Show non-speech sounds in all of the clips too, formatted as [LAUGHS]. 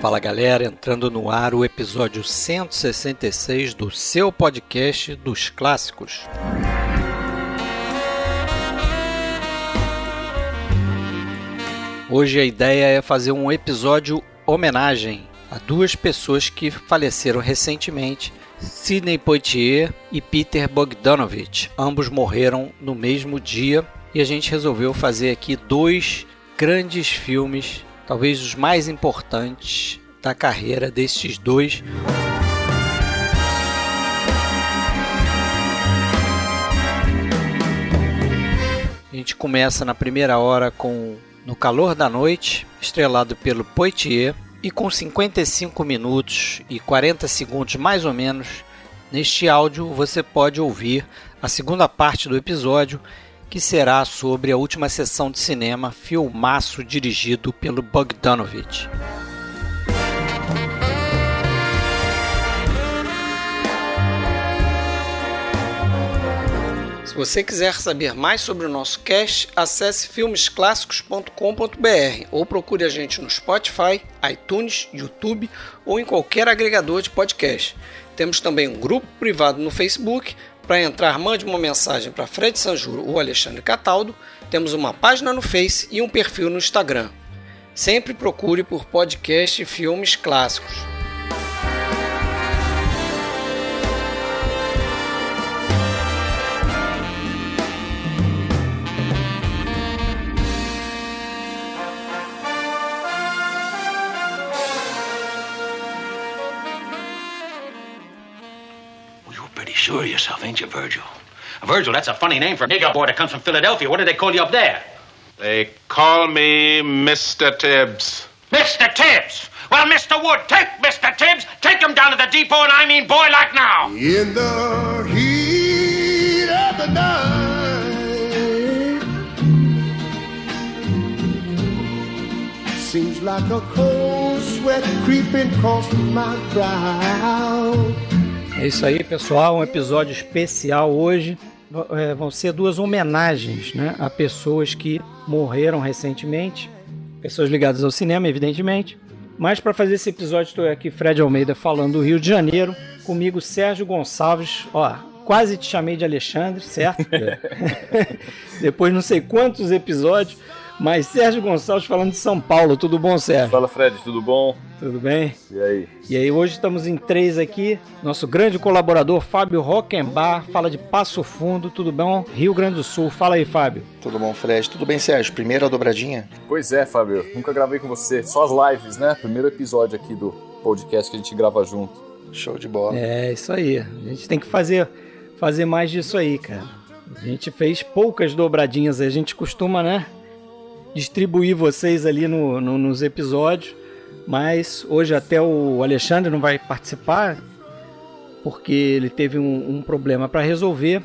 Fala galera, entrando no ar o episódio 166 do seu podcast dos clássicos. Hoje a ideia é fazer um episódio homenagem a duas pessoas que faleceram recentemente, Sidney Poitier e Peter Bogdanovich. Ambos morreram no mesmo dia e a gente resolveu fazer aqui dois grandes filmes talvez os mais importantes da carreira destes dois. A gente começa na primeira hora com No Calor da Noite, estrelado pelo Poitier, e com 55 minutos e 40 segundos mais ou menos, neste áudio você pode ouvir a segunda parte do episódio que será sobre a última sessão de cinema, filmaço dirigido pelo Bogdanovich. Se você quiser saber mais sobre o nosso cast, acesse filmesclassicos.com.br ou procure a gente no Spotify, iTunes, YouTube ou em qualquer agregador de podcast. Temos também um grupo privado no Facebook para entrar, mande uma mensagem para Fred Sanjuro ou Alexandre Cataldo. Temos uma página no Face e um perfil no Instagram. Sempre procure por podcast e filmes clássicos. Sure of yourself, ain't you, Virgil? Virgil, that's a funny name for a nigger boy that comes from Philadelphia. What do they call you up there? They call me Mr. Tibbs. Mr. Tibbs! Well, Mr. Wood, take Mr. Tibbs, take him down to the depot, and I mean boy like now. In the heat of the night, seems like a cold sweat creeping across my brow. É isso aí, pessoal. Um episódio especial hoje. É, vão ser duas homenagens né, a pessoas que morreram recentemente, pessoas ligadas ao cinema, evidentemente. Mas para fazer esse episódio, estou aqui, Fred Almeida, falando do Rio de Janeiro. Comigo, Sérgio Gonçalves. Ó, quase te chamei de Alexandre, certo? [LAUGHS] Depois não sei quantos episódios. Mas Sérgio Gonçalves falando de São Paulo, tudo bom, Sérgio? Fala, Fred, tudo bom? Tudo bem? E aí? E aí, hoje estamos em três aqui. Nosso grande colaborador, Fábio Rockenbar, fala de Passo Fundo, tudo bom? Rio Grande do Sul. Fala aí, Fábio. Tudo bom, Fred? Tudo bem, Sérgio? Primeira dobradinha? Pois é, Fábio. Nunca gravei com você. Só as lives, né? Primeiro episódio aqui do podcast que a gente grava junto. Show de bola. É, isso aí. A gente tem que fazer, fazer mais disso aí, cara. A gente fez poucas dobradinhas aí. A gente costuma, né? Distribuir vocês ali no, no, nos episódios, mas hoje até o Alexandre não vai participar porque ele teve um, um problema para resolver.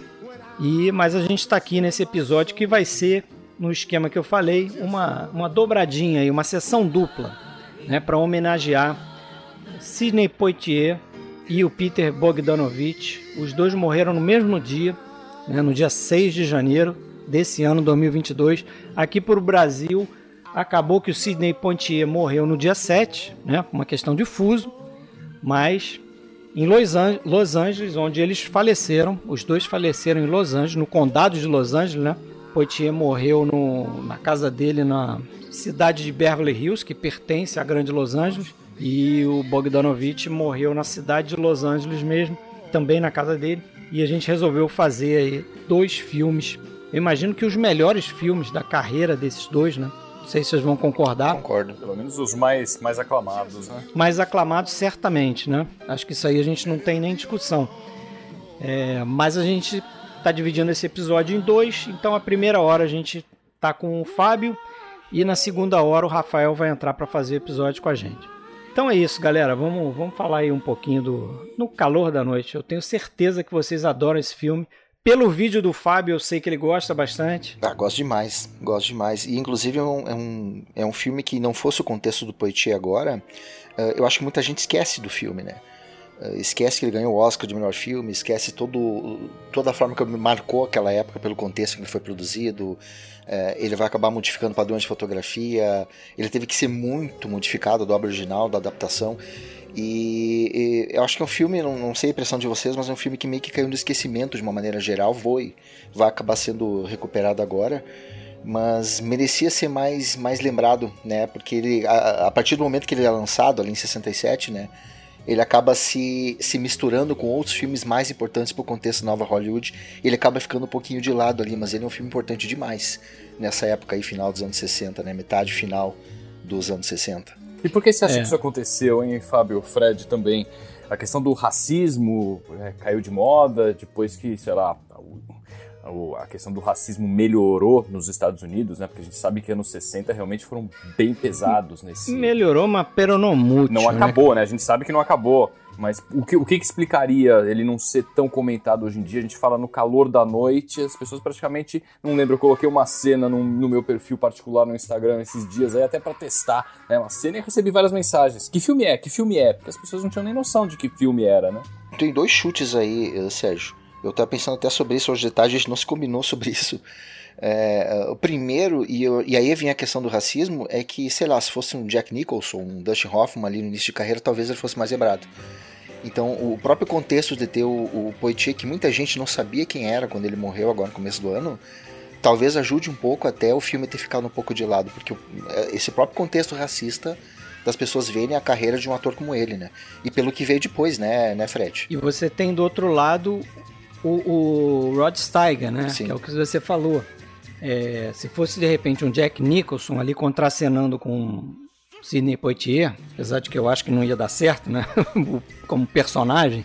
E mas a gente está aqui nesse episódio que vai ser no esquema que eu falei uma, uma dobradinha e uma sessão dupla, né, para homenagear Sidney Poitier e o Peter Bogdanovich. Os dois morreram no mesmo dia, né, no dia 6 de janeiro desse ano 2022. Aqui para o Brasil, acabou que o Sidney Poitier morreu no dia 7, né, uma questão de fuso, mas em Los, Los Angeles, onde eles faleceram, os dois faleceram em Los Angeles, no condado de Los Angeles, né? Poitier morreu no, na casa dele na cidade de Beverly Hills, que pertence à grande Los Angeles, e o Bogdanovich morreu na cidade de Los Angeles mesmo, também na casa dele. E a gente resolveu fazer aí dois filmes eu imagino que os melhores filmes da carreira desses dois, né? Não sei se vocês vão concordar. Concordo. Pelo menos os mais, mais aclamados, né? Mais aclamados, certamente, né? Acho que isso aí a gente não tem nem discussão. É, mas a gente está dividindo esse episódio em dois, então a primeira hora a gente tá com o Fábio e na segunda hora o Rafael vai entrar para fazer o episódio com a gente. Então é isso, galera. Vamos, vamos falar aí um pouquinho do No Calor da Noite. Eu tenho certeza que vocês adoram esse filme. Pelo vídeo do Fábio, eu sei que ele gosta bastante. Ah, gosto demais, gosto demais. E inclusive é um, é um, é um filme que não fosse o contexto do Poitier agora, uh, eu acho que muita gente esquece do filme, né? Uh, esquece que ele ganhou o Oscar de melhor filme, esquece todo, toda a forma que marcou aquela época pelo contexto que ele foi produzido. Uh, ele vai acabar modificando padrões de fotografia. Ele teve que ser muito modificado da obra original, da adaptação. E, e, eu acho que é um filme, não, não sei a impressão de vocês, mas é um filme que meio que caiu no esquecimento de uma maneira geral. Foi, vai acabar sendo recuperado agora mas merecia ser mais, mais lembrado, né? Porque ele, a, a, partir do momento que ele é lançado, ali em 67, né? Ele acaba se, se misturando com outros filmes mais importantes para o contexto nova Hollywood. Ele acaba ficando um pouquinho de lado ali, mas ele é um filme importante demais nessa época aí, final dos anos 60, né? Metade final dos anos 60. E por que você acha é. que isso aconteceu, hein, Fábio? Fred também. A questão do racismo é, caiu de moda depois que, sei lá, a questão do racismo melhorou nos Estados Unidos, né? Porque a gente sabe que anos 60 realmente foram bem pesados nesse. Melhorou, mas pero não né? acabou, né? A gente sabe que não acabou. Mas o que, o que explicaria ele não ser tão comentado hoje em dia? A gente fala no calor da noite, as pessoas praticamente. Não lembro, eu coloquei uma cena no, no meu perfil particular no Instagram esses dias aí, até para testar. Né? Uma cena e recebi várias mensagens. Que filme é? Que filme é? Porque as pessoas não tinham nem noção de que filme era, né? Tem dois chutes aí, eh, Sérgio. Eu estava pensando até sobre isso hoje de tarde, a gente não se combinou sobre isso. É, o primeiro, e, eu, e aí vem a questão do racismo, é que, sei lá, se fosse um Jack Nicholson, um Dustin Hoffman ali no início de carreira, talvez ele fosse mais lembrado. Então, o próprio contexto de ter o, o Poitier, que muita gente não sabia quem era quando ele morreu agora no começo do ano, talvez ajude um pouco até o filme ter ficado um pouco de lado, porque é, esse próprio contexto racista das pessoas verem a carreira de um ator como ele, né? E pelo que veio depois, né, né Fred? E você tem do outro lado o, o Rod Steiger, né? Sim. Que é o que você falou. É, se fosse de repente um Jack Nicholson ali contracenando com Sidney Poitier, apesar de que eu acho que não ia dar certo, né? [LAUGHS] Como personagem,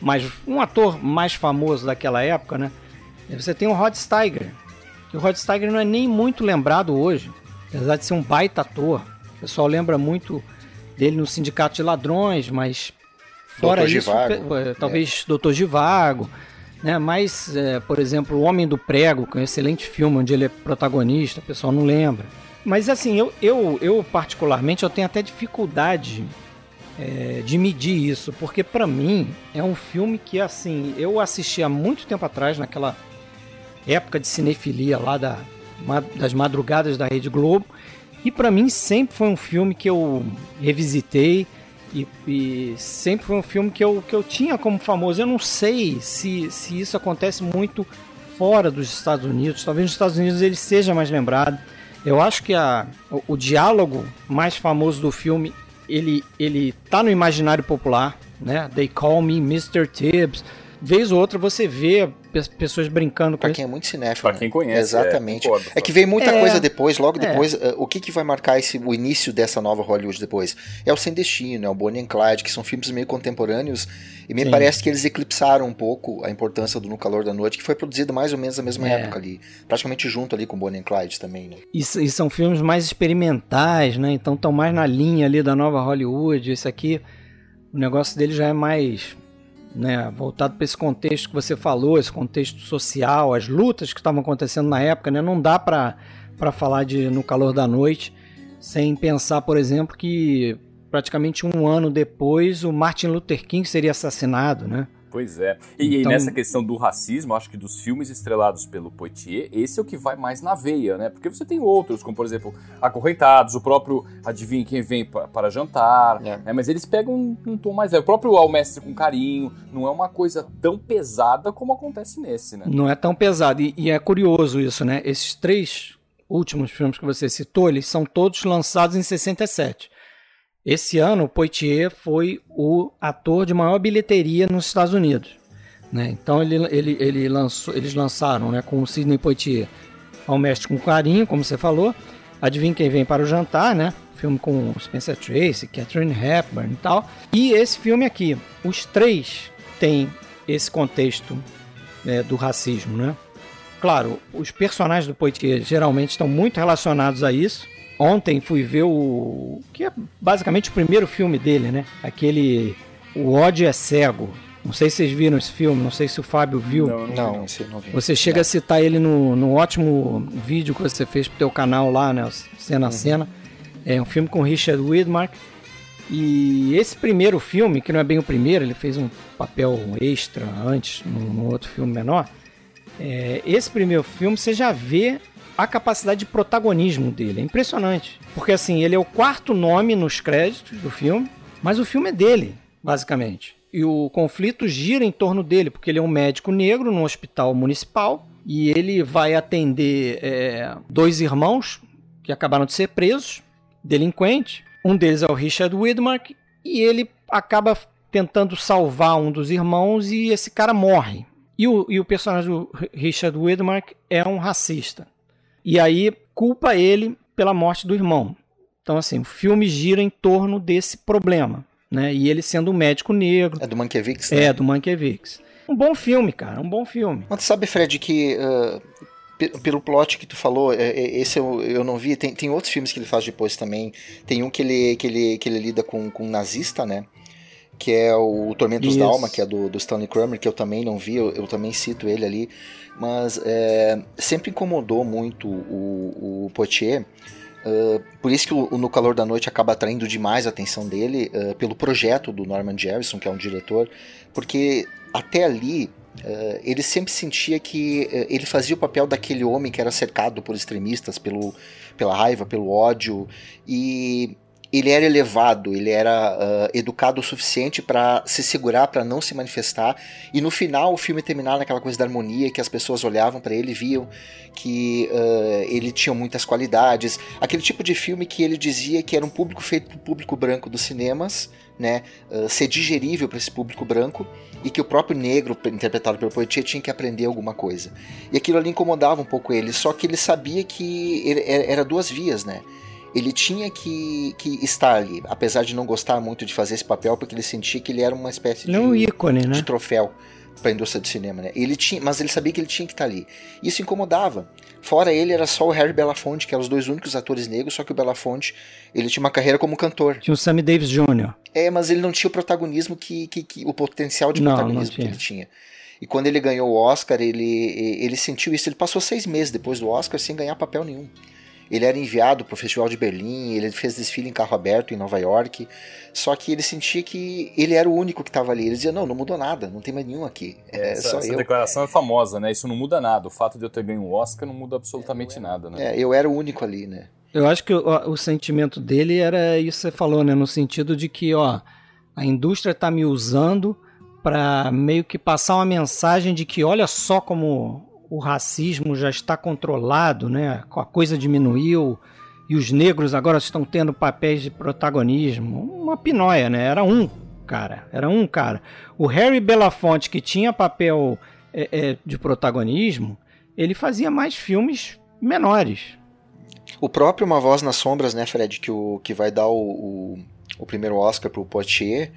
mas um ator mais famoso daquela época, né? Você tem o Rod Steiger. O Rod Steiger não é nem muito lembrado hoje, apesar de ser um baita ator. O pessoal lembra muito dele no Sindicato de Ladrões, mas fora Doutor isso, Givago. É, talvez é. Doutor Givago. Né? Mas, é, por exemplo, O Homem do Prego, que é um excelente filme onde ele é protagonista, o pessoal não lembra. Mas assim, eu, eu, eu particularmente eu tenho até dificuldade é, de medir isso, porque para mim é um filme que assim, eu assisti há muito tempo atrás, naquela época de cinefilia lá da, das madrugadas da Rede Globo, e para mim sempre foi um filme que eu revisitei, e, e, sempre foi um filme que eu, que eu tinha como famoso. Eu não sei se, se isso acontece muito fora dos Estados Unidos. Talvez nos Estados Unidos ele seja mais lembrado. Eu acho que a, o, o diálogo mais famoso do filme ele, ele tá no imaginário popular, né? They call me Mr. Tibbs. Vez ou outra você vê pessoas brincando com Pra quem é muito cinéfilo. Pra quem né? conhece. Exatamente. É, concordo, é que vem muita é, coisa depois, logo é. depois. É. o que, que vai marcar esse, o início dessa nova Hollywood depois? É o Sem Destino, é o Bonnie and Clyde, que são filmes meio contemporâneos. E me Sim. parece que eles eclipsaram um pouco a importância do No Calor da Noite, que foi produzido mais ou menos na mesma é. época ali. Praticamente junto ali com Bonnie and Clyde também, né? E, e são filmes mais experimentais, né? Então estão mais na linha ali da nova Hollywood. Isso aqui, o negócio dele já é mais né, voltado para esse contexto que você falou, esse contexto social, as lutas que estavam acontecendo na época, né, não dá para falar de No Calor da Noite sem pensar, por exemplo, que praticamente um ano depois o Martin Luther King seria assassinado, né? Pois é. E, então... e, nessa questão do racismo, acho que dos filmes estrelados pelo Poitier, esse é o que vai mais na veia, né? Porque você tem outros, como por exemplo, Acorrentados, o próprio Adivinha Quem Vem para Jantar, é. né? mas eles pegam um, um, tom mais leve. O próprio Ao Mestre com Carinho, não é uma coisa tão pesada como acontece nesse, né? Não é tão pesado. E, e é curioso isso, né? Esses três últimos filmes que você citou, eles são todos lançados em 67. Esse ano, Poitier foi o ator de maior bilheteria nos Estados Unidos. Né? Então ele, ele, ele lançou, eles lançaram né, com o Sidney Poitier Ao Mestre com Carinho, como você falou. Adivinha quem vem para o jantar, né? Filme com Spencer Tracy, Catherine Hepburn e tal. E esse filme aqui, os três têm esse contexto né, do racismo, né? Claro, os personagens do Poitier geralmente estão muito relacionados a isso. Ontem fui ver o. que é basicamente o primeiro filme dele, né? Aquele. O ódio é cego. Não sei se vocês viram esse filme, não sei se o Fábio viu. Não, não, não, não vi. Você chega não. a citar ele no, no ótimo vídeo que você fez pro teu canal lá, né? Cena a uhum. cena. É um filme com Richard Widmark. E esse primeiro filme, que não é bem o primeiro, ele fez um papel extra antes, num, outro filme menor. É, esse primeiro filme você já vê a capacidade de protagonismo dele. É impressionante. Porque assim, ele é o quarto nome nos créditos do filme, mas o filme é dele, basicamente. E o conflito gira em torno dele, porque ele é um médico negro no hospital municipal e ele vai atender é, dois irmãos que acabaram de ser presos, delinquentes. Um deles é o Richard Widmark e ele acaba tentando salvar um dos irmãos e esse cara morre. E o, e o personagem do Richard Widmark é um racista. E aí culpa ele pela morte do irmão. Então, assim, o filme gira em torno desse problema. Né? E ele sendo um médico negro. É do Mankiewicz, né? É, do Mankiewicz. Um bom filme, cara, um bom filme. Mas tu sabe, Fred, que uh, pelo plot que tu falou, é, é, esse eu, eu não vi. Tem, tem outros filmes que ele faz depois também. Tem um que ele, que ele, que ele lida com, com um nazista, né? Que é o Tormentos Isso. da Alma, que é do, do Stanley Kramer, que eu também não vi, eu, eu também cito ele ali. Mas é, sempre incomodou muito o, o Poitier. Uh, por isso que o, o, No Calor da Noite acaba atraindo demais a atenção dele, uh, pelo projeto do Norman Jefferson, que é um diretor, porque até ali uh, ele sempre sentia que ele fazia o papel daquele homem que era cercado por extremistas, pelo, pela raiva, pelo ódio, e ele era elevado, ele era uh, educado o suficiente para se segurar, para não se manifestar. E no final o filme terminava naquela coisa da harmonia, que as pessoas olhavam para ele e viam que uh, ele tinha muitas qualidades. Aquele tipo de filme que ele dizia que era um público feito para o público branco dos cinemas, né, uh, ser digerível para esse público branco e que o próprio negro, interpretado pelo Poitier, tinha que aprender alguma coisa. E aquilo ali incomodava um pouco ele, só que ele sabia que ele, era duas vias, né? Ele tinha que, que estar ali, apesar de não gostar muito de fazer esse papel, porque ele sentia que ele era uma espécie de, um ícone, né? de troféu para a indústria do cinema, né? Ele tinha, mas ele sabia que ele tinha que estar ali. Isso incomodava. Fora ele era só o Harry Belafonte, que eram os dois únicos atores negros, só que o Belafonte, ele tinha uma carreira como cantor. Tinha o Sammy Davis Jr. É, mas ele não tinha o protagonismo que, que, que o potencial de não, protagonismo não que ele tinha. E quando ele ganhou o Oscar, ele, ele sentiu isso. Ele passou seis meses depois do Oscar sem ganhar papel nenhum. Ele era enviado para o Festival de Berlim, ele fez desfile em carro aberto em Nova York. Só que ele sentia que ele era o único que estava ali. Ele dizia: Não, não mudou nada, não tem mais nenhum aqui. É essa, só essa eu. declaração é famosa, né? Isso não muda nada. O fato de eu ter ganho o um Oscar não muda absolutamente nada, né? É, eu era o único ali, né? Eu acho que o, o sentimento dele era isso que você falou, né? No sentido de que, ó, a indústria está me usando para meio que passar uma mensagem de que olha só como o racismo já está controlado, né? A coisa diminuiu, e os negros agora estão tendo papéis de protagonismo. Uma pinóia, né? Era um cara, era um cara. O Harry Belafonte, que tinha papel é, é, de protagonismo, ele fazia mais filmes menores. O próprio Uma Voz nas Sombras, né, Fred, que, o, que vai dar o, o, o primeiro Oscar para o Poitier,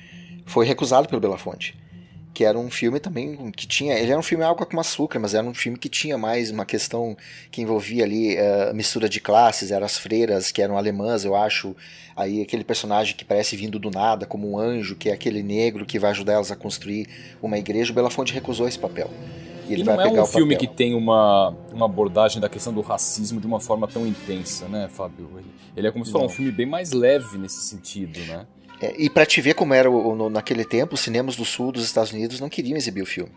foi recusado pelo Belafonte que era um filme também que tinha. Ele era um filme água com açúcar, mas era um filme que tinha mais uma questão que envolvia ali uh, mistura de classes, eram as freiras que eram alemãs, eu acho. Aí aquele personagem que parece vindo do nada, como um anjo, que é aquele negro que vai ajudar elas a construir uma igreja. O Belafonte recusou esse papel. E, ele e não vai é pegar um filme papel. que tem uma, uma abordagem da questão do racismo de uma forma tão intensa, né, Fábio? Ele, ele é como se fosse um filme bem mais leve nesse sentido, né? É, e para te ver como era o, no, naquele tempo, os cinemas do sul dos Estados Unidos não queriam exibir o filme.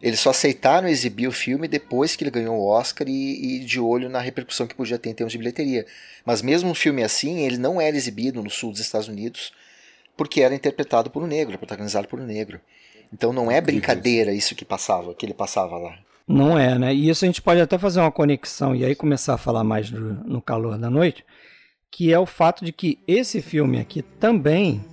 Eles só aceitaram exibir o filme depois que ele ganhou o Oscar e, e, de olho na repercussão que podia ter em termos de bilheteria. Mas mesmo um filme assim, ele não era exibido no sul dos Estados Unidos porque era interpretado por um negro, protagonizado por um negro. Então não é brincadeira isso que passava, que ele passava lá. Não é, né? E isso a gente pode até fazer uma conexão e aí começar a falar mais no, no calor da noite que é o fato de que esse filme aqui também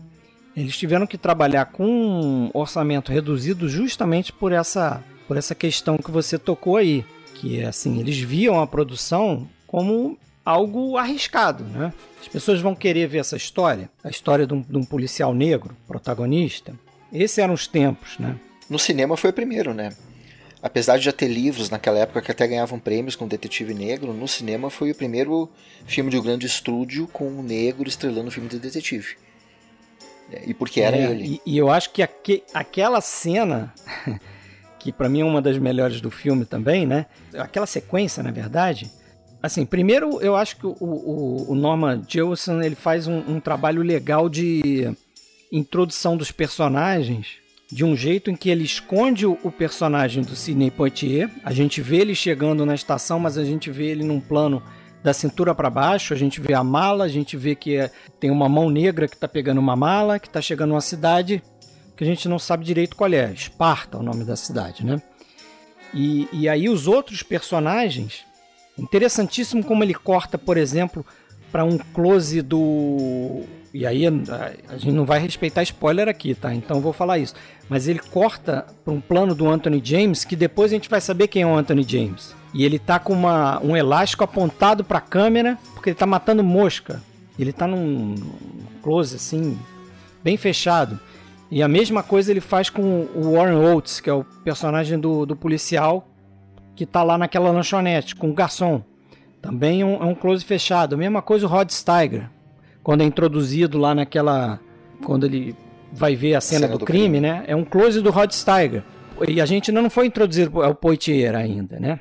eles tiveram que trabalhar com um orçamento reduzido justamente por essa por essa questão que você tocou aí, que é assim, eles viam a produção como algo arriscado, né? As pessoas vão querer ver essa história, a história de um, de um policial negro, protagonista. Esses eram os tempos, né? No cinema foi o primeiro, né? Apesar de já ter livros naquela época que até ganhavam prêmios com Detetive Negro, no cinema foi o primeiro filme de um grande estúdio com um negro estrelando o filme de detetive. É, e porque era é, ele. E, e, eu acho que aque, aquela cena, [LAUGHS] que para mim é uma das melhores do filme também, né? Aquela sequência, na verdade, Assim, primeiro eu acho que o, o, o Norman Jewison ele faz um, um trabalho legal de introdução dos personagens de um jeito em que ele esconde o personagem do Sidney Poitier. A gente vê ele chegando na estação, mas a gente vê ele num plano da cintura para baixo. A gente vê a mala, a gente vê que é, tem uma mão negra que está pegando uma mala, que está chegando uma cidade que a gente não sabe direito qual é. Esparta, é o nome da cidade, né? E, e aí os outros personagens, interessantíssimo como ele corta, por exemplo, para um close do e aí a, gente não vai respeitar spoiler aqui, tá? Então vou falar isso. Mas ele corta para um plano do Anthony James que depois a gente vai saber quem é o Anthony James. E ele tá com uma, um elástico apontado para a câmera porque ele tá matando mosca. Ele tá num close assim, bem fechado. E a mesma coisa ele faz com o Warren Oates, que é o personagem do, do policial que tá lá naquela lanchonete com o garçom. Também é um, é um close fechado. A mesma coisa o Rod Steiger quando é introduzido lá naquela. Quando ele vai ver a cena, a cena do, do crime, crime, né? É um close do Rod Steiger. E a gente ainda não foi introduzido ao Poitier ainda, né?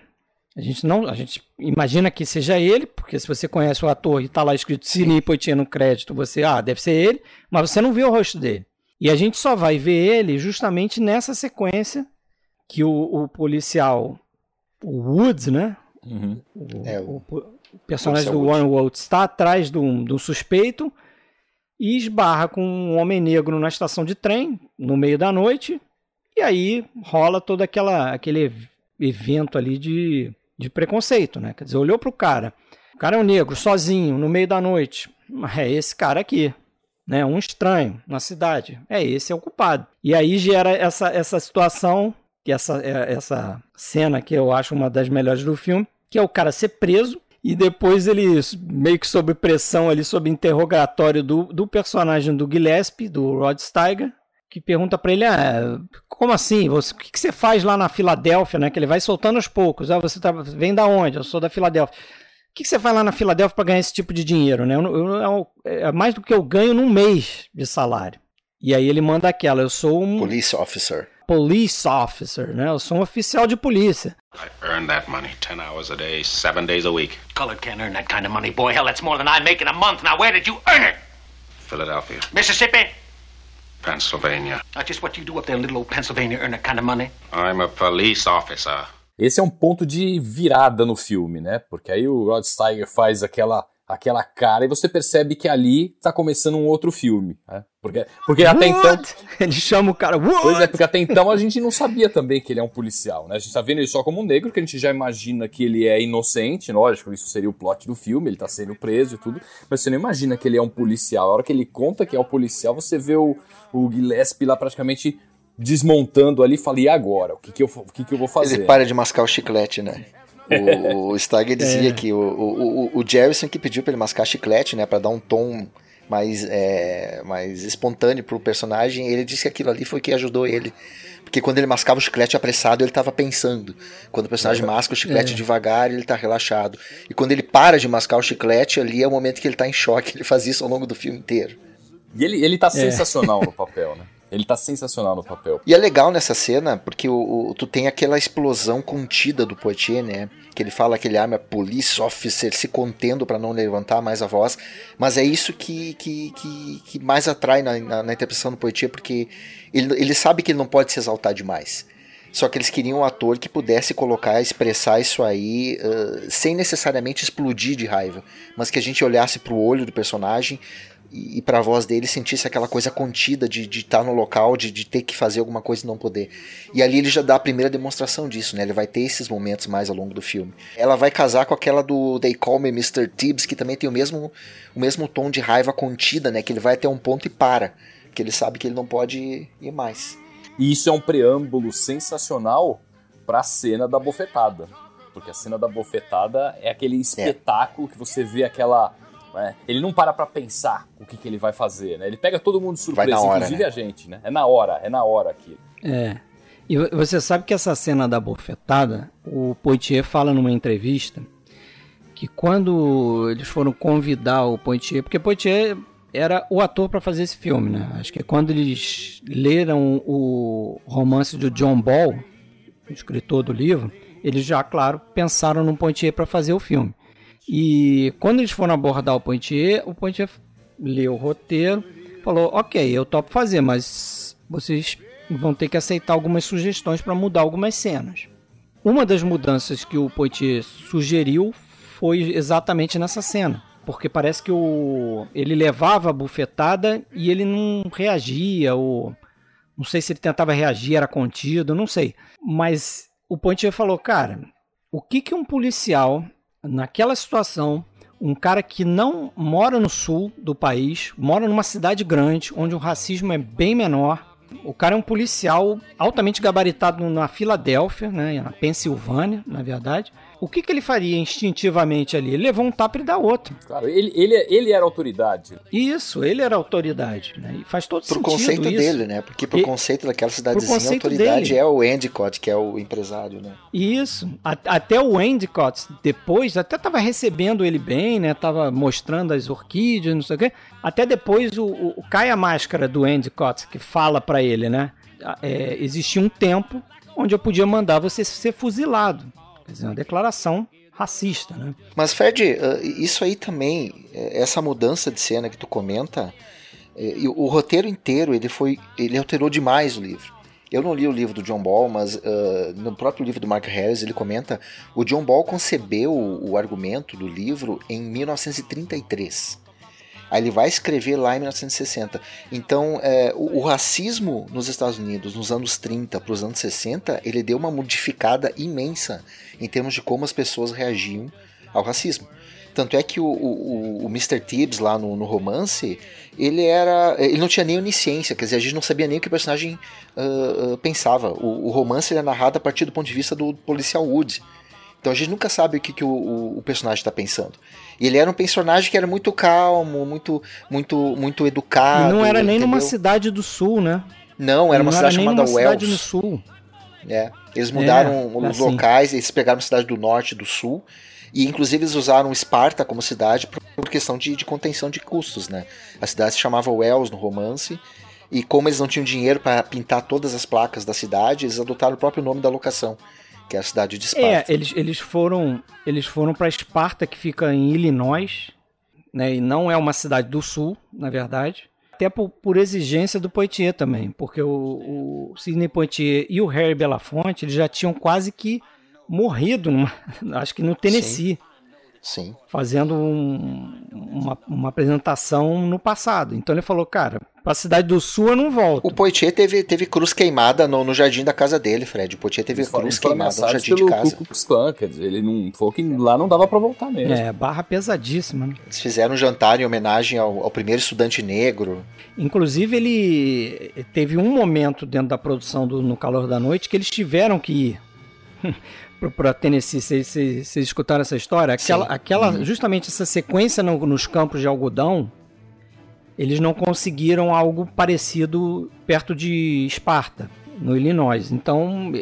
A gente não, a gente imagina que seja ele, porque se você conhece o ator e está lá escrito Sidney Poitier no crédito, você, ah, deve ser ele, mas você não vê o rosto dele. E a gente só vai ver ele justamente nessa sequência que o, o policial, o Woods, né? Uhum. O, é, o, o personagem do Warren Waltz está atrás do, do suspeito e esbarra com um homem negro na estação de trem, no meio da noite, e aí rola todo aquela, aquele evento ali de, de preconceito, né? Quer dizer, olhou pro cara, o cara é um negro, sozinho, no meio da noite, é esse cara aqui, né? Um estranho na cidade, é esse é o culpado. E aí gera essa, essa situação, que essa, é, essa cena que eu acho uma das melhores do filme, que é o cara ser preso, e depois ele, meio que sob pressão ali, sob interrogatório do, do personagem do Gillespie, do Rod Steiger, que pergunta para ele, ah, como assim? Você, o que, que, você faz lá na Filadélfia, né? Que ele vai soltando aos poucos. Ah, você tá, vem da onde? Eu sou da Filadélfia. O que, que você faz lá na Filadélfia para ganhar esse tipo de dinheiro, né? Eu, eu, é mais do que eu ganho num mês de salário. E aí ele manda aquela, eu sou um... Police officer police officer, né? Eu sou um oficial de polícia. I earn that money 10 hours a day, 7 days a week. Colored can't earn that kind of money, boy. Hell, that's more than I make in a month. Now, where did you earn it? Philadelphia. Mississippi? Pennsylvania. Not just what you do up there in little old Pennsylvania earn that kind of money. I'm a police officer. Esse é um ponto de virada no filme, né? Porque aí o Rod Steiger faz aquela aquela cara e você percebe que ali tá começando um outro filme, né? Porque, porque até então. [LAUGHS] Ele chama o cara. What? Pois é, porque até então a gente não sabia também que ele é um policial, né? A gente tá vendo ele só como um negro, que a gente já imagina que ele é inocente, lógico, isso seria o plot do filme, ele tá sendo preso e tudo, mas você não imagina que ele é um policial. A hora que ele conta que é um policial, você vê o, o Gillespie lá praticamente desmontando ali e fala, e agora? O que, que, eu, o que, que eu vou fazer? Ele para de mascar o chiclete, né? O, o Steiger dizia é. que o, o, o, Jerrison que pediu pra ele mascar chiclete, né? Pra dar um tom mais, é, mais espontâneo pro personagem. Ele disse que aquilo ali foi que ajudou ele. Porque quando ele mascava o chiclete apressado, ele tava pensando. Quando o personagem masca o chiclete é. devagar, ele tá relaxado. E quando ele para de mascar o chiclete, ali é o momento que ele tá em choque. Ele faz isso ao longo do filme inteiro. E ele, ele tá é. sensacional no papel, né? Ele tá sensacional no papel. E é legal nessa cena, porque o, o, tu tem aquela explosão contida do Poitier, né? Que ele fala que ele arma police officer se contendo para não levantar mais a voz. Mas é isso que, que, que, que mais atrai na, na, na, interpretação do Poitier, porque ele, ele sabe que ele não pode se exaltar demais. Só que eles queriam um ator que pudesse colocar, expressar isso aí uh, sem necessariamente explodir de raiva, mas que a gente olhasse pro olho do personagem, e, e para a voz dele sentisse aquela coisa contida de estar tá no local, de, de ter que fazer alguma coisa e não poder. E ali ele já dá a primeira demonstração disso, né? Ele vai ter esses momentos mais ao longo do filme. Ela vai casar com aquela do They Call Me Mr. Tibbs, que também tem o mesmo, o mesmo tom de raiva contida, né? Que ele vai até um ponto e para. Que ele sabe que ele não pode ir mais. E isso é um preâmbulo sensacional para a cena da bofetada. Porque a cena da bofetada é aquele é. espetáculo é. que você vê aquela né? Ele não para pra pensar o que, que ele vai fazer, né? Ele pega todo mundo de surpresa, hora, inclusive né? a gente, né? É na hora, é na hora aquilo. É. E você sabe que essa cena da bofetada, o Poitier fala numa entrevista que quando eles foram convidar o Poitier, porque Poitier era o ator para fazer esse filme, né? Acho que quando eles leram o romance do John Ball, o escritor do livro, eles já, claro, pensaram no Poitier para fazer o filme. E quando eles foram abordar o Poitier, o Poitier leu o roteiro, falou: Ok, eu topo fazer, mas vocês vão ter que aceitar algumas sugestões para mudar algumas cenas. Uma das mudanças que o Poitier sugeriu foi exatamente nessa cena. Porque parece que o, ele levava a bufetada e ele não reagia, ou não sei se ele tentava reagir, era contido, não sei. Mas o Poitier falou, cara, o que, que um policial, naquela situação, um cara que não mora no sul do país, mora numa cidade grande, onde o racismo é bem menor, o cara é um policial altamente gabaritado na Filadélfia, né, na Pensilvânia, na verdade. O que, que ele faria instintivamente ali? Ele levou um tapa e dá outro. Claro, ele, ele, ele era autoridade. Isso, ele era autoridade. Né? E faz todo Pro sentido conceito isso. dele, né? Porque pro E- conceito daquela cidadezinha, a conceito autoridade dele. é o Endicott, que é o empresário, né? Isso. A- até o Endicott, depois, até tava recebendo ele bem, né? Tava mostrando as orquídeas, não sei o quê. Até depois o, o, o cai a máscara do Endicott, que fala pra ele, né? É, existia um tempo onde eu podia mandar você ser fuzilado. Quer dizer, uma declaração racista, né? Mas, Fred, eh, isso aí também, eh, essa mudança de cena que tu comenta, eh, e o roteiro inteiro, ele foi. ele alterou demais o livro. Eu não li o livro do John Ball, mas eh, no próprio livro do Mark Harris ele comenta o John Ball concebeu o, o argumento do livro em 1933. Aí ele vai escrever lá em 1960. Então, eh, o, o racismo nos Estados Unidos, nos anos 30 para os anos 60, ele deu uma modificada imensa em termos de como as pessoas reagiam ao racismo. Tanto é que o, o, o Mr. Tibbs lá no, no romance, ele era. Ele não tinha nem onisciência, quer dizer, a gente não sabia nem o que o personagem ah, pensava. O, o romance ele é narrado a partir do ponto de vista do policial Wood. Então a gente nunca sabe o que, que o, o, o personagem está pensando. E ele era um personagem que era muito calmo, muito, muito, muito educado. e não era nem numa cidade do sul, né? Não, era uma não cidade nem chamada numa cidade no Wells. sul. É, eles mudaram É, os assim. locais, eles pegaram a cidade do norte e do sul. E inclusive eles usaram Esparta como cidade por, por questão de, de contenção de custos, né? A cidade se chamava Wells no romance. E como eles não tinham dinheiro para pintar todas as placas da cidade, eles adotaram o próprio nome da locação, que é a cidade de É, Esparta. eles, eles foram eles foram para Esparta, que fica em Illinois, né? E não é uma cidade do sul, na verdade. Até por, por exigência do Poitier também, porque o, o Sidney Poitier e o Harry Belafonte eles já tinham quase que morrido, numa- [LAUGHS] acho que no Tennessee, Sim. Fazendo um- uma, uma apresentação no passado. Então ele falou, cara, pra cidade do sul eu não volto. O Poitier teve, teve cruz queimada no, no jardim da casa dele, Fred. O Poitier teve Eles cruz queimada no jardim de casa. Klan, quer dizer, ele não falou que lá não dava pra voltar mesmo. É, barra pesadíssima, né? Eles fizeram um jantar em homenagem ao, ao primeiro estudante negro. Inclusive, ele teve um momento dentro da produção do No Calor da Noite que eles tiveram que ir [LAUGHS] para Tennessee. Vocês, escutaram essa história? Aquela, Sim. aquela, justamente essa sequência no- nos campos de algodão, eles não conseguiram algo parecido perto de Esparta, no Illinois. Então,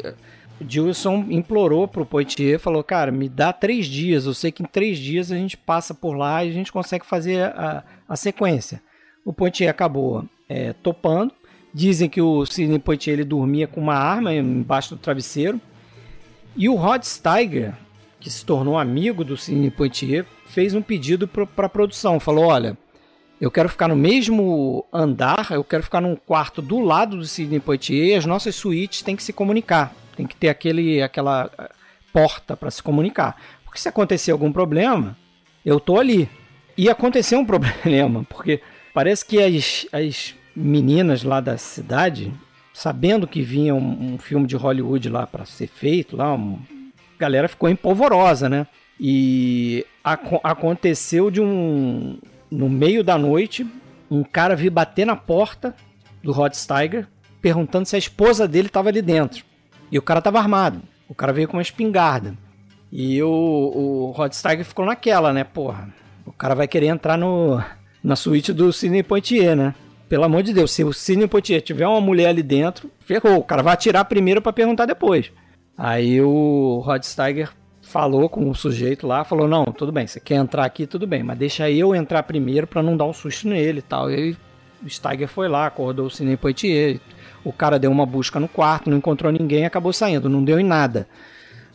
Gilson implorou pro Poitier, falou, cara, me dá três dias, eu sei que em três dias a gente passa por lá e a gente consegue fazer a, a sequência. O Poitier acabou é, topando. Dizem que o Sidney Poitier ele dormia com uma arma embaixo do travesseiro. E o Rod Steiger, que se tornou amigo do Sidney Poitier, fez um pedido para a produção. Falou: Olha, eu quero ficar no mesmo andar, eu quero ficar num quarto do lado do Sidney Poitier e as nossas suítes têm que se comunicar. Tem que ter aquele, aquela eh, porta para se comunicar. Porque se acontecer algum problema, eu tô ali. E aconteceu um [LAUGHS] problema, porque parece que as, as meninas lá da cidade, sabendo que vinha um, um filme de Hollywood lá para ser feito, lá, um, a galera ficou empolvorosa, né? E aco- aconteceu de um. No meio da noite, um cara vir bater na porta do Rod Steiger, perguntando se a esposa dele estava ali dentro. E o cara tava armado. O cara veio com uma espingarda. E o, o Rod Steiger ficou naquela, né? Porra, o cara vai querer entrar no, na suíte do Sidney Poitier, né? Pelo amor de Deus, se o Sidney Poitier tiver uma mulher ali dentro, ferrou. O cara vai atirar primeiro para perguntar depois. Aí o Rod Steiger falou com o sujeito lá, falou: Não, tudo bem, você quer entrar aqui, tudo bem, mas deixa eu entrar primeiro para não dar um susto nele e tal. E aí o Steiger foi lá, acordou o Sidney Poitier. O cara deu uma busca no quarto, não encontrou ninguém acabou saindo, não deu em nada.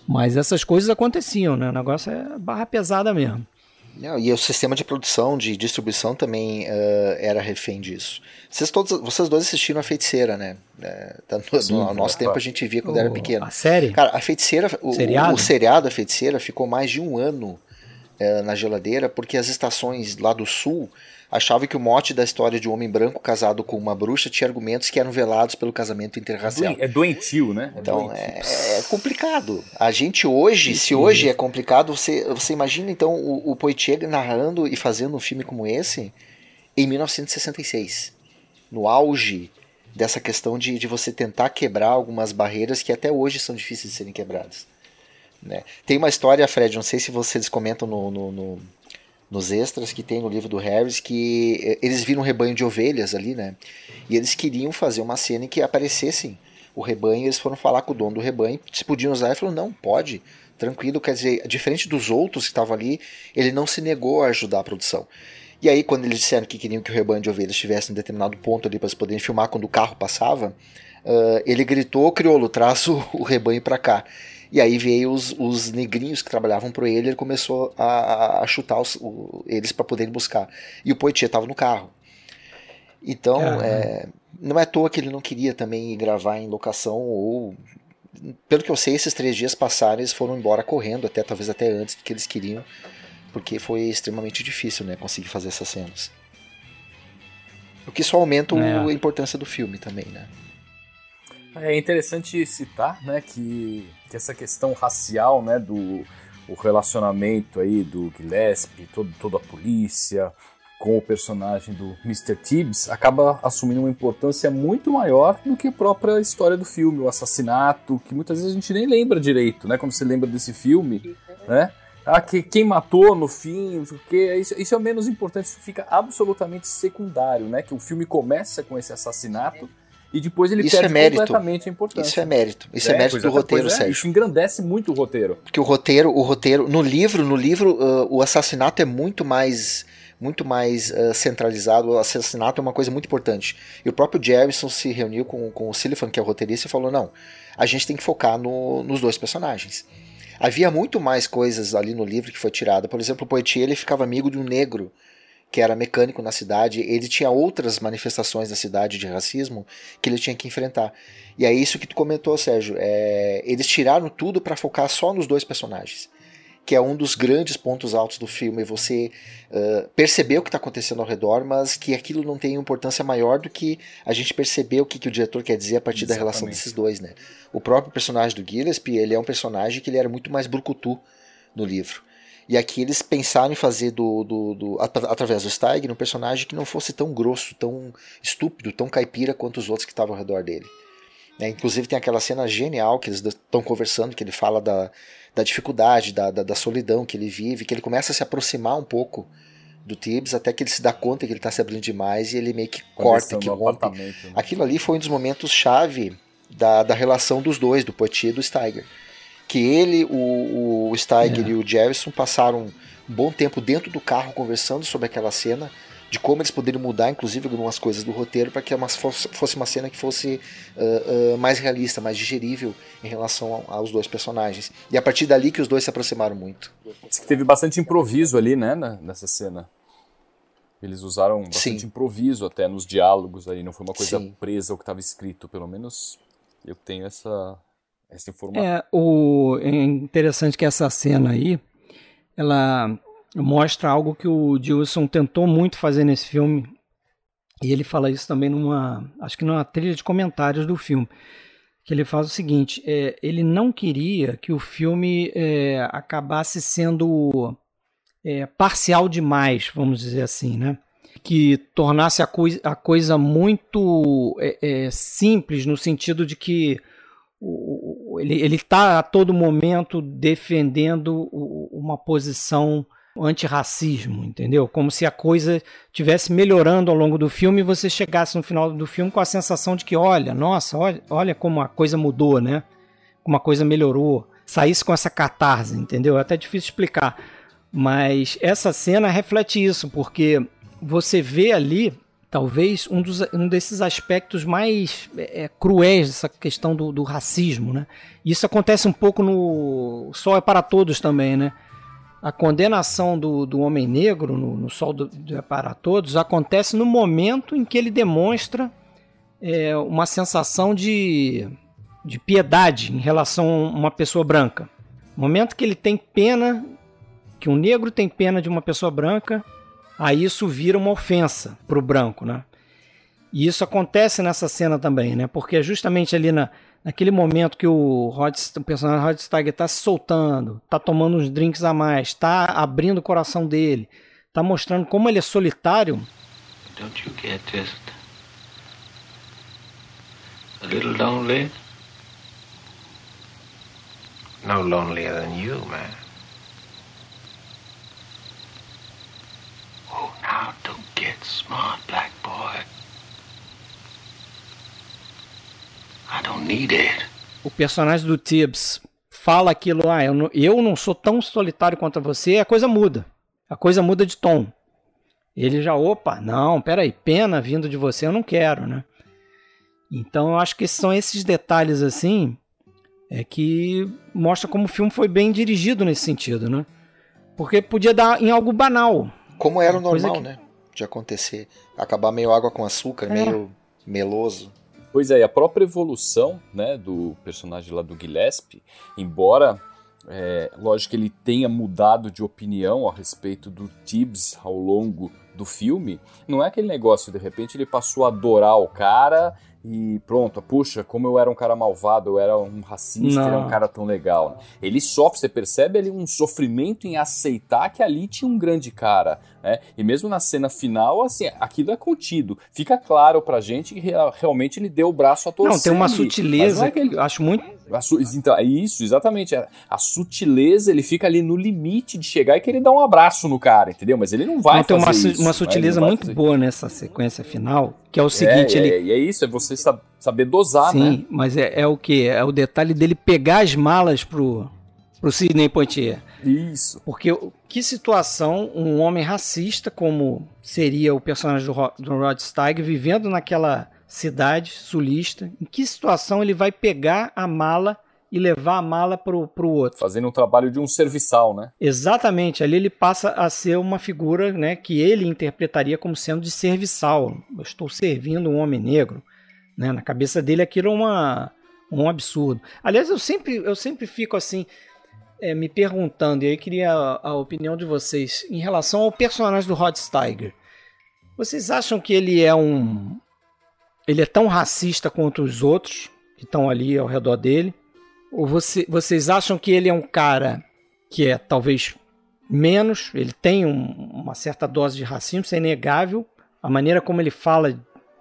Mas essas coisas aconteciam, né? O negócio é barra pesada mesmo. Não, e o sistema de produção, de distribuição também uh, era refém disso. Vocês, todos, vocês dois assistiram a Feiticeira, né? É, no, Sim, no nosso tempo a gente via quando oh, era pequeno. A série? Cara, a Feiticeira, o seriado, o, o seriado A Feiticeira ficou mais de um ano uh, na geladeira porque as estações lá do sul achava que o mote da história de um homem branco casado com uma bruxa tinha argumentos que eram velados pelo casamento interracial. É doentio, né? É então doentio. É, é, complicado. A gente hoje, se hoje é complicado, você, você imagina então o, o Poitier narrando e fazendo um filme como esse em 1966, no auge dessa questão de, de você tentar quebrar algumas barreiras que até hoje são difíceis de serem quebradas. Né? Tem uma história, Fred, não sei se vocês comentam no, no, no nos extras que tem no livro do Harris, que eh, eles viram um rebanho de ovelhas ali, né? E eles queriam fazer uma cena em que aparecessem o rebanho, eles foram falar com o dono do rebanho, se podiam usar, ele falou, não, pode, tranquilo, quer dizer, diferente dos outros que estavam ali, ele não se negou a ajudar a produção. E aí, quando eles disseram que queriam que o rebanho de ovelhas estivesse em determinado ponto ali para eles poderem filmar quando o carro passava, uh, ele gritou, crioulo, traz o, o rebanho para cá. E aí veio os, os negrinhos que trabalhavam para ele, ele começou a, a chutar os, o, eles para poderem buscar. E o Poitier estava no carro. Então, é, não é à toa que ele não queria também gravar em locação ou pelo que eu sei, esses três dias passaram, eles foram embora correndo, até talvez até antes do que eles queriam, porque foi extremamente difícil, né, conseguir fazer essas cenas. O que só aumenta é. a importância do filme também, né? É interessante citar, né, que, que essa questão racial, né, do o relacionamento aí do Gillespie, todo, toda a polícia, com o personagem do Mr. Tibbs, acaba assumindo uma importância muito maior do que a própria história do filme, o assassinato, que muitas vezes a gente nem lembra direito, né, quando você lembra desse filme, né, ah, que, quem matou no fim, o que isso, isso é o menos importante, isso fica absolutamente secundário, né, que o filme começa com esse assassinato, e depois ele isso perde é mérito. completamente a importância. Isso é mérito. Isso é, é mérito do é, roteiro, é, Sérgio. Isso engrandece muito o roteiro. Porque o roteiro, o roteiro, no livro, no livro, uh, o assassinato é muito mais muito mais uh, centralizado, o assassinato é uma coisa muito importante. E o próprio Jerrison se reuniu com, com o Sullivan, que é o roteirista, e falou: não, a gente tem que focar no, nos dois personagens. Havia muito mais coisas ali no livro que foi tirada. Por exemplo, o Poitier ele ficava amigo de um negro que era mecânico na cidade, ele tinha outras manifestações na cidade de racismo que ele tinha que enfrentar. E é isso que tu comentou, Sérgio. É, eles tiraram tudo para focar só nos dois personagens. Que é um dos grandes pontos altos do filme, você uh, perceber o que está acontecendo ao redor, mas que aquilo não tem importância maior do que a gente perceber o que, que o diretor quer dizer a partir Exatamente. da relação desses dois, né? O próprio personagem do Gillespie, ele é um personagem que ele era muito mais brucutu no livro. E aqui eles pensaram em fazer do, do, do através do Steiger um personagem que não fosse tão grosso, tão estúpido, tão caipira quanto os outros que estavam ao redor dele. É, inclusive tem aquela cena genial que eles estão conversando, que ele fala da, da dificuldade, da, da, da, solidão que ele vive, que ele começa a se aproximar um pouco do Tibbs até que ele se dá conta que ele está se abrindo demais e ele meio que corta, que rompe. Né? Aquilo ali foi um dos momentos chave da, da relação dos dois, do Poitier e do Steiger que ele, o, o Steiger é. e o Jefferson passaram um bom tempo dentro do carro conversando sobre aquela cena, de como eles poderiam mudar, inclusive, algumas coisas do roteiro para que fosse, fosse uma cena que fosse uh, uh, mais realista, mais digerível em relação aos dois personagens. E a partir dali que os dois se aproximaram muito. Diz que teve bastante improviso ali, né, nessa cena. Eles usaram bastante Sim. improviso até nos diálogos aí, não foi uma coisa Sim. presa ao que estava escrito, pelo menos eu tenho essa, essa informação. É, o, é interessante que essa cena aí, ela mostra algo que o Dilson tentou muito fazer nesse filme, e ele fala isso também numa, acho que numa trilha de comentários do filme, que ele faz o seguinte, é, ele não queria que o filme é, acabasse sendo é, parcial demais, vamos dizer assim, né? Que tornasse a, coi a coisa muito é, é, simples no sentido de que ele está a todo momento defendendo uma posição antirracismo, entendeu? Como se a coisa tivesse melhorando ao longo do filme e você chegasse no final do filme com a sensação de que, olha, nossa, olha, olha como a coisa mudou, né? Como a coisa melhorou. Saísse com essa catarse, entendeu? É até difícil explicar. Mas essa cena reflete isso, porque você vê ali talvez um, dos, um desses aspectos mais é, é, cruéis dessa questão do, do racismo, né? Isso acontece um pouco no Sol é para Todos também, né? a condenação do, do homem negro no, no Sol do, do para Todos acontece no momento em que ele demonstra é, uma sensação de, de piedade em relação a uma pessoa branca. Momento que ele tem pena, que um negro tem pena de uma pessoa branca, aí isso vira uma ofensa para o branco, né? E isso acontece nessa cena também, né? Porque é justamente ali na, naquele momento que o, Rod, o personagem Rod Steiger está se soltando, está tomando uns drinks a mais, está abrindo o coração dele, está mostrando como ele é solitário. Don't you get just a little lonely? No lonelier than you, man. Now don't get smart, black boy. I don't need it. O personagem do Tibbs fala aquilo, ah, eu não, eu não sou tão solitário quanto você, a coisa muda. A coisa muda de tom. Ele já, opa, não, peraí, pena vindo de você, eu não quero, né? Então eu acho que são esses detalhes assim é que mostra como o filme foi bem dirigido nesse sentido, né? Porque podia dar em algo banal. Como era o Coisa normal, que- né? De acontecer. Acabar meio água com açúcar, É. meio meloso. Pois é, e a própria evolução né, do personagem lá do Gillespie, embora, é, lógico que ele tenha mudado de opinião a respeito do Tibbs ao longo do filme, não é aquele negócio, de repente ele passou a adorar o cara e pronto, puxa, como eu era um cara malvado, eu era um racista, Não. é um cara tão legal. né? Ele sofre, você percebe ali um sofrimento em aceitar que ali tinha um grande cara, né? E mesmo na cena final, assim, aquilo é contido. Fica claro pra gente que rea- realmente ele deu o braço a torcer. Não, tem uma não sutileza é que ele- acho muito. su- então, é isso, exatamente. A, a sutileza, ele fica ali no limite de chegar e querer dar um abraço no cara, entendeu? Mas ele não vai Não, tem uma, fazer isso, uma né? sutileza vai muito fazer. boa nessa sequência final, que é o seguinte, é, ele é, e é isso, é você sab- saber dosar, Sim, né? mas é, é o que? É o detalhe dele pegar as malas pro, pro Sidney Poitier. Isso. Porque que situação um homem racista, como seria o personagem do, do Rod Steiger, vivendo naquela cidade sulista, em que situação ele vai pegar a mala e levar a mala pro, pro outro? Fazendo um trabalho de um serviçal, né? Exatamente, ali ele passa a ser uma figura né, que ele interpretaria como sendo de serviçal. Eu estou servindo um homem negro. Né? Na cabeça dele aquilo é uma, um absurdo. Aliás, eu sempre, eu sempre fico assim, é, me perguntando, e aí queria a, a opinião de vocês, em relação ao personagem do Rod Steiger. Vocês acham que ele é um. Ele é tão racista quanto os outros que estão ali ao redor dele? Ou você- vocês acham que ele é um cara que é talvez menos, ele tem um- uma certa dose de racismo, isso é inegável. A maneira como ele fala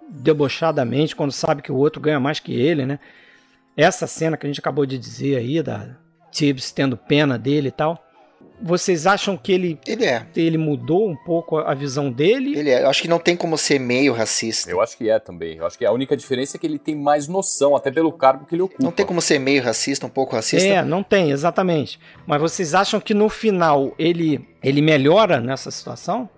debochadamente quando sabe que o outro ganha mais que ele, né? Essa cena que a gente acabou de dizer aí, da Tibbs tendo pena dele e tal. Vocês acham que ele, Ele é. ele mudou um pouco a visão dele? Ele é. Eu acho que não tem como ser meio racista. Eu acho que é também. Eu acho que a única diferença é que ele tem mais noção, até pelo cargo que ele ocupa. Não tem como ser meio racista, um pouco racista. É, não tem, exatamente. Mas vocês acham que no final ele, ele melhora nessa situação?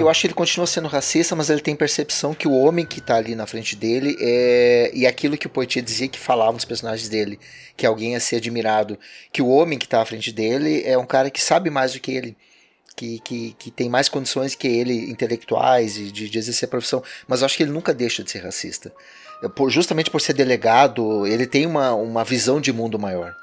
Eu acho que ele continua sendo racista, mas ele tem percepção que o homem que tá ali na frente dele é. E aquilo que o Poitier dizia que falava nos personagens dele, que alguém a ser admirado, que o homem que tá à frente dele é um cara que sabe mais do que ele. Que, que, que tem mais condições que ele, intelectuais e de, de exercer a profissão. Mas eu acho que ele nunca deixa de ser racista. É, por- justamente por ser delegado, ele tem uma, uma visão de mundo maior.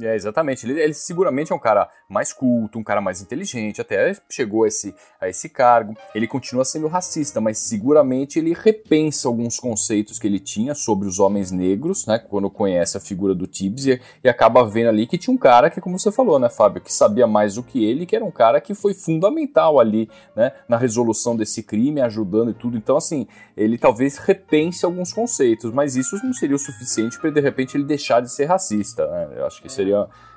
É, exatamente. Ele, ele seguramente é um cara mais culto, um cara mais inteligente, até chegou a esse, a esse cargo. Ele continua sendo racista, mas seguramente ele repensa alguns conceitos que ele tinha sobre os homens negros, né? Quando conhece a figura do Tibbs e, e acaba vendo ali que tinha um cara que, como você falou, né, Fábio, que sabia mais do que ele, que era um cara que foi fundamental ali, né, na resolução desse crime, ajudando e tudo. Então, assim, ele talvez repense alguns conceitos, mas isso não seria o suficiente para de repente ele deixar de ser racista. Né? Eu acho que seria,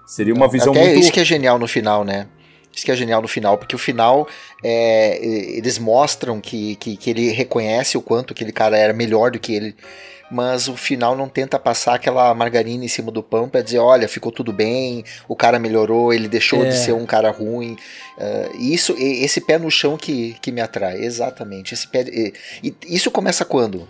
seria uma visão Até muito. isso que é genial no final, né? Isso que é genial no final, porque o final é, eles mostram que, que, que ele reconhece o quanto aquele cara era melhor do que ele, mas o final não tenta passar aquela margarina em cima do pão pra dizer, olha, ficou tudo bem, o cara melhorou, ele deixou É. de ser um cara ruim. Uh, isso, esse pé no chão que, que me atrai, exatamente. Esse pé, e, e isso começa quando?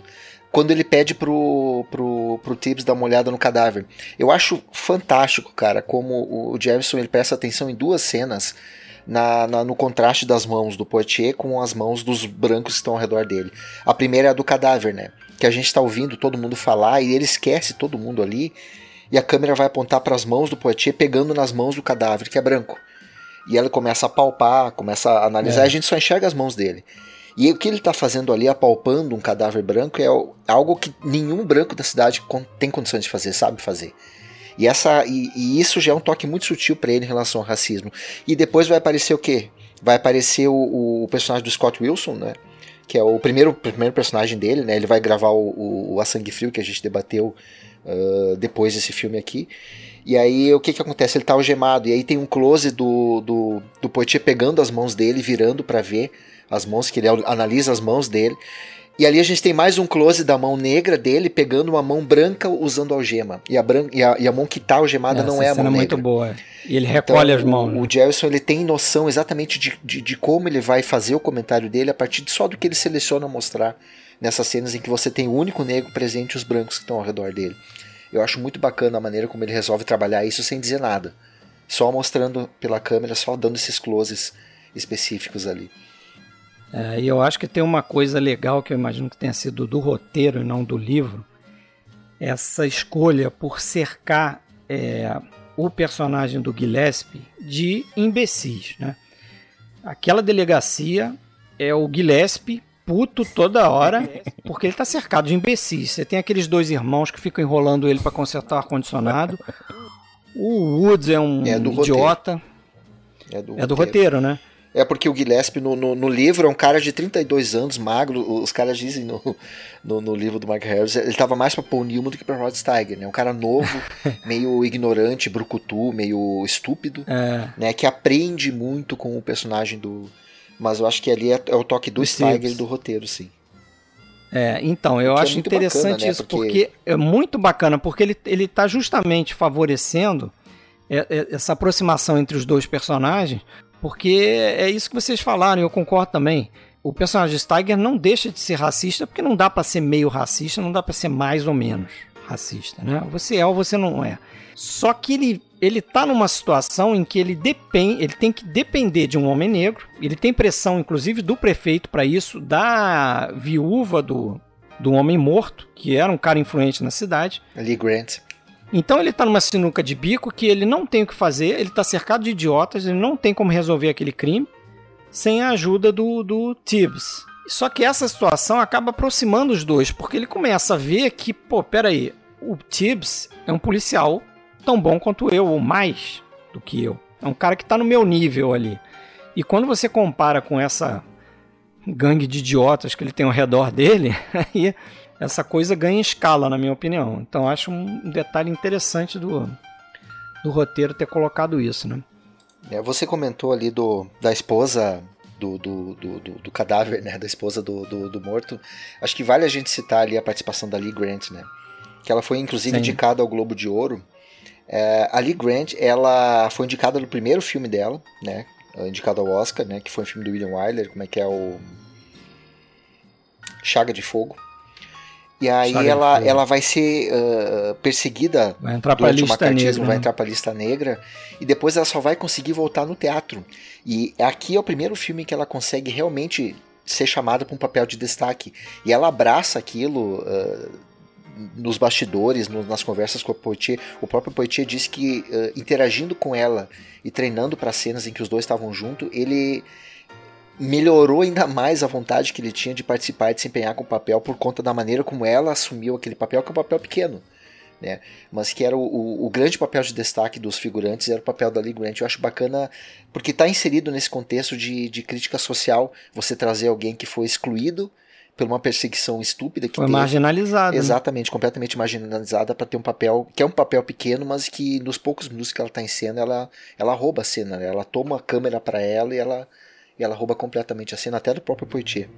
Quando ele pede pro, pro, pro Tibbs dar uma olhada no cadáver. Eu acho fantástico, cara, como o Jefferson ele presta atenção em duas cenas na, na- no contraste das mãos do Poitier com as mãos dos brancos que estão ao redor dele. A primeira é a do cadáver, né? Que a gente está ouvindo todo mundo falar e ele esquece todo mundo ali. E a câmera vai apontar para as mãos do Poitier, pegando nas mãos do cadáver, que é branco. E ela começa a palpar, começa a analisar, É. e a gente só enxerga as mãos dele. E o que ele está fazendo ali, apalpando um cadáver branco, é algo que nenhum branco da cidade tem condições de fazer, sabe fazer. E, essa, e, e isso já é um toque muito sutil para ele em relação ao racismo. E depois vai aparecer o quê? Vai aparecer o, o personagem do Scott Wilson, né? Que é o primeiro, primeiro personagem dele, né? Ele vai gravar o, o, o A Sangue Frio que a gente debateu ah, depois desse filme aqui. E aí o que que acontece? Ele tá algemado, e aí tem um close do, do, do Poitier pegando as mãos dele, virando para ver as mãos, que ele analisa as mãos dele. E ali a gente tem mais um close da mão negra dele pegando uma mão branca usando algema. E a, bran e a, e a mão que tá algemada não Essa é a mão é muito negra. boa. E ele recolhe Então, as mãos. O, né? o Jefferson ele tem noção exatamente de, de, de como ele vai fazer o comentário dele a partir de só do que ele seleciona mostrar nessas cenas em que você tem o único negro presente e os brancos que estão ao redor dele. Eu acho muito bacana a maneira como ele resolve trabalhar isso sem dizer nada. Só mostrando pela câmera, só dando esses closes específicos ali. É, e eu acho que tem uma coisa legal que eu imagino que tenha sido do roteiro e não do livro. Essa escolha por cercar é, o personagem do Gillespie de imbecis, né? Aquela delegacia é o Gillespie puto toda hora porque ele tá cercado de imbecis. Você tem aqueles dois irmãos que ficam enrolando ele para consertar o ar-condicionado. O Woods é um É idiota. É do, É do roteiro, né? É porque o Gillespie no, no, no livro é um cara de 32 anos, magro. Os caras dizem no, no, no livro do Mark Harris, ele tava mais pra Paul Newman do que pra Rod Steiger, né? Um cara novo, [LAUGHS] meio ignorante, brucutu, meio estúpido, É, né? Que aprende muito com o personagem do. Mas eu acho que ali é, é o toque do e do roteiro, sim. É, então, eu é acho muito interessante bacana, né? isso, Porque- porque... é muito bacana, porque ele, ele tá justamente favorecendo é- é- essa aproximação entre os dois personagens, porque é isso que vocês falaram, eu concordo também. O personagem de Steiger não deixa de ser racista, porque não dá pra ser meio racista, não dá pra ser mais ou menos racista, né? Você é ou você não é. Só que ele, ele tá numa situação em que ele depende, ele tem que depender de um homem negro. Ele tem pressão, inclusive, do prefeito para isso, da viúva do, do homem morto, que era um cara influente na cidade. Lee Grant. Então ele tá numa sinuca de bico que ele não tem o que fazer, ele tá cercado de idiotas, ele não tem como resolver aquele crime sem a ajuda do, do Tibbs. Só que essa situação acaba aproximando os dois, porque ele começa a ver que, pô, peraí, o Tibbs é um policial tão bom quanto eu, ou mais do que eu. É um cara que tá no meu nível ali. E quando você compara com essa gangue de idiotas que ele tem ao redor dele, [LAUGHS] aí essa coisa ganha escala, na minha opinião. Então acho um detalhe interessante do, do roteiro ter colocado isso, né? É, você comentou ali do, da esposa do, do, do, do- cadáver, né? Da esposa do, do, do morto. Acho que vale a gente citar ali a participação da Lee Grant, né? Que ela foi inclusive Sim. indicada ao Globo de Ouro. É, a Lee Grant, ela foi indicada no primeiro filme dela, né? Indicada ao Oscar, né? Que foi um filme do William Wyler, como é que é o... Chaga de Fogo. E aí ela, Fogo. ela vai ser ah, perseguida Vai entrar pra durante o macartismo, negra. vai né? entrar pra lista negra e depois ela só vai conseguir voltar no teatro. E aqui é o primeiro filme que ela consegue realmente ser chamada para um papel de destaque. E ela abraça aquilo ah, nos bastidores, no- nas conversas com o Poitier. O próprio Poitier disse que ah, interagindo com ela e treinando para cenas em que os dois estavam juntos, ele melhorou ainda mais a vontade que ele tinha de participar e de se empenhar com o papel por conta da maneira como ela assumiu aquele papel, que é um papel pequeno. Né? Mas que era o, o, o grande papel de destaque dos figurantes, era o papel da Lee Grant. Eu acho bacana, porque está inserido nesse contexto de, de crítica social, você trazer alguém que foi excluído por uma perseguição estúpida que Foi teve. marginalizado. né? Exatamente, completamente marginalizada para ter um papel que é um papel pequeno, mas que nos poucos minutos que ela está em cena, ela, ela rouba a cena, né? ela toma a câmera para ela e ela, e ela rouba completamente a cena, até do próprio Poitier.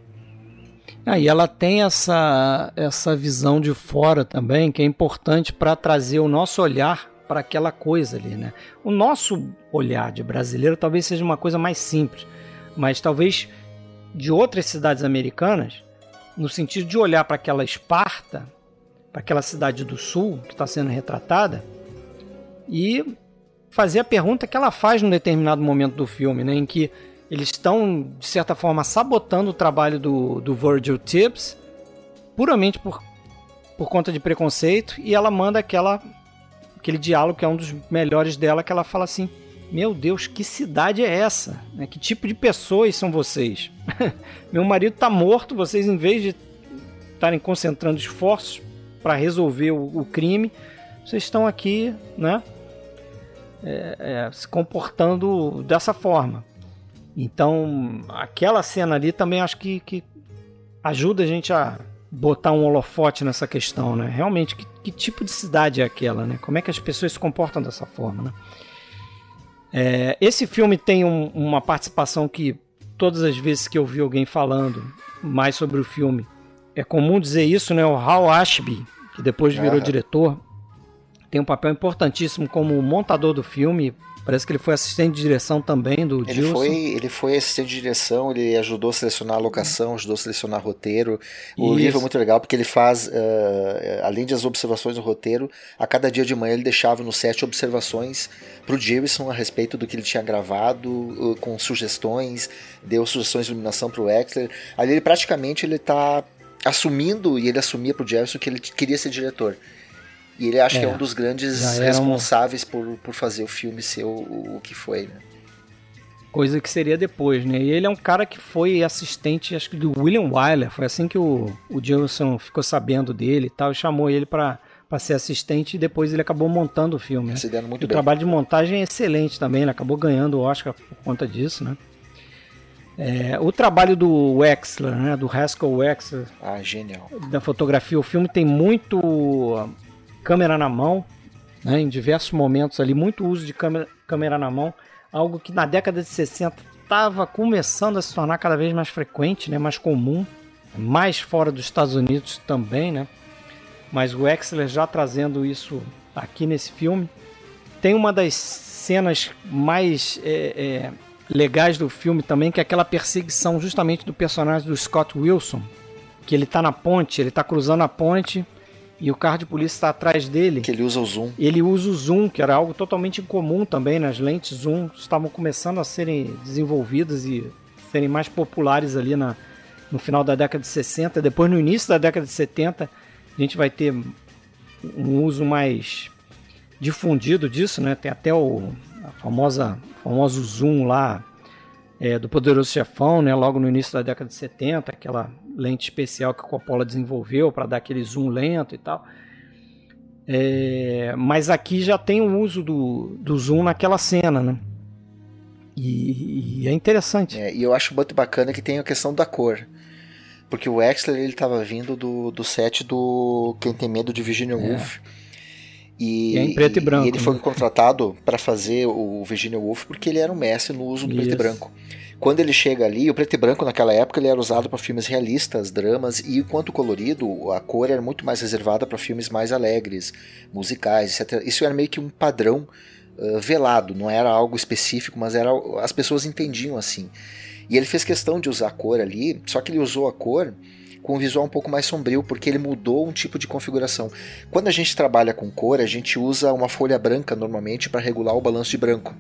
Ah, e ela tem essa, essa visão de fora também, que é importante para trazer o nosso olhar para aquela coisa ali, né? O nosso olhar de brasileiro talvez seja uma coisa mais simples, mas talvez de outras cidades americanas, no sentido de olhar para aquela Esparta, para aquela cidade do sul que está sendo retratada, e fazer a pergunta que ela faz num determinado momento do filme, né? Em que eles estão, de certa forma, sabotando o trabalho do, do Virgil Tibbs, puramente por, por conta de preconceito, e ela manda aquela, aquele diálogo que é um dos melhores dela, que ela fala assim: Meu Deus, que cidade é essa? Né? Que tipo de pessoas são vocês? [LAUGHS] Meu marido está morto, vocês, em vez de estarem concentrando esforços para resolver o, o, crime, vocês estão aqui, né? É, é, se comportando dessa forma. Então, aquela cena ali também acho que, que ajuda a gente a botar um holofote nessa questão, né? Realmente, que, que, tipo de cidade é aquela, né? Como é que as pessoas se comportam dessa forma, né? É, esse filme tem um, uma participação que todas as vezes que eu vi alguém falando mais sobre o filme, é comum dizer isso, né? O Hal Ashby, que depois virou diretor, tem um papel importantíssimo como montador do filme. Parece que ele foi assistente de direção também do ele Foi, ele foi assistente de direção, ele ajudou a selecionar a locação, ajudou a selecionar roteiro. O Isso. livro é muito legal porque ele faz, uh, além das observações do roteiro, a cada dia de manhã ele deixava no set observações para o Jameson a respeito do que ele tinha gravado, uh, com sugestões, deu sugestões de iluminação para o Exler. Ali ele praticamente ele está assumindo, e ele assumia para o Jefferson que ele queria ser diretor. E ele acha é, que é um dos grandes responsáveis um... por, por fazer o filme ser o, o que foi, né? Coisa que seria depois, né? E ele é um cara que foi assistente, acho que do William Wyler. Foi assim que o, o Jameson ficou sabendo dele e tal, e chamou ele para para ser assistente e depois ele acabou montando o filme. Né? Se muito o bem. trabalho de montagem é excelente também, ele acabou ganhando o Oscar por conta disso, né? É, o trabalho do Wexler, né, do Haskell Wexler, ah, genial. da fotografia, o filme tem muito câmera na mão, né, em diversos momentos ali, muito uso de câmera, câmera na mão, algo que na década de 60 estava começando a se tornar cada vez mais frequente, né, mais comum, mais fora dos Estados Unidos também, né, mas o Wexler já trazendo isso aqui nesse filme. Tem uma das cenas mais é, é, legais do filme também, que é aquela perseguição justamente do personagem do Scott Wilson, que ele tá na ponte, ele tá cruzando a ponte e o carro de polícia está atrás dele. Que ele usa o zoom. Ele usa o zoom, que era algo totalmente incomum também nas lentes zoom, estavam começando a serem desenvolvidas e serem mais populares ali na, no final da década de 60, depois no início da década de 70, a gente vai ter um uso mais difundido disso, né? Tem até o a famosa famoso zoom lá é, do Poderoso Chefão, né, logo no início da década de 70, aquela lente especial que a Coppola desenvolveu para dar aquele zoom lento e tal. É, mas aqui já tem o uso do, do zoom naquela cena, né? E, e é interessante. É, e eu acho muito bacana que tem a questão da cor. Porque o Wexler ele estava vindo do, do set do Quem Tem Medo de Virginia é. Woolf. E, e, é em preto e branco. E ele né? foi contratado para fazer o Virginia Woolf porque ele era um mestre no uso do Isso. preto e branco. Quando ele chega ali, o preto e branco naquela época ele era usado para filmes realistas, dramas e quanto colorido, a cor era muito mais reservada para filmes mais alegres, musicais, etc. Isso era meio que um padrão uh, velado, não era algo específico, mas era as pessoas entendiam assim. E ele fez questão de usar a cor ali, só que ele usou a cor com um visual um pouco mais sombrio, porque ele mudou um tipo de configuração. Quando a gente trabalha com cor, a gente usa uma folha branca normalmente para regular o balanço de branco.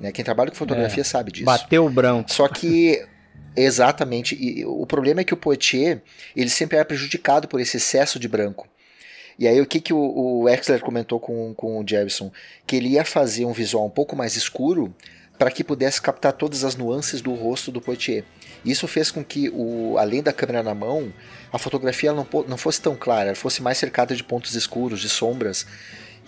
Né? Quem trabalha com fotografia é, sabe disso. Bateu o branco. Só que [LAUGHS] Exatamente. E o problema é que o Poitier, ele sempre era prejudicado por esse excesso de branco. E aí o que, que o, o Exler comentou com, com o Jefferson? Que ele ia fazer um visual um pouco mais escuro para que pudesse captar todas as nuances do rosto do Poitier. Isso fez com que, o, além da câmera na mão, a fotografia não, não fosse tão clara, fosse mais cercada de pontos escuros, de sombras,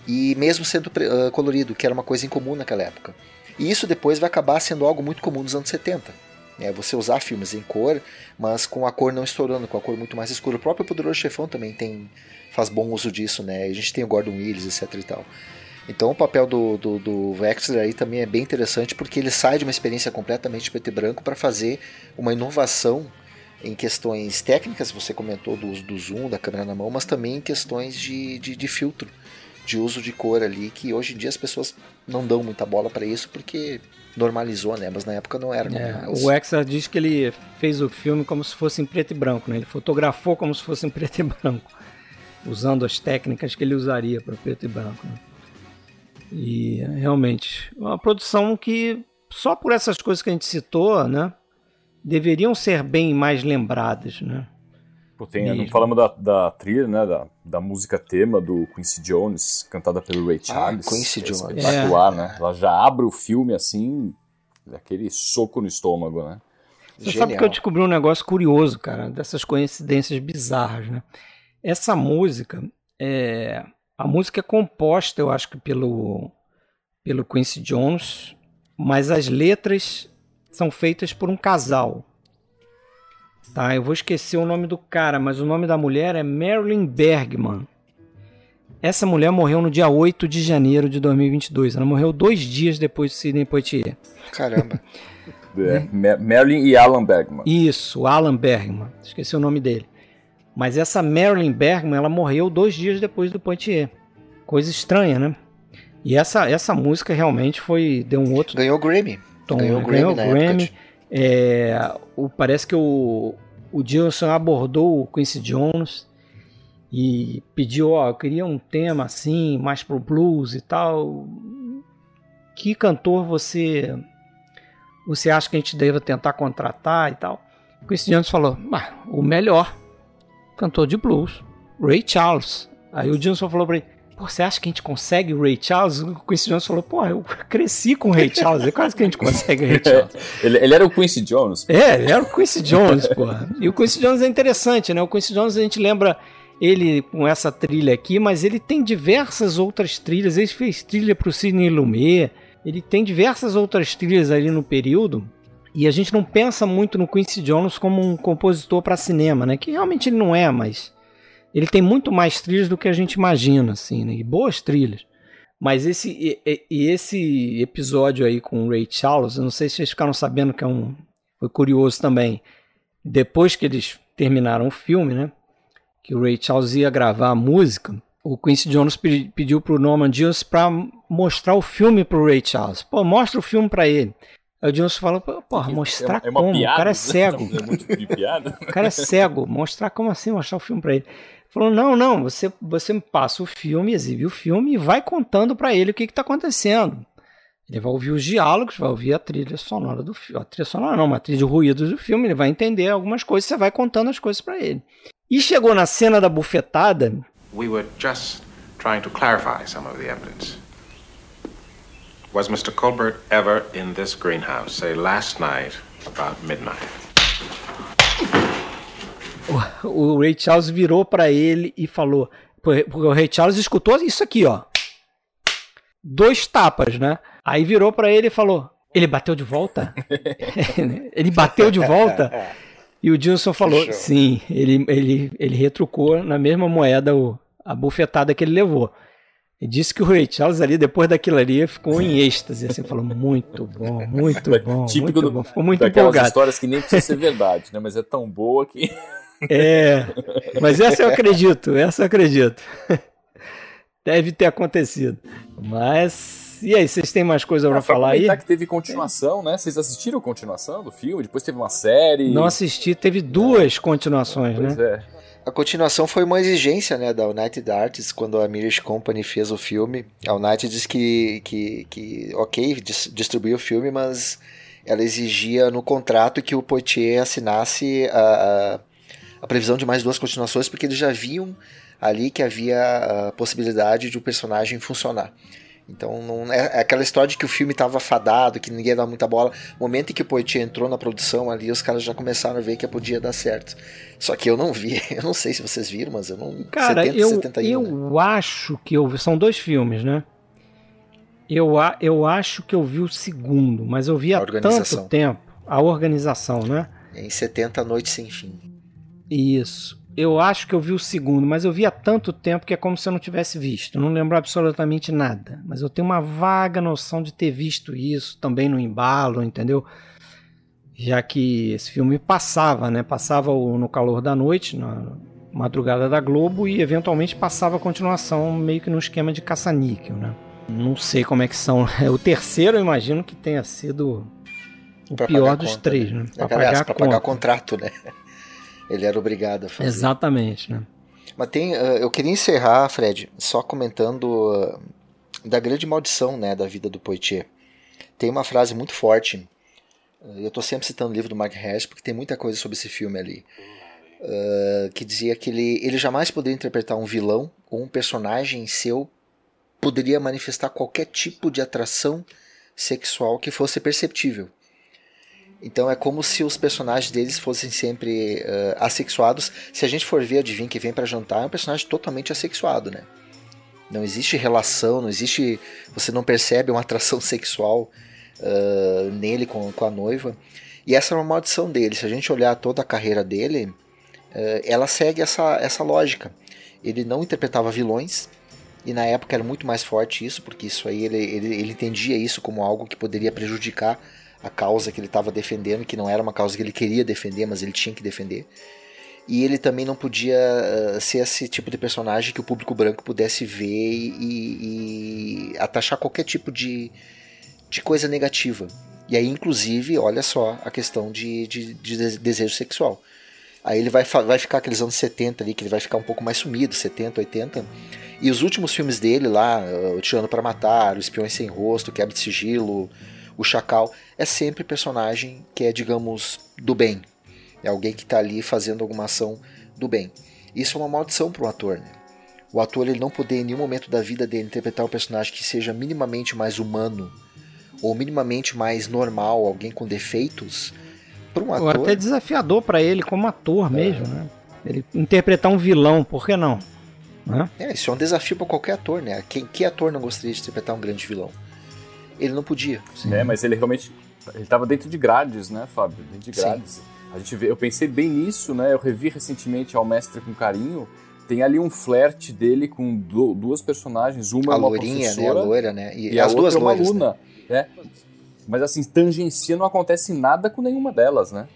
e mesmo sendo uh, colorido, que era uma coisa incomum naquela época. E isso depois vai acabar sendo algo muito comum nos anos 70. É você usar filmes em cor, mas com a cor não estourando, com a cor muito mais escura. O próprio Poderoso Chefão também tem faz bom uso disso, né? A gente tem o Gordon Willis, etc e tal. Então o papel do, do, do Wexler aí também é bem interessante porque ele sai de uma experiência completamente preto e branco para fazer uma inovação em questões técnicas, você comentou do do zoom, da câmera na mão, mas também em questões de, de, de filtro, de uso de cor ali, que hoje em dia as pessoas não dão muita bola para isso porque normalizou, né? Mas na época não era. É, o Wexler diz que ele fez o filme como se fosse em preto e branco, né? Ele fotografou como se fosse em preto e branco, usando as técnicas que ele usaria para preto e branco. Né? E realmente, uma produção que só por essas coisas que a gente citou, né, deveriam ser bem mais lembradas, né? Pô, tem, não falamos da, da trilha, né? Da, da música tema do Quincy Jones, cantada pelo Ray Charles. Quincy É Jones. Espetacular, né? Ela já abre o filme assim, aquele soco no estômago, né? Você Genial. sabe que eu descobri um negócio curioso, cara, dessas coincidências bizarras, né? Essa música, é, a música é composta, eu acho que pelo, pelo Quincy Jones, mas as letras são feitas por um casal. Tá, eu vou esquecer o nome do cara, mas o nome da mulher é Marilyn Bergman. Essa mulher morreu no dia 8 de janeiro de 2022. Ela morreu dois dias depois de Sidney Poitier. Caramba. [LAUGHS] É, Ma- Marilyn e Alan Bergman. Isso, Alan Bergman. Esqueci o nome dele. Mas essa Marilyn Bergman, ela morreu dois dias depois do Poitier. Coisa estranha, né? E essa, essa música realmente foi deu um outro Ganhou o Grammy. tom. ganhou né? o Grammy na época de- É, o, parece que o, o Dilson abordou o Quincy Jones e pediu, ó, eu queria um tema assim, mais pro blues e tal. Que cantor você você acha que a gente deva tentar contratar e tal? O Quincy Jones falou, "Ah, o melhor cantor de blues, Ray Charles. Aí o Dilson falou pra ele, Pô, você acha que a gente consegue o Ray Charles? O Quincy Jones falou, pô, eu cresci com o Ray Charles, é quase que a gente consegue o Ray Charles. [LAUGHS] Ele, ele era o Quincy Jones. É, ele era o Quincy Jones, porra. E o Quincy Jones é interessante, né? O Quincy Jones a gente lembra ele com essa trilha aqui, mas ele tem diversas outras trilhas. Ele fez trilha pro Sidney Lumet, ele tem diversas outras trilhas ali no período. E a gente não pensa muito no Quincy Jones como um compositor para cinema, né? Que realmente ele não é, mas ele tem muito mais trilhas do que a gente imagina, assim, né? E boas trilhas. Mas esse, e, e- esse episódio aí com o Ray Charles, eu não sei se vocês ficaram sabendo que é um. Foi curioso também. Depois que eles terminaram o filme, né? Que o Ray Charles ia gravar a música, o Quincy Jones pe- pediu pro Norman Jones para mostrar o filme pro Ray Charles. Pô, mostra o filme para ele. Aí o Jones falou, "Pô, porra, mostrar é uma como? piada, o cara é né? [LAUGHS] cego. É muito de piada. O cara é cego. Mostrar como assim? Mostrar o filme pra ele. Falou, não, não, você, você me passa o filme, exibe o filme e vai contando pra ele o que, que tá acontecendo. Ele vai ouvir os diálogos, vai ouvir a trilha sonora do filme. A trilha sonora não, uma trilha de ruídos do filme, ele vai entender algumas coisas, você vai contando as coisas pra ele. E chegou na cena da bufetada, We were just trying to clarify some of the evidence. Was Mr. Colbert ever in this greenhouse, say last night about midnight? O Ray Charles virou pra ele e falou, porque o Ray Charles escutou isso aqui, ó. Dois tapas, né? Aí virou pra ele e falou: "Ele bateu de volta?" [LAUGHS] [LAUGHS] ele bateu de volta? [LAUGHS] E o Dilson falou: Show. "Sim, ele ele ele retrucou na mesma moeda o, a bufetada que ele levou." E disse que o Ray Charles ali, depois daquilo ali, ficou em êxtase. Assim, falou, muito bom, muito bom, Típico muito do- bom. Ficou muito Daquelas empolgado. histórias que nem precisa ser verdade, né? Mas é tão boa que. É, mas essa eu acredito, essa eu acredito. Deve ter acontecido. Mas, e aí, vocês têm mais coisa pra Ah, pra falar aí? que teve continuação, né? Vocês assistiram a continuação do filme? Depois teve uma série. Não assisti, teve duas continuações, Pois né? é. A continuação foi uma exigência né, da United Artists quando a Mirish Company fez o filme. A United disse que, que, que ok, dis- distribuiu o filme, mas ela exigia no contrato que o Poitier assinasse a, a, previsão de mais duas continuações, porque eles já viam ali que havia a possibilidade de o personagem funcionar. Então não é, é aquela história de que o filme estava fadado, que ninguém ia dar muita bola. No momento em que o Poitier entrou na produção ali, os caras já começaram a ver que podia dar certo. Só que eu não vi, [LAUGHS] eu não sei se vocês viram, mas eu não. Cara, 70, eu, 71, né? eu acho que eu vi. São dois filmes, né? Eu, eu acho que eu vi o segundo, mas eu vi há tanto tempo. A organização, né? Em 70, Noite Sem Fim. Isso. Eu acho que eu vi o segundo, mas eu vi há tanto tempo que é como se eu não tivesse visto. Eu não lembro absolutamente nada. Mas eu tenho uma vaga noção de ter visto isso também no embalo, entendeu? Já que esse filme passava, né? Passava No Calor da Noite, na madrugada da Globo, e eventualmente passava a continuação meio que no esquema de caça-níquel, né? Não sei como é que são. [LAUGHS] O terceiro eu imagino que tenha sido o Pra pior pagar dos conta, três, né? né? Pra pagar a pra pagar contrato, né? Ele era obrigado a fazer. Exatamente, né? Mas tem, ah, eu queria encerrar, Fred, só comentando ah, da grande maldição né, da vida do Poitier. Tem uma frase muito forte. Eu estou sempre citando o livro do Mark Hess porque tem muita coisa sobre esse filme ali. Uh, que dizia que ele, ele jamais poderia interpretar um vilão ou um personagem seu poderia manifestar qualquer tipo de atração sexual que fosse perceptível. Então é como se os personagens deles fossem sempre uh, assexuados. Se a gente for ver Adivinha que vem para jantar, é um personagem totalmente assexuado, né? Não existe relação, não existe. Você não percebe uma atração [LAUGHS] sexual uh, nele com, com a noiva. E essa é uma maldição dele. Se a gente olhar toda a carreira dele, uh, ela segue essa, essa lógica. Ele não interpretava vilões, e na época era muito mais forte isso, porque isso aí ele, ele, ele entendia isso como algo que poderia prejudicar a causa que ele estava defendendo, que não era uma causa que ele queria defender, mas ele tinha que defender. E ele também não podia uh, ser esse tipo de personagem que o público branco pudesse ver e, e atachar qualquer tipo de, de coisa negativa. E aí, inclusive, olha só a questão de, de, de desejo sexual. Aí ele vai, vai ficar aqueles anos 70 ali, que ele vai ficar um pouco mais sumido, 70, 80. E os últimos filmes dele lá, O Tirando para Matar, O Espiões Sem Rosto, Quebra de Sigilo, O Chacal, é sempre personagem que é, digamos, do bem. É alguém que está ali fazendo alguma ação do bem. Isso é uma maldição para um ator, né? O ator ele não poder em nenhum momento da vida dele interpretar um personagem que seja minimamente mais humano ou minimamente mais normal, alguém com defeitos, para um ator. Ou até desafiador para ele como ator é. mesmo, né? Ele interpretar um vilão, por que não? Né? É, isso é um desafio para qualquer ator, né? Quem, que ator não gostaria de interpretar um grande vilão? Ele não podia. Sim. É, mas ele realmente ele estava dentro de grades, né, Fábio? Dentro de grades. Sim. A gente vê, eu pensei bem nisso, né? Eu revi recentemente ao Mestre com Carinho. Tem ali um flerte dele com do, duas personagens, uma a é uma loirinha, professora né? A loira, né? E, e as duas é uma loiras, aluna, né? né? Mas assim, tangencia não acontece nada com nenhuma delas, né?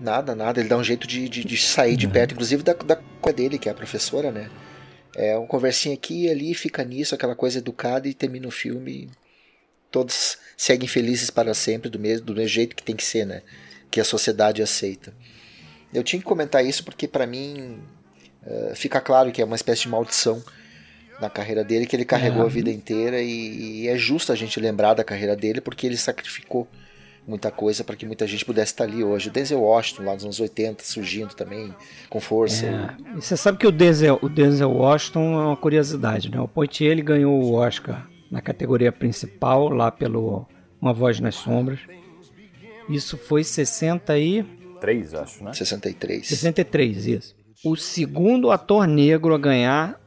Nada, nada. Ele dá um jeito de, de, de sair de uhum. perto, inclusive da, da dele, que é a professora, né? É uma conversinha aqui e ali, fica nisso, aquela coisa educada e termina o filme. Todos seguem felizes para sempre, do mesmo, do mesmo jeito que tem que ser, né? Que a sociedade aceita. Eu tinha que comentar isso porque, para mim, uh, fica claro que é uma espécie de maldição na carreira dele, que ele carregou a vida inteira e, e é justo a gente lembrar da carreira dele porque ele sacrificou muita coisa para que muita gente pudesse estar ali hoje. O Denzel Washington, lá nos anos 80, surgindo também com força. É. E você sabe que o Denzel, o Denzel Washington é uma curiosidade, né? O Poitier ele ganhou o Oscar na categoria principal, lá pelo Uma Voz nas Sombras. Isso foi 63, acho, né? 63. 63, isso. O segundo ator negro a ganhar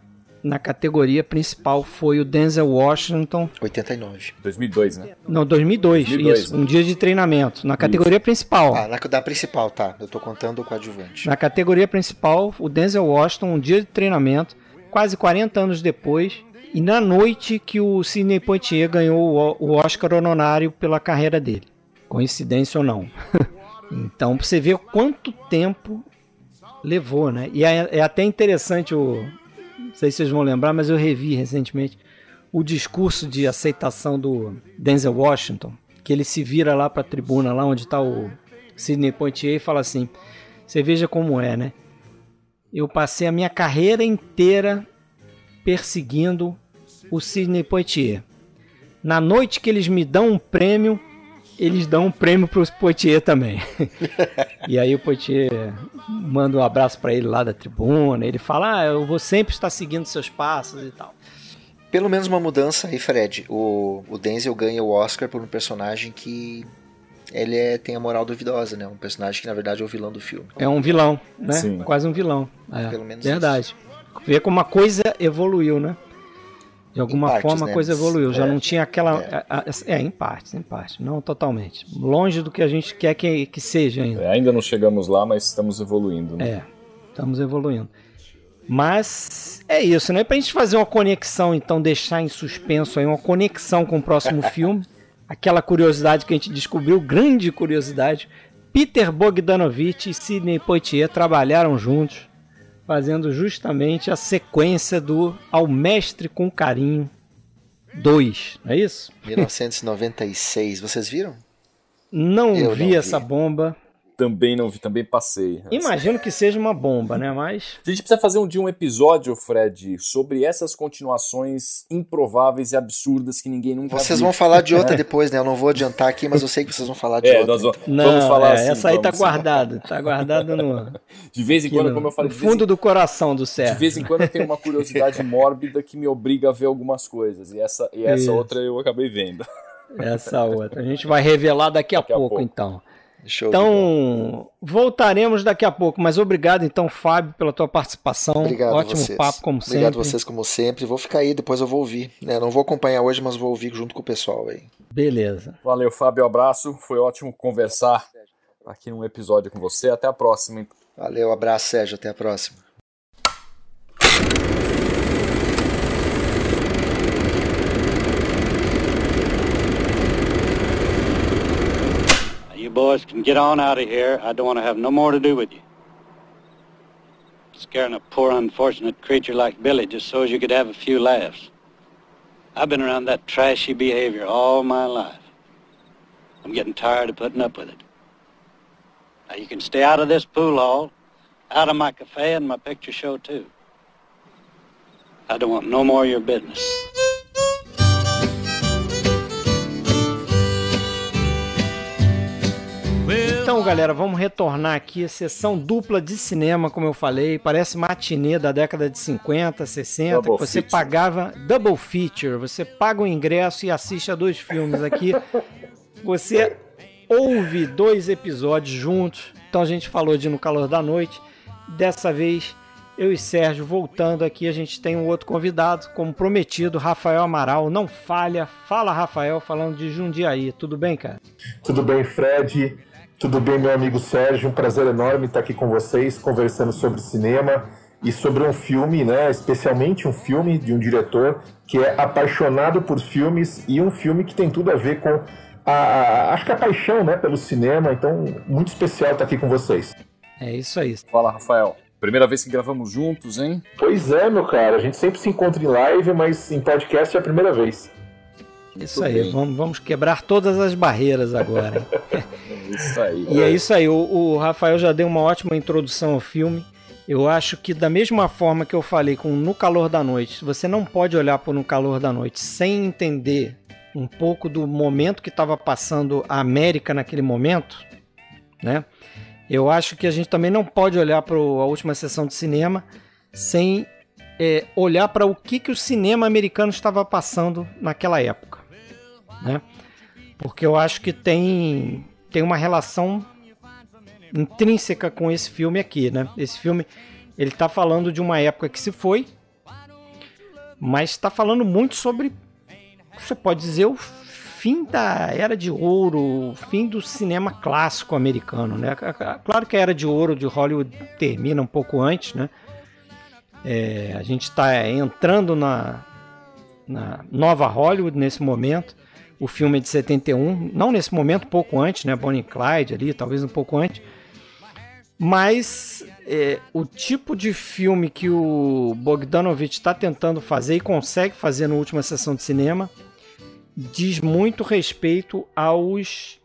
na categoria principal foi o Denzel Washington. 89. 2002, né? Não, 2002, 2002 isso. Né? Um dia de treinamento. Na categoria isso. principal. Ah, na, da principal, tá. Eu tô contando o coadjuvante. Na categoria principal, o Denzel Washington, um dia de treinamento, quase 40 anos depois. E na noite que o Sidney Poitier ganhou o Oscar honorário pela carreira dele. Coincidência ou não. [LAUGHS] então, pra você ver quanto tempo levou, né? E é, é até interessante o, não sei se vocês vão lembrar, mas eu revi recentemente o discurso de aceitação do Denzel Washington, que ele se vira lá para a tribuna, lá onde está o Sidney Poitier, e fala assim: Você veja como é, né? Eu passei a minha carreira inteira perseguindo o Sidney Poitier. Na noite que eles me dão um prêmio, eles dão um prêmio pro Poitier também. [LAUGHS] e aí o Poitier manda um abraço para ele lá da tribuna. Ele fala: ah, eu vou sempre estar seguindo seus passos e tal. Pelo menos uma mudança aí, Fred. O, o Denzel ganha o Oscar por um personagem que ele é, tem a moral duvidosa, né? Um personagem que na verdade é o vilão do filme. É um vilão, né? Sim. Quase um vilão. É, Pelo menos verdade. Isso. Vê como a coisa evoluiu, né? De alguma partes, forma a né? coisa evoluiu. É, Já não tinha aquela. É. A, a, é. em partes, em partes. Não totalmente. Longe do que a gente quer que, que seja ainda. É, ainda não chegamos lá, mas estamos evoluindo. Né? É, estamos evoluindo. Mas é isso, né? Pra gente fazer uma conexão, então, deixar em suspenso aí, uma conexão com o próximo [LAUGHS] filme. Aquela curiosidade que a gente descobriu, grande curiosidade. Peter Bogdanovich e Sidney Poitier trabalharam juntos fazendo justamente a sequência do Ao Mestre com Carinho 2, não é isso? 1996, vocês viram? Não Eu vi não essa vi. bomba. Também não vi, também passei. Imagino que seja uma bomba, né? Mas. A gente precisa fazer um dia um episódio, Fred, sobre essas continuações improváveis e absurdas que ninguém nunca Vocês viu. vão falar de outra [LAUGHS] depois, né? Eu não vou adiantar aqui, mas eu sei que vocês vão falar de É, outra. nós vamos, Não, vamos falar é, assim. essa aí tá guardada. Tá guardada no, De vez em quando, no- como eu falei, no de vez em fundo do coração do De Sérgio. vez em quando eu tenho uma curiosidade [LAUGHS] mórbida que me obriga a ver algumas coisas. E essa, e essa Isso. outra eu acabei vendo. Essa outra. A gente vai revelar daqui a, Daqui a pouco, pouco. então. Show. Então, voltaremos daqui a pouco. Mas obrigado, então, Fábio, pela tua participação. Obrigado Ótimo vocês. papo, como Obrigado sempre. vocês, como sempre. Vou ficar aí, depois eu vou ouvir. Né? Não vou acompanhar hoje, mas vou ouvir junto com o pessoal aí. Beleza. Valeu, Fábio. Abraço. Foi ótimo conversar aqui num episódio com você. Até a próxima. hein? Valeu, abraço, Sérgio. Até a próxima. Boys can get on out of here. I don't want to have no more to do with you. Scaring a poor unfortunate creature like Billy just so as you could have a few laughs. I've been around that trashy behavior all my life. I'm getting tired of putting up with it. Now you can stay out of this pool hall, out of my cafe and my picture show too. I don't want no more of your business. Então, galera, vamos retornar aqui a sessão dupla de cinema, como eu falei. Parece matinê da década de 50, 60. Double que você feature. pagava double feature. Você paga o ingresso e assiste a dois filmes aqui. Você ouve dois episódios juntos. Então a gente falou de No Calor da Noite. Dessa vez, eu e Sérgio voltando aqui, a gente tem um outro convidado, como prometido, Rafael Amaral. Não falha. Fala, Rafael, falando de Jundiaí. Tudo bem, cara? Tudo bem, Fred? Tudo bem, meu amigo Sérgio? Um prazer enorme estar aqui com vocês, conversando sobre cinema e sobre um filme, né? Especialmente um filme de um diretor que é apaixonado por filmes e um filme que tem tudo a ver com a, a- acho que a paixão, né, pelo cinema. Então, muito especial estar aqui com vocês. É isso aí. Fala, Rafael. Primeira vez que gravamos juntos, hein? Pois é, meu cara. A gente sempre se encontra em live, mas em podcast é a primeira vez. Isso Muito aí, vamos, vamos quebrar todas as barreiras agora. [LAUGHS] Isso aí. e é isso aí, o, o Rafael já deu uma ótima introdução ao filme. Eu acho que da mesma forma que eu falei com No Calor da Noite, você não pode olhar para No Calor da Noite sem entender um pouco do momento que estava passando a América naquele momento, né? Eu acho que a gente também não pode olhar para a última sessão de cinema sem é, olhar para o que, que o cinema americano estava passando naquela época, né? Porque eu acho que tem, tem uma relação intrínseca com esse filme aqui, né? Esse filme ele está falando de uma época que se foi, mas está falando muito sobre, você pode dizer, o fim da era de ouro, o fim do cinema clássico americano, né? Claro que a era de ouro de Hollywood termina um pouco antes, né? É, a gente está entrando na, na nova Hollywood nesse momento. O filme de 71, não nesse momento, pouco antes, né? Bonnie Clyde ali, talvez um pouco antes. Mas é, o tipo de filme que o Bogdanovich está tentando fazer e consegue fazer na última sessão de cinema diz muito respeito aos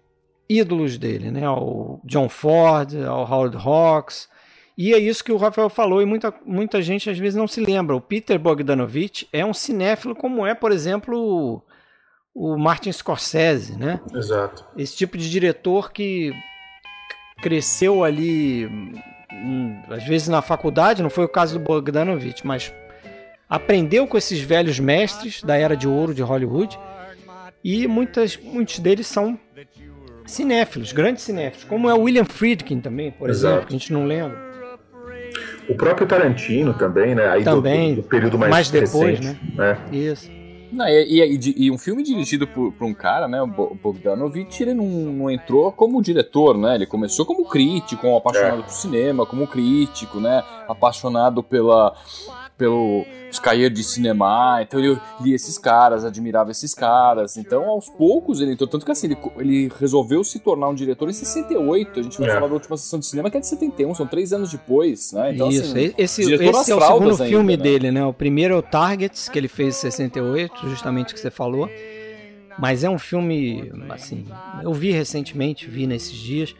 ídolos dele, né? Ao John Ford, ao Howard Hawks. E é isso que o Rafael falou e muita, muita gente às vezes não se lembra. O Peter Bogdanovich é um cinéfilo como é, por exemplo, o, Martin Scorsese, né? Exato. Esse tipo de diretor que cresceu ali, hum, às vezes na faculdade, não foi o caso do Bogdanovich, mas aprendeu com esses velhos mestres da era de ouro de Hollywood e muitas, muitos deles são cinéfilos, grandes cinéfilos, como é o William Friedkin também, por Exato. exemplo, que a gente não lembra. O próprio Tarantino também, né? Aí Também. do, do período mais, Mais depois, recente, né? Isso. Não, e, e- e um filme dirigido por, por um cara, né, o Bo- Bogdanovich, ele não, não entrou como diretor, né? Ele começou como crítico, um apaixonado É. por cinema, como crítico, né? Apaixonado pela pelo os cahiers de cinema, então ele lia esses caras, admirava esses caras. Então, aos poucos ele entrou, tanto que assim, ele, ele resolveu se tornar um diretor em 68. A gente vai É. falar da última sessão de cinema que é de 71, são três anos depois, né? Então, Isso, assim, esse, diretor esse é o segundo ainda, filme né? dele, né? O primeiro é o Targets, que ele fez em 68, justamente o que você falou. Mas é um filme, assim, eu vi recentemente, vi nesses dias.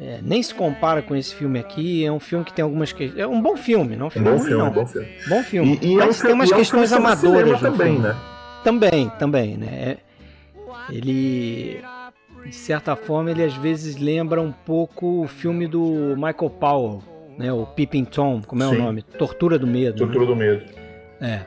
É, nem se compara com esse filme aqui. É um filme que tem algumas questões. É um bom filme, não é um Um filme bom ruim, filme, não. um bom filme. Bom filme. E, e é um Mas tem filme- umas e é um questões amadoras também, filme. né? Também, também, né? É- Ele, de certa forma, ele às vezes lembra um pouco o filme do Michael Powell, né? O Peeping Tom, como é Sim. o nome? Tortura do Medo. né? Tortura do Medo. É.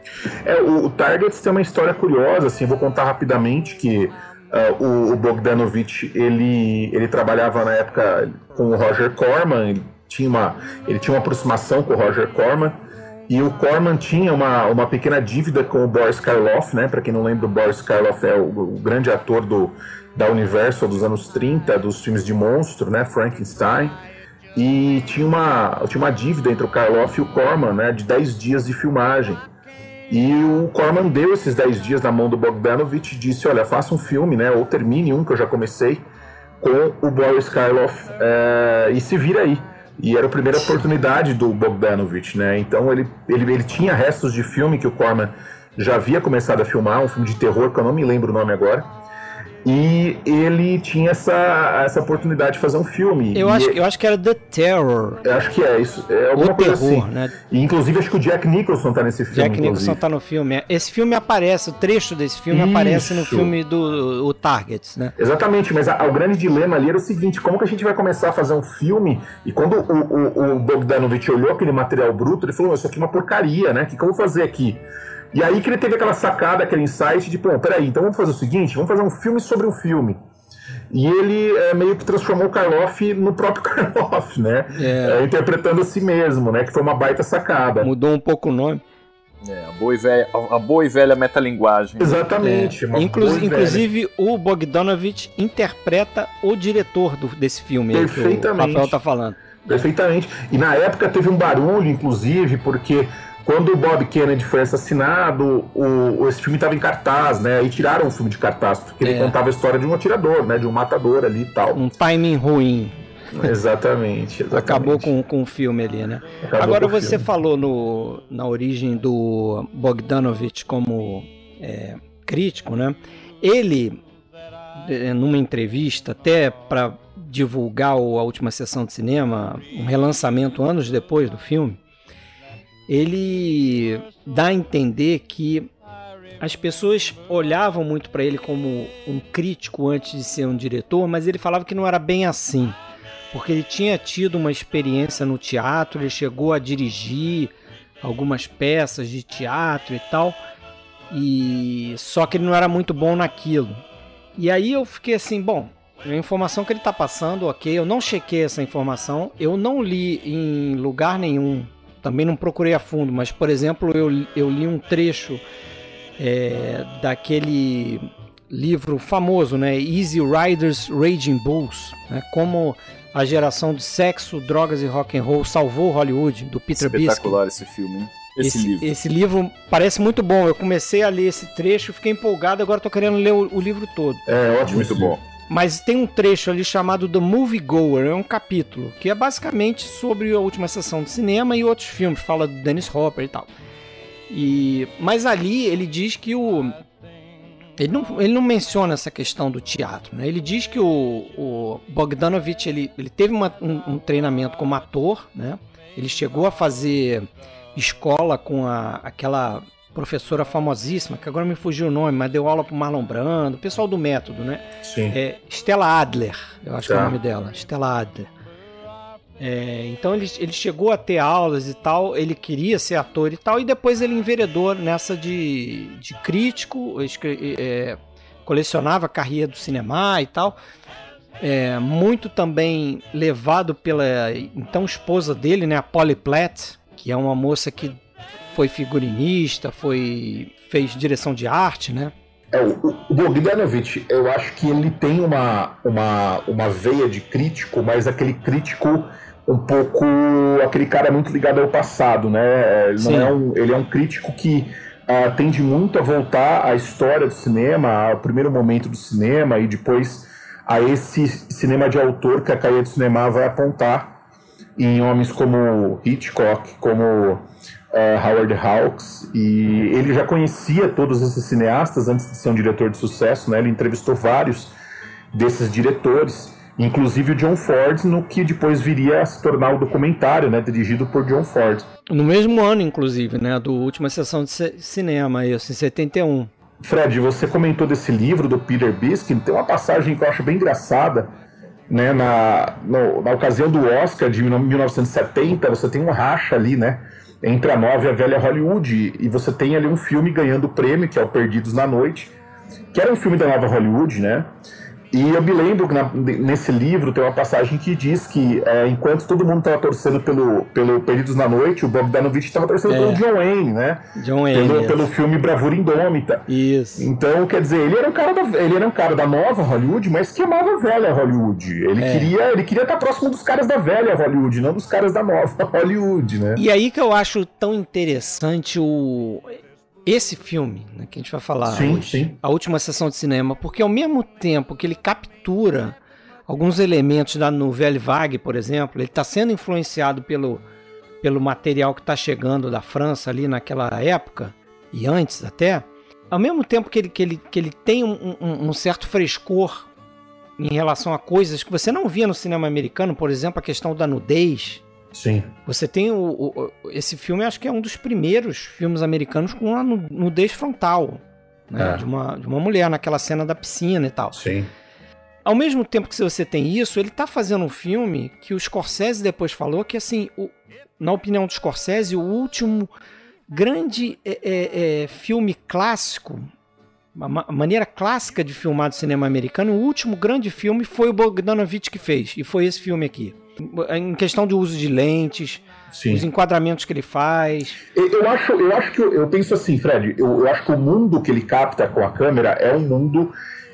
É, o, o Targets tem uma história curiosa, assim, vou contar rapidamente que ah, o, o Bogdanovich, ele, ele trabalhava na época com o Roger Corman, ele tinha uma, ele tinha uma aproximação com o Roger Corman, e o Corman tinha uma, uma pequena dívida com o Boris Karloff, né? Para quem não lembra, o Boris Karloff é o, o grande ator do, da Universal dos anos 30, dos filmes de monstro, né? Frankenstein. E tinha uma, tinha uma dívida entre o Karloff e o Corman, né? De 10 dias de filmagem. E o Corman deu esses 10 dias na mão do Bogdanovich e disse: Olha, faça um filme, né? Ou termine um que eu já comecei com o Boris Karloff eh, e se vira aí. E era a primeira oportunidade do Bogdanovich, né? Então ele, ele, ele tinha restos de filme que o Corman já havia começado a filmar, um filme de terror que eu não me lembro o nome agora. E ele tinha essa, essa oportunidade de fazer um filme. Eu acho, ele- eu acho que era The Terror. eu acho que é isso. É alguma O coisa terror, assim. né? E, inclusive, acho que o Jack Nicholson tá nesse filme. Jack Nicholson inclusive. tá no filme. Esse filme aparece, o trecho desse filme aparece no Isso. filme do o Targets, né? Exatamente, mas a- o grande dilema ali era o seguinte: como que a gente vai começar a fazer um filme? E quando o, o, o Bogdanovich olhou aquele material bruto, ele falou: Isso aqui é uma porcaria, né? O que, que eu vou fazer aqui? E aí que ele teve aquela sacada, aquele insight de: Pô, peraí, então vamos fazer o seguinte: vamos fazer um filme sobre um filme. E ele é, meio que transformou o Karloff no próprio [LAUGHS] Karloff, né? É, interpretando a si mesmo, né? Que foi uma baita sacada. Mudou um pouco o nome. É, a boa e velha, a boa e velha metalinguagem. Exatamente. uma Inclu- inclusive, o Bogdanovich interpreta o diretor do- desse filme aí que o Perfeitamente. Rafael tá falando. Perfeitamente. E na época teve um barulho, inclusive, porque quando o Bob Kennedy foi assassinado, o, esse filme estava em cartaz, né? E tiraram o filme de cartaz, porque ele É. contava a história de um atirador, né? De um matador ali e tal. Um timing ruim. Exatamente, [LAUGHS] exatamente. Acabou com, com o filme ali, né? Acabou Agora você filme. falou no, na origem do Bogdanovich como é, crítico, né? Ele, eh, numa entrevista, até para divulgar a última sessão de cinema, um relançamento anos depois do filme, ele dá a entender que as pessoas olhavam muito para ele como um crítico antes de ser um diretor, mas ele falava que não era bem assim porque ele tinha tido uma experiência no teatro, ele chegou a dirigir algumas peças de teatro e tal, e só que ele não era muito bom naquilo. E aí eu fiquei assim, bom, a informação que ele está passando, ok, eu não chequei essa informação, eu não li em lugar nenhum, também não procurei a fundo, mas por exemplo, eu, eu li um trecho é, daquele livro famoso, né, Easy Riders Raging Bulls, né, como a geração de sexo, drogas e rock and roll salvou Hollywood, do Peter Biski. Espetacular esse filme, hein? Esse, Esse, livro. esse livro parece muito bom. Eu comecei a ler esse trecho, fiquei empolgado, agora tô querendo ler o, o livro todo. É ótimo, Muito bom. Mas tem um trecho ali chamado The Movie Goer, é um capítulo, que é basicamente sobre a última sessão de cinema e outros filmes, fala do Dennis Hopper e tal. E, mas ali ele diz que o. Ele não, ele não menciona essa questão do teatro, né? Ele diz que o, o Bogdanovich ele, ele teve uma- um, um treinamento como ator, né? Ele chegou a fazer escola com a, aquela professora famosíssima, que agora me fugiu o nome, mas deu aula pro Marlon Brando, pessoal do método, né? Sim. É Stella Adler, eu acho que é o Tá. nome dela, Stella Adler. É, então ele, ele chegou a ter aulas e tal, ele queria ser ator e tal, e depois ele enveredou nessa de, de crítico, é, colecionava a carreira do cinema e tal. É, muito também levado pela então esposa dele, né, a Polly Platt, que é uma moça que foi figurinista, foi fez direção de arte, né? É, o, o Bogdanovich, eu acho que ele tem uma, uma, uma veia de crítico, mas aquele crítico um pouco. aquele cara muito ligado ao passado, né? Ele, Sim. não é um, ele é um crítico que ah, tende muito a voltar à história do cinema, ao primeiro momento do cinema e depois a esse cinema de autor que a caia do cinema vai apontar em homens como Hitchcock, como eh, Howard Hawks, e ele já conhecia todos esses cineastas antes de ser um diretor de sucesso, né? Ele entrevistou vários desses diretores inclusive o John Ford, no que depois viria a se tornar o documentário, né, dirigido por John Ford. No mesmo ano, inclusive, né, do última sessão de cinema, isso, em 71. Fred, você comentou desse livro do Peter Biskin, tem uma passagem que eu acho bem engraçada, né, na, no, na ocasião do Oscar de 1970, você tem um racha ali, né, entre a nova e a velha Hollywood, e você tem ali um filme ganhando prêmio, que é o Perdidos na Noite, que era um filme da nova Hollywood, né, e eu me lembro que na, nesse livro tem uma passagem que diz que é, enquanto todo mundo estava torcendo pelo, pelo Perdidos na Noite, o Bob Danovich estava torcendo é. pelo John Wayne, né? John Wayne. Pelo, pelo filme Bravura Indômita. Isso. Então, quer dizer, ele era um cara da, ele era um cara da nova Hollywood, mas que amava a velha Hollywood. Ele, é. queria, ele queria estar próximo dos caras da velha Hollywood, não dos caras da nova [LAUGHS] Hollywood, né? E aí que eu acho tão interessante o esse filme né, que a gente vai falar sim, hoje, sim. a última sessão de cinema, porque ao mesmo tempo que ele captura alguns elementos da novela Vague, por exemplo, ele está sendo influenciado pelo, pelo material que está chegando da França ali naquela época e antes até, ao mesmo tempo que ele, que ele, que ele tem um, um, um certo frescor em relação a coisas que você não via no cinema americano, por exemplo, a questão da nudez, Sim. Você tem o, o, esse filme, acho que é um dos primeiros filmes americanos com uma nudez frontal. Né? É. De, uma, de uma mulher naquela cena da piscina e tal. Sim. Ao mesmo tempo que você tem isso, ele tá fazendo um filme que o Scorsese depois falou que, assim, o, na opinião do Scorsese, o último grande é, é, é, filme clássico, a maneira clássica de filmar do cinema americano, o último grande filme foi o Bogdanovich que fez, e foi esse filme aqui em questão de uso de lentes, Sim. os enquadramentos que ele faz. Eu acho, eu acho que eu, eu penso assim, Fred, eu, eu, acho que o mundo que ele capta com a câmera é um mundo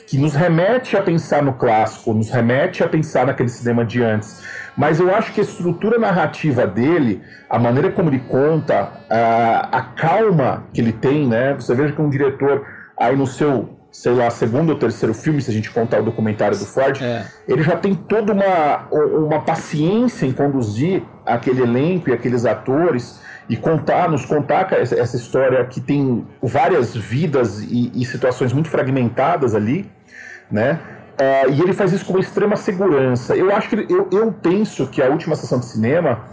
que nos remete a pensar no clássico, nos remete a pensar naquele cinema de antes. Mas eu acho que a estrutura narrativa dele, a maneira como ele conta, a, a calma que ele tem, né? Você veja que um diretor aí no seu sei lá, segundo ou terceiro filme, se a gente contar o documentário do Ford, é. ele já tem toda uma, uma paciência em conduzir aquele elenco e aqueles atores e contar, nos contar essa história que tem várias vidas e, e situações muito fragmentadas ali, né? Uh, e ele faz isso com uma extrema segurança. Eu acho que eu, eu penso que a última sessão de cinema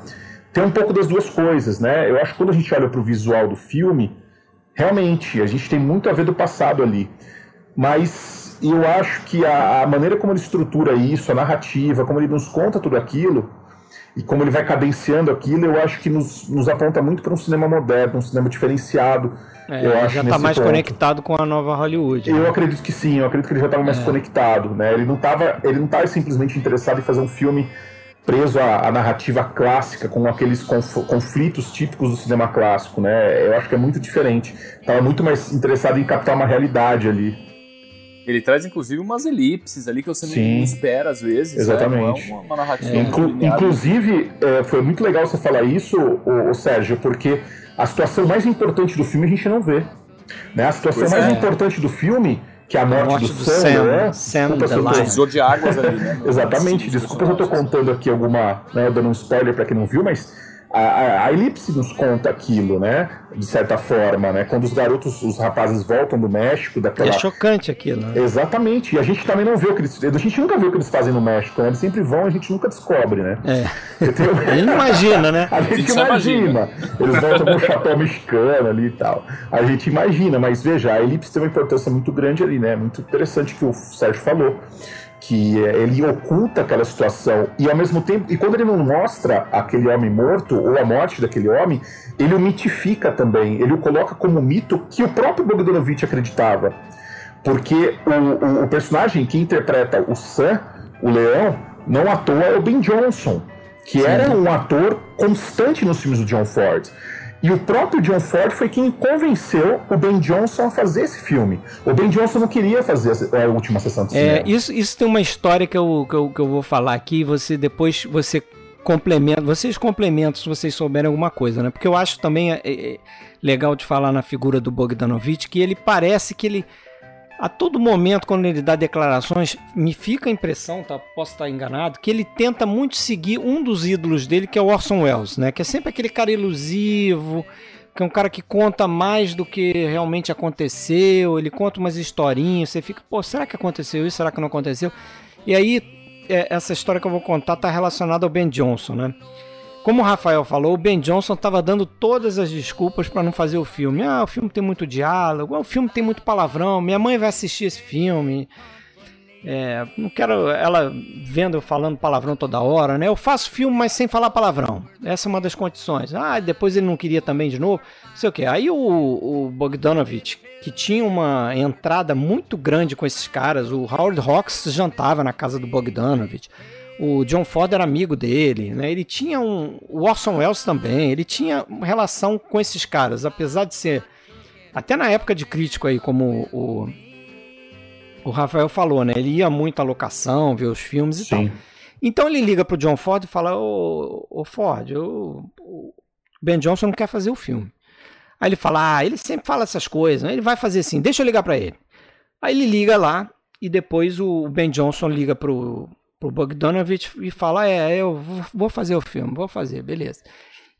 tem um pouco das duas coisas, né? Eu acho que quando a gente olha para o visual do filme, realmente a gente tem muito a ver do passado ali mas eu acho que a, a, maneira como ele estrutura isso, a narrativa, como ele nos conta tudo aquilo, e como ele vai cadenciando aquilo, eu acho que nos, nos aponta muito para um cinema moderno, um cinema diferenciado. É, eu acho já está mais ponto. conectado com a nova Hollywood. Eu né? acredito que sim, eu acredito que ele já estava mais é. conectado. Né? Ele não estava ele não tava simplesmente interessado em fazer um filme preso à, à narrativa clássica, com aqueles conf, conflitos típicos do cinema clássico. Né? Eu acho que é muito diferente. Estava muito mais interessado em captar uma realidade ali. Ele traz, inclusive, umas elipses ali que você Sim. não espera às vezes. Exatamente. Né? Uma, uma, narrativa. É. Inclu inclusive, é, foi muito legal você falar isso, o, o, Sérgio, porque a situação mais importante do filme a gente não vê. Né? A situação pois mais é. importante do filme que é a morte, a morte do, do Sam, né? Sam desculpa se eu tô... de águas ali, né? Exatamente, desculpa se eu tô contando aqui alguma, né, dando um spoiler para quem não viu, mas a, a, a, elipse nos conta aquilo, né? De certa forma, né? Quando os garotos, os rapazes voltam do México, daquela. É chocante aquilo, né? Exatamente. E a gente também não vê o que eles. A gente nunca vê o que eles fazem no México, né? Eles sempre vão e a gente nunca descobre, né? É. [LAUGHS] A gente imagina, né? [LAUGHS] A gente, a gente imagina. imagina. Eles voltam com um chapéu mexicano ali e tal. A gente imagina, mas veja, a elipse tem uma importância muito grande ali, né? Muito interessante que o Sérgio falou que é, ele oculta aquela situação e ao mesmo tempo, e quando ele não mostra aquele homem morto ou a morte daquele homem, ele o mitifica também, ele o coloca como mito que o próprio Bogdanovich acreditava. Porque o, o, o personagem que interpreta o Sam, o leão, não à toa é o Ben Johnson, que Sim. era um ator constante nos filmes do John Ford. E o próprio John Ford foi quem convenceu o Ben Johnson a fazer esse filme. O Ben Johnson não queria fazer a última sessão de é, cinema. É, isso, isso tem uma história que eu, que eu, que eu vou falar aqui. Você depois você complementa, vocês complementam se vocês souberem alguma coisa, né? Porque eu acho também é, é, legal de falar na figura do Bogdanovich que ele parece que ele a todo momento, quando ele dá declarações, me fica a impressão, tá? posso estar enganado, que ele tenta muito seguir um dos ídolos dele, que é o Orson Welles, né? Que é sempre aquele cara ilusivo, que é um cara que conta mais do que realmente aconteceu, ele conta umas historinhas, você fica, pô, será que aconteceu isso? Será que não aconteceu? E aí é, essa história que eu vou contar tá relacionada ao Ben Johnson, né? Como o Rafael falou, o Ben Johnson estava dando todas as desculpas para não fazer o filme. Ah, o filme tem muito diálogo, o filme tem muito palavrão, minha mãe vai assistir esse filme. É, não quero ela vendo eu falando palavrão toda hora, né? Eu faço filme, mas sem falar palavrão. Essa é uma das condições. Ah, depois ele não queria também de novo. Sei o que. Aí o, o Bogdanovich, que tinha uma entrada muito grande com esses caras, o Howard Hawks jantava na casa do Bogdanovich. O John Ford era amigo dele, né? Ele tinha um. O Orson Welles também. Ele tinha uma relação com esses caras, apesar de ser. Até na época de crítico aí, como o o Rafael falou, né? Ele ia muito à locação, ver os filmes e Sim. tal. Então ele liga pro John Ford e fala: Ô, ô Ford, o Ben Johnson não quer fazer o filme. Aí ele fala: Ah, ele sempre fala essas coisas, né? ele vai fazer assim, deixa eu ligar para ele. Aí ele liga lá e depois o Ben Johnson liga pro, pro Bogdanovich e fala: É, eu vou fazer o filme, vou fazer, beleza.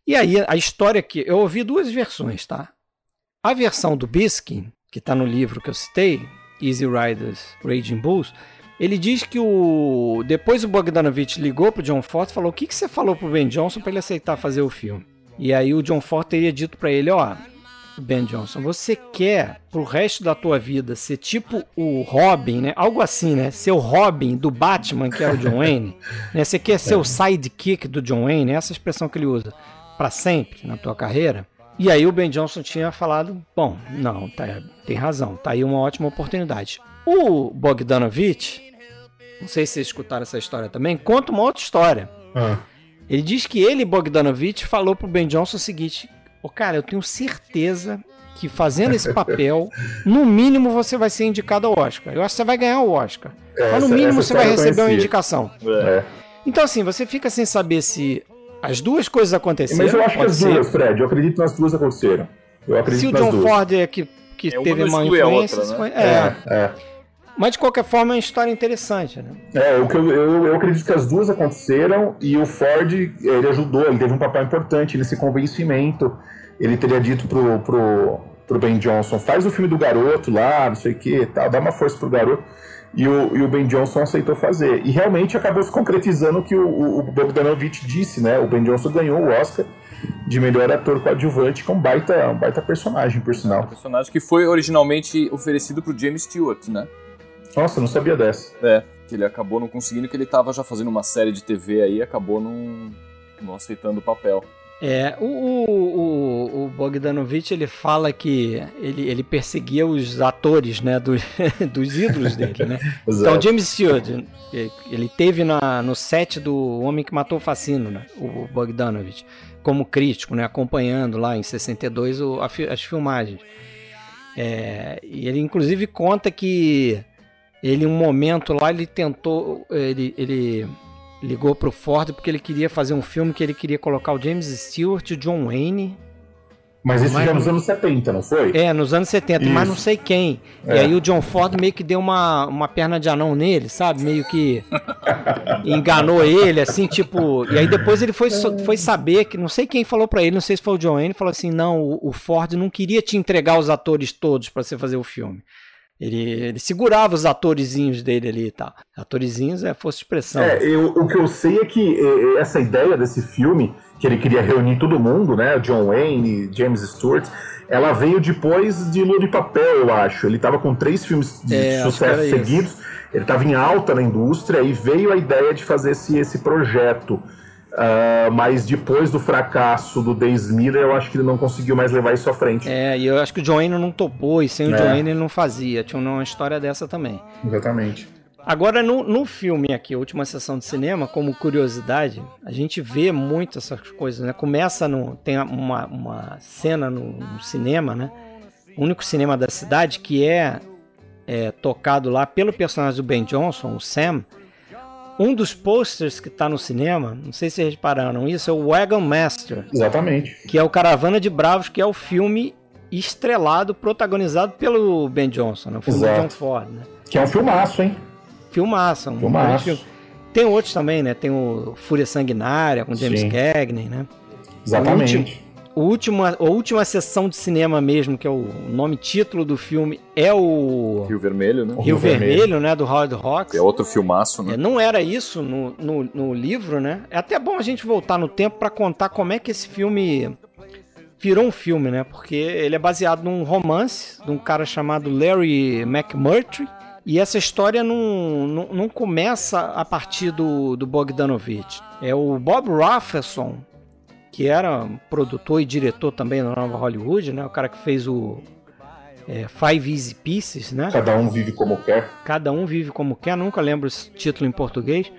E aí a história que. Eu ouvi duas versões, tá? A versão do Biskin, que tá no livro que eu citei, Easy Riders Raging Bulls, ele diz que o depois o Bogdanovich ligou pro John Ford e falou: "O que que você falou pro Ben Johnson para ele aceitar fazer o filme?" E aí o John Ford teria dito para ele: "Ó, Ben Johnson, você quer pro resto da tua vida ser tipo o Robin, né? Algo assim, né? Ser o Robin do Batman, que é o John Wayne, né? Você quer ser o sidekick do John Wayne, essa é expressão que ele usa, para sempre na tua carreira?" E aí o Ben Johnson tinha falado, bom, não, tá, tem razão, tá aí uma ótima oportunidade. O Bogdanovich, não sei se vocês escutaram essa história também, conta uma outra história. Ah. Ele diz que ele, Bogdanovich, falou pro Ben Johnson o seguinte: Ô, oh, cara, eu tenho certeza que fazendo esse papel, no mínimo você vai ser indicado ao Oscar. Eu acho que você vai ganhar o Oscar. Essa, mas no mínimo você vai receber uma indicação. É. Então, assim, você fica sem saber se as duas coisas aconteceram. Mas eu acho que as duas, Fred. Eu acredito que as duas aconteceram. Eu acredito Se o John duas. Ford é que, que é, teve uma influência. Outra, né? é. é. Mas de qualquer forma é uma história interessante, né? É, o que eu, eu, eu, acredito que as duas aconteceram e o Ford ele ajudou, ele teve um papel importante nesse convencimento. Ele teria dito pro, pro, pro Ben Johnson: faz o filme do garoto lá, não sei o que, tal, dá uma força pro garoto. E o, e o Ben Johnson aceitou fazer. E realmente acabou se concretizando o que o, o Bogdanovich disse, né? O Ben Johnson ganhou o Oscar de melhor ator coadjuvante com um baita, um baita personagem, por sinal. Um personagem que foi originalmente oferecido pro James Stewart, né? Nossa, não sabia dessa. É, que ele acabou não conseguindo, que ele tava já fazendo uma série de TV aí, acabou não, não aceitando o papel. É, o, o, o Bogdanovich ele fala que ele, ele perseguia os atores, né, dos, [LAUGHS] dos ídolos dele, né? [LAUGHS] então James Stewart, ele teve na, no set do Homem que Matou o Facino, né, o Bogdanovich, como crítico, né, acompanhando lá em 62 o, as filmagens. É, e ele inclusive conta que ele um momento lá ele tentou, ele, ele ligou pro Ford porque ele queria fazer um filme que ele queria colocar o James Stewart e o John Wayne. Mas isso já nos anos 70, não foi? É, nos anos 70, isso. mas não sei quem. É. E aí o John Ford meio que deu uma, uma perna de anão nele, sabe? Meio que enganou ele, assim, tipo. E aí depois ele foi, foi saber que não sei quem falou para ele, não sei se foi o John Wayne, falou assim: não, o, o Ford não queria te entregar os atores todos para você fazer o filme. Ele, ele segurava os atorizinhos dele ali e tá? tal. Atorizinhos é força de expressão. É, eu, o que eu sei é que é, essa ideia desse filme, que ele queria reunir todo mundo, né? John Wayne, James Stewart, ela veio depois de Lua de Papel, eu acho. Ele tava com três filmes de é, sucesso seguidos. Ele estava em alta na indústria e veio a ideia de fazer esse, esse projeto. Uh, mas depois do fracasso do Days Miller, eu acho que ele não conseguiu mais levar isso à frente. É, e eu acho que o John Wayne não topou, e sem é. o John Wayne ele não fazia. Tinha uma história dessa também. Exatamente. Agora, no, no filme aqui, a última sessão de cinema, como curiosidade, a gente vê muito essas coisas, né? Começa no. Tem uma, uma cena no, no cinema, né? O único cinema da cidade que é, é tocado lá pelo personagem do Ben Johnson, o Sam um dos posters que está no cinema, não sei se vocês repararam isso, é o Wagon Master. Exatamente. Que é o Caravana de Bravos, que é o filme estrelado, protagonizado pelo Ben Johnson, né? o filme Exato. do John Ford. Né? Que é um filmaço, hein? Filmaço. Um filmaço. Filme. Tem outros também, né? Tem o Fúria Sanguinária, com James Sim. Cagney, né? Exatamente. O último, a última sessão de cinema mesmo, que é o nome título do filme, é o Rio Vermelho, né? Rio, Rio Vermelho, Vermelho. né? Do Howard Hawks. É outro filmaço, né? É, não era isso no, no, no livro, né? É até bom a gente voltar no tempo pra contar como é que esse filme virou um filme, né? Porque ele é baseado num romance de um cara chamado Larry McMurtry. E essa história não, não, não começa a partir do, do Bogdanovich. É o Bob Rafelson, que era produtor e diretor também da Nova Hollywood, né? O cara que fez o é, Five Easy Pieces, né? Cada um vive como quer. Cada um vive como quer, nunca lembro esse título em português,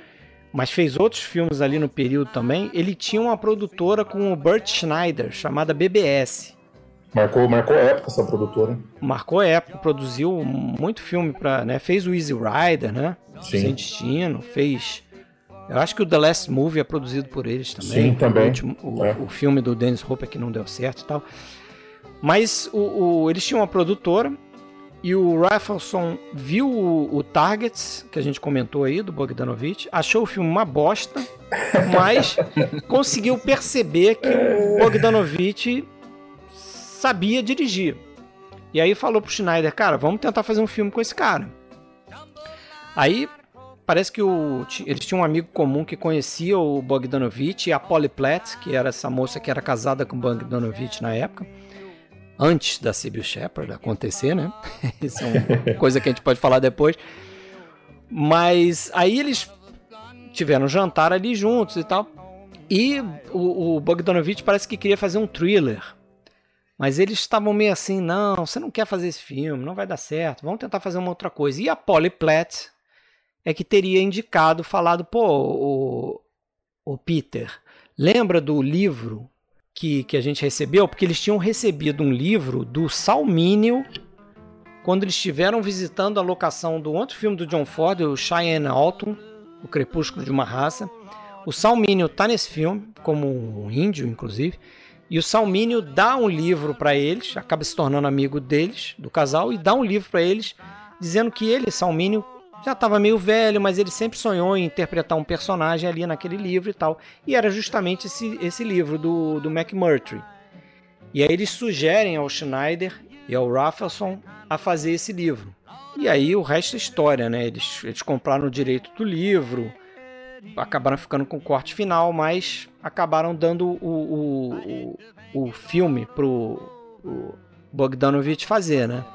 mas fez outros filmes ali no período também. Ele tinha uma produtora com o Burt Schneider, chamada BBS. Marcou, marcou época essa produtora. Marcou época, produziu muito filme para, né? Fez o Easy Rider, né? Sim. Sem Destino, fez. Eu acho que o The Last Movie é produzido por eles também. Sim, também. O, último- o- É. o filme do Dennis Hopper que não deu certo e tal. Mas o, o- eles tinham uma produtora e o Rafelson viu o, o Targets, que a gente comentou aí, do Bogdanovich, achou o filme uma bosta, [LAUGHS] mas conseguiu perceber que o Bogdanovich sabia dirigir. E aí falou pro Schneider, cara, vamos tentar fazer um filme com esse cara. Aí parece que o, eles tinham um amigo comum que conhecia o Bogdanovich e a Polly Platt, que era essa moça que era casada com o Bogdanovich na época, antes da Sybil Shepard acontecer, né? [LAUGHS] Isso é uma coisa que a gente pode falar depois. Mas aí eles tiveram um jantar ali juntos e tal. E o, o Bogdanovich parece que queria fazer um thriller. Mas eles estavam meio assim, não, você não quer fazer esse filme, não vai dar certo, vamos tentar fazer uma outra coisa. E a Polly Platt é que teria indicado, falado, pô, o, o Peter, lembra do livro que, que a gente recebeu? Porque eles tinham recebido um livro do Salmínio quando eles estiveram visitando a locação do outro filme do John Ford, o Cheyenne Alton, O Crepúsculo de uma Raça. O Salmínio tá nesse filme, como um índio, inclusive. E o Salmínio dá um livro para eles, acaba se tornando amigo deles, do casal, e dá um livro para eles, dizendo que ele, Salmínio, já estava meio velho, mas ele sempre sonhou em interpretar um personagem ali naquele livro e tal. E era justamente esse, esse livro do, do McMurtry. E aí eles sugerem ao Schneider e ao Rafelson a fazer esse livro. E aí o resto é história, né? Eles, eles compraram o direito do livro, acabaram ficando com o corte final, mas acabaram dando o, o, o, o filme pro o Bogdanovich fazer, né?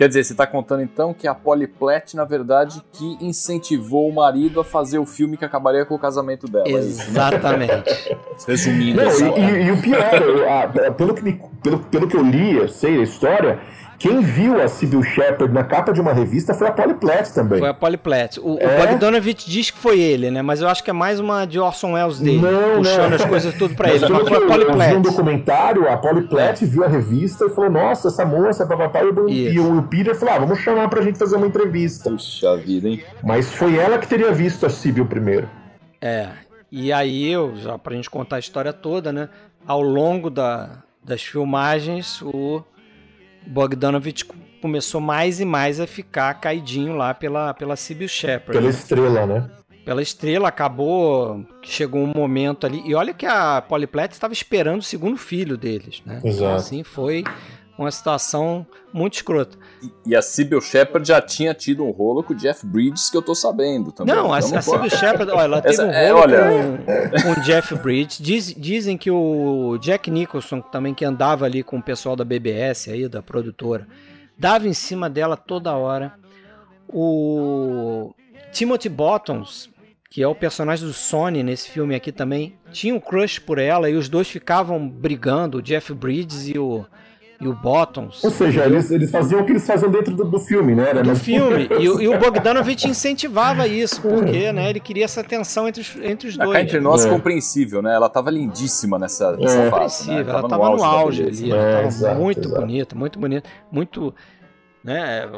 Quer dizer, você tá contando então que a Polly Platt, na verdade, que incentivou o marido a fazer o filme que acabaria com o casamento dela. é né? Exatamente. [LAUGHS] Resumindo, Não, assim, e, e- e o pior, eu- a- pelo, que pelo, pelo que eu li, eu sei a história, quem viu a Sybil Shepard na capa de uma revista foi a Polly Platt também. Foi a Polly Platt. O, o É? Bogdanovich diz que foi ele, né? Mas eu acho que é mais uma de Orson Welles dele, Não, puxando não. as coisas tudo pra ele. Mas que foi a eu vi um documentário, a Polly Platt viu a revista e falou, nossa, essa moça, papapá, e, o- e o Peter falou, ah, vamos chamar pra gente fazer uma entrevista. Puxa vida, hein? Mas foi ela que teria visto a Sybil primeiro. É. E aí, eu, já pra gente contar a história toda, né? Ao longo da, das filmagens, o Bogdanovich começou mais e mais a ficar caidinho lá pela, pela Sybil Shepard. Pela estrela, né? pela estrela, acabou, chegou um momento ali, e olha que a Polly Platt estava esperando o segundo filho deles, né? Então, Exato. assim, foi uma situação muito escrota. E a Sybil Shepard já tinha tido um rolo com o Jeff Bridges, que eu tô sabendo também. Não, a, Então, a pô, Sybil Shepard, olha, ela [LAUGHS] teve Essa- um é, rolo olha- com, com o Jeff Bridges. Diz- dizem que o Jack Nicholson, também que andava ali com o pessoal da BBS aí, da produtora, dava em cima dela toda hora. O Timothy Bottoms, que é o personagem do Sony nesse filme aqui também, tinha um crush por ela e os dois ficavam brigando, o Jeff Bridges e o, e o Bottoms. Ou seja, eles, eles faziam o que eles faziam dentro do, do filme, né? Era do filme. E, o- e o [LAUGHS] Bogdanovich incentivava isso, porque né, ele queria essa tensão entre os, entre os Cá dois. entre nós, É. compreensível, né? Ela tava lindíssima nessa, nessa É. fase. Né? Compreensível, ela tava no auge da ali, ela É, tava exato, muito exato. bonita, muito bonita, muito, né,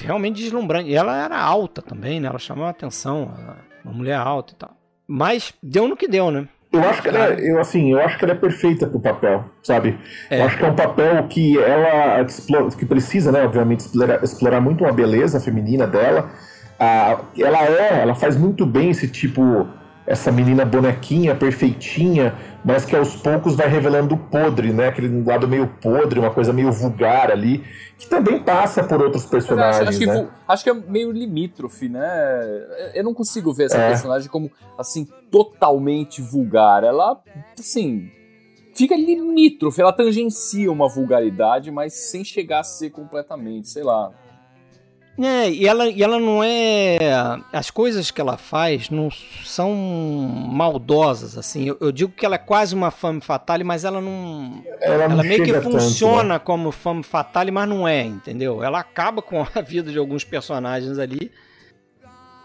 realmente deslumbrante. E ela era alta também, né, ela chamava atenção, ela- uma mulher alta e tal. Mas deu no que deu, né? Eu acho que ela, é- eu, assim, eu acho que ela é perfeita pro papel, sabe? É. Eu acho que é um papel que ela explora, que precisa, né, obviamente, explorar, explorar muito uma beleza feminina dela. Ah, ela é, ela faz muito bem esse tipo essa menina bonequinha, perfeitinha, mas que aos poucos vai revelando o podre, né? Aquele lado meio podre, uma coisa meio vulgar ali, que também passa por outros personagens, acho, acho, né? que, acho, que, é meio limítrofe, né? Eu não consigo ver essa é. personagem como, assim, totalmente vulgar. Ela, assim, fica limítrofe, ela tangencia uma vulgaridade, mas sem chegar a ser completamente, sei lá. É, e ela, e ela não é. As coisas que ela faz não são maldosas, assim. Eu, eu digo que ela é quase uma femme fatale, mas ela não. Ela, não ela meio que funciona tanto, né? como femme fatale, mas não é, entendeu? Ela acaba com a [LAUGHS] vida de alguns personagens ali.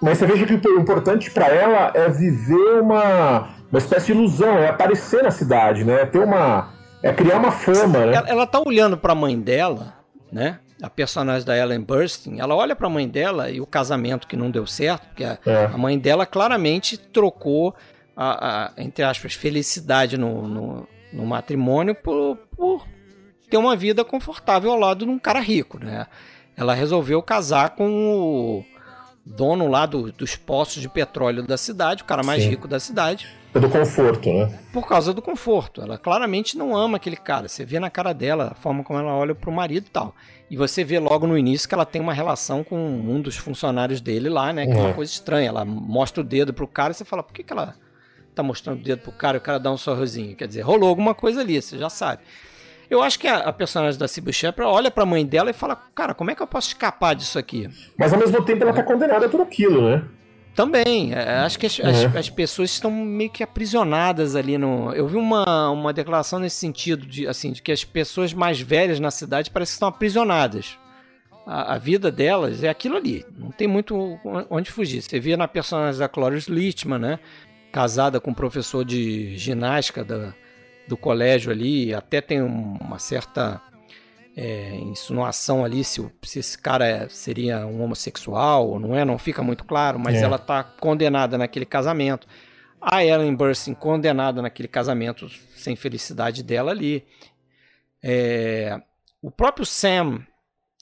Mas você veja que o importante para ela é viver uma, uma espécie de ilusão, é aparecer na cidade, né? Ter uma. É criar uma fama, né? Ela, ela tá olhando pra mãe dela, né? A personagem da Ellen Burstyn, ela olha para a mãe dela e o casamento que não deu certo, porque a, é. a mãe dela claramente trocou a, a entre aspas, felicidade no, no, no matrimônio por, por, ter uma vida confortável ao lado de um cara rico, né? Ela resolveu casar com o dono lá do, dos poços de petróleo da cidade, o cara mais Sim. rico da cidade. Do conforto, né? Por causa do conforto. Ela claramente não ama aquele cara. Você vê na cara dela a forma como ela olha pro marido e tal. E você vê logo no início que ela tem uma relação com um dos funcionários dele lá, né? Que é uma coisa estranha. Ela mostra o dedo pro cara e você fala, por que, que ela tá mostrando o dedo pro cara e o cara dá um sorrisinho? Quer dizer, rolou alguma coisa ali, você já sabe. Eu acho que a, a personagem da Sybil Shepard olha pra mãe dela e fala, cara, como é que eu posso escapar disso aqui? Mas ao mesmo tempo ela tá condenada por aquilo, né? Também, é, acho que as, uhum. as, as, pessoas estão meio que aprisionadas ali no. Eu vi uma, uma declaração nesse sentido, de, assim, de que as pessoas mais velhas na cidade parecem que estão aprisionadas. A, a, vida delas é aquilo ali, não tem muito onde fugir. Você via na personagem da Cloris Lichtman, né? Casada com um professor de ginástica da, do colégio ali, até tem uma certa é, insinuação ali se, se esse cara é, seria um homossexual ou não é, não fica muito claro, mas é. ela está condenada naquele casamento. A Ellen Burstyn condenada naquele casamento sem felicidade dela ali. É, o próprio Sam,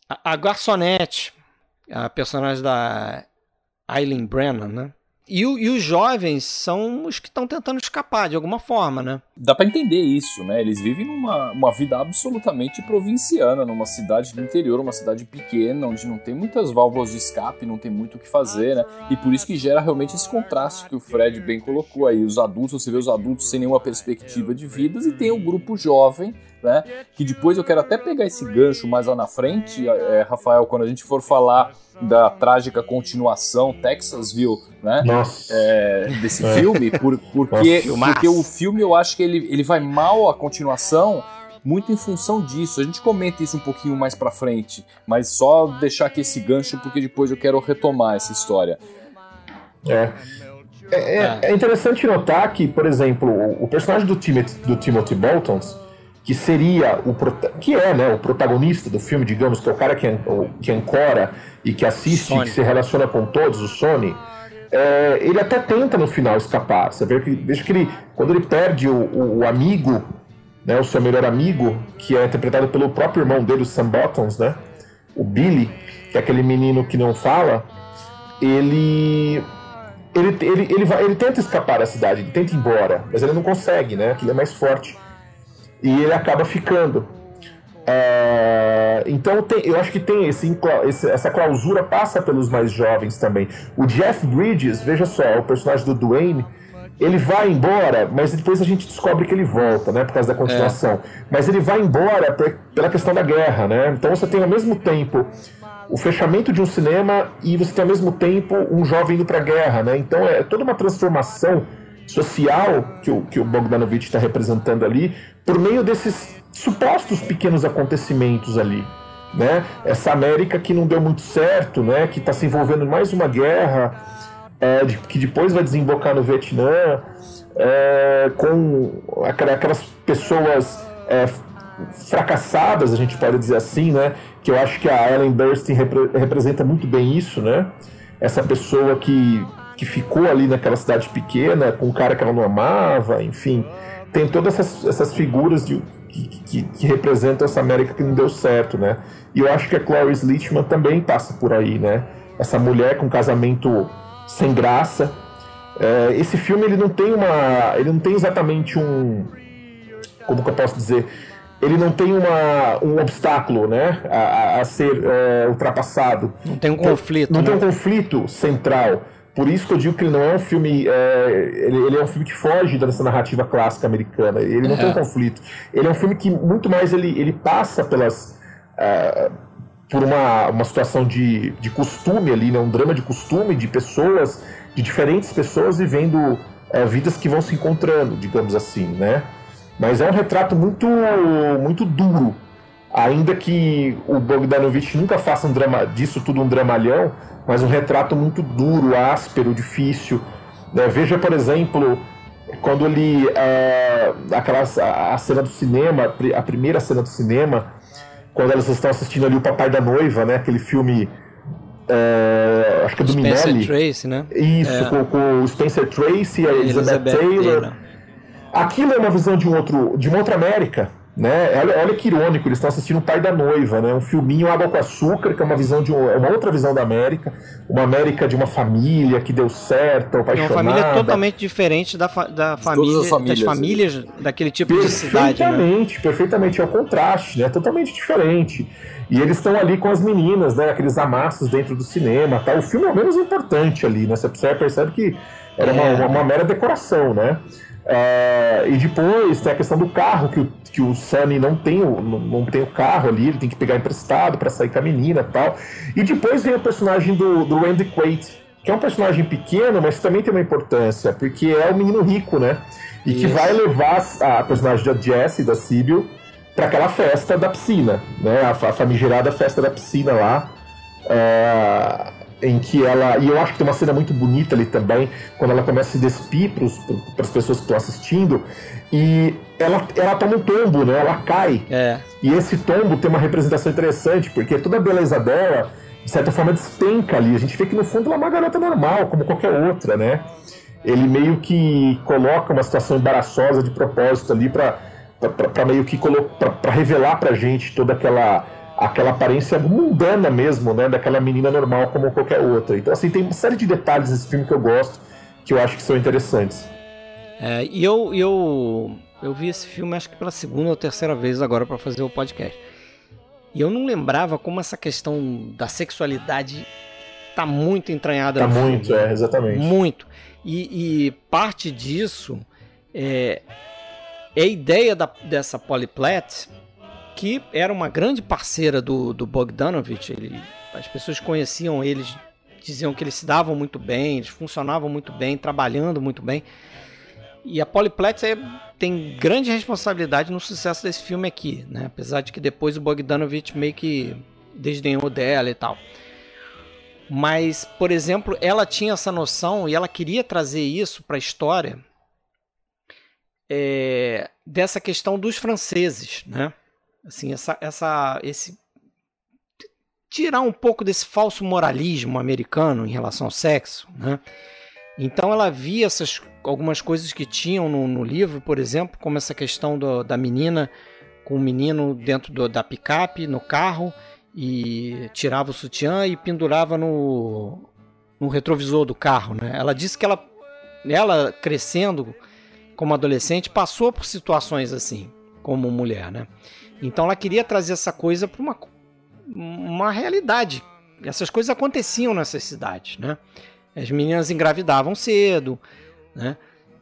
a, a garçonete, a personagem da Eileen Brennan, né? E, e, os jovens são os que estão tentando escapar de alguma forma, né? Dá para entender isso, né? Eles vivem numa uma vida absolutamente provinciana, numa cidade do interior, uma cidade pequena, onde não tem muitas válvulas de escape, não tem muito o que fazer, né? E por isso que gera realmente esse contraste que o Fred bem colocou aí. Os adultos, você vê os adultos sem nenhuma perspectiva de vidas e tem o grupo jovem né? Que depois eu quero até pegar esse gancho mais lá na frente, é, Rafael, quando a gente for falar da trágica continuação Texasville, né? É, desse é. filme, por, porque, porque o filme eu acho que ele, ele vai mal a continuação muito em função disso. A gente comenta isso um pouquinho mais para frente, mas só deixar aqui esse gancho porque depois eu quero retomar essa história. É. É, é, é interessante notar que, por exemplo, o, personagem do, Timothy, do Timothy Bolton, que seria o que é né, o protagonista do filme, digamos, que é o cara que, que ancora e que assiste, Sony. que se relaciona com todos, o Sony, é, ele até tenta no final escapar. Você vê que veja que ele, quando ele perde o, o, o, amigo, né, o seu melhor amigo, que é interpretado pelo próprio irmão dele, o Sam Bottoms, né, o Billy, que é aquele menino que não fala, ele ele, ele, ele, vai, ele tenta escapar da cidade, ele tenta ir embora, mas ele não consegue, né? Aquilo é mais forte e ele acaba ficando. É, então tem, eu acho que tem esse, essa clausura passa pelos mais jovens também. O Jeff Bridges, veja só, o personagem do Dwayne, ele vai embora, mas depois a gente descobre que ele volta, né, por causa da continuação. É. Mas ele vai embora pela questão da guerra, né? Então você tem ao mesmo tempo o fechamento de um cinema e você tem ao mesmo tempo um jovem indo para a guerra, né? Então é toda uma transformação social que o, que o Bogdanovich está representando ali, por meio desses supostos pequenos acontecimentos ali. Né? Essa América que não deu muito certo, né? que está se envolvendo em mais uma guerra, é, de, que depois vai desembocar no Vietnã, é, com aquelas pessoas é, fracassadas, a gente pode dizer assim, né? que eu acho que a Ellen Burstyn repre representa muito bem isso, né? essa pessoa que que ficou ali naquela cidade pequena, com um cara que ela não amava, enfim. Tem todas essas, essas figuras de, que, que, que, representam essa América que não deu certo, né? E eu acho que a Clarice Lichtman também passa por aí, né? Essa mulher com um casamento sem graça, É, esse filme ele não tem uma, ele não tem exatamente um, como que eu posso dizer, ele não tem uma, um obstáculo, né, a, a ser é, ultrapassado. Não tem um conflito. Não né? tem um conflito central. Por isso que eu digo que ele não é um filme. É, ele, ele, é um filme que foge dessa narrativa clássica americana. Ele não é. tem um conflito. Ele é um filme que muito mais ele, ele passa pelas. Uh, por uma, uma situação de, de costume ali, né? um drama de costume de pessoas, de diferentes pessoas vivendo uh, vidas que vão se encontrando, digamos assim, né? Mas é um retrato muito, muito duro. Ainda que o Bogdanovich nunca faça um drama, disso tudo um dramalhão, mas um retrato muito duro, áspero, difícil. Né? Veja, por exemplo, quando ele. É, aquela, a cena do cinema, a primeira cena do cinema, quando elas estão assistindo ali o Papai da Noiva, né? Aquele filme. É, acho que é do Spencer Minelli. Tracy, né? Isso, é. com, com, o Spencer Tracy e a Elizabeth, Elizabeth Taylor. Taylor. Aquilo é uma visão de um outro, de uma outra América, né? Olha, olha que irônico, eles estão assistindo o Pai da Noiva, né? Um filminho Água com Açúcar, que é uma visão de um, é uma outra visão da América, uma América de uma família que deu certo, apaixonada. Uma família totalmente diferente da, fa da família, famílias. das famílias daquele tipo de cidade, né? Perfeitamente, perfeitamente, é o contraste, né? Totalmente diferente. E eles estão ali com as meninas, né? Aqueles amassos dentro do cinema, tá? O filme é o menos importante ali, né? Você percebe que era é. uma, uma, uma mera decoração, né? É, e depois tem a questão do carro, que o, que o Sunny não tem o, não, não tem o carro ali, ele tem que pegar emprestado para sair com a menina e tal. E depois vem o personagem do, do Randy Quaid, que é um personagem pequeno, mas também tem uma importância, porque é o menino rico, né? E Isso. que vai levar a personagem da Jessie, da Sibyl, para aquela festa da piscina, né? A, a famigerada festa da piscina lá. Uh, em que ela. E eu acho que tem uma cena muito bonita ali também, quando ela começa a se despir para as pessoas que estão assistindo, e ela, ela toma um tombo, né? Ela cai. É. E esse tombo tem uma representação interessante, porque toda a beleza dela, de certa forma, despenca ali. A gente vê que no fundo ela é uma garota normal, como qualquer outra, né? Ele meio que coloca uma situação embaraçosa de propósito ali para meio que para revelar pra gente toda aquela aquela aparência mundana mesmo, né, daquela menina normal como qualquer outra. Então, assim, tem uma série de detalhes nesse filme que eu gosto, que eu acho que são interessantes. É, e eu, eu, eu vi esse filme acho que pela segunda ou terceira vez agora para fazer o podcast. E eu não lembrava como essa questão da sexualidade tá muito entranhada. Tá muito, filme. é, exatamente. Muito. E, e parte disso é, é a ideia da, dessa Polyplat que era uma grande parceira do, do Bogdanovich. Ele, as pessoas conheciam eles, diziam que eles se davam muito bem, eles funcionavam muito bem, trabalhando muito bem. E a Polyplex é, tem grande responsabilidade no sucesso desse filme aqui, né? Apesar de que depois o Bogdanovich meio que desdenhou dela e tal. Mas, por exemplo, ela tinha essa noção e ela queria trazer isso para a história é, dessa questão dos franceses, né? Assim, essa, essa, esse tirar um pouco desse falso moralismo americano em relação ao sexo, né? Então ela via essas algumas coisas que tinham no, no livro, por exemplo, como essa questão do, da menina com o menino dentro do, da picape no carro e tirava o sutiã e pendurava no, no retrovisor do carro, né? Ela disse que ela, ela crescendo como adolescente passou por situações assim como mulher, né? Então ela queria trazer essa coisa para uma, uma realidade. Essas coisas aconteciam nessas cidades, né? As meninas engravidavam cedo, né?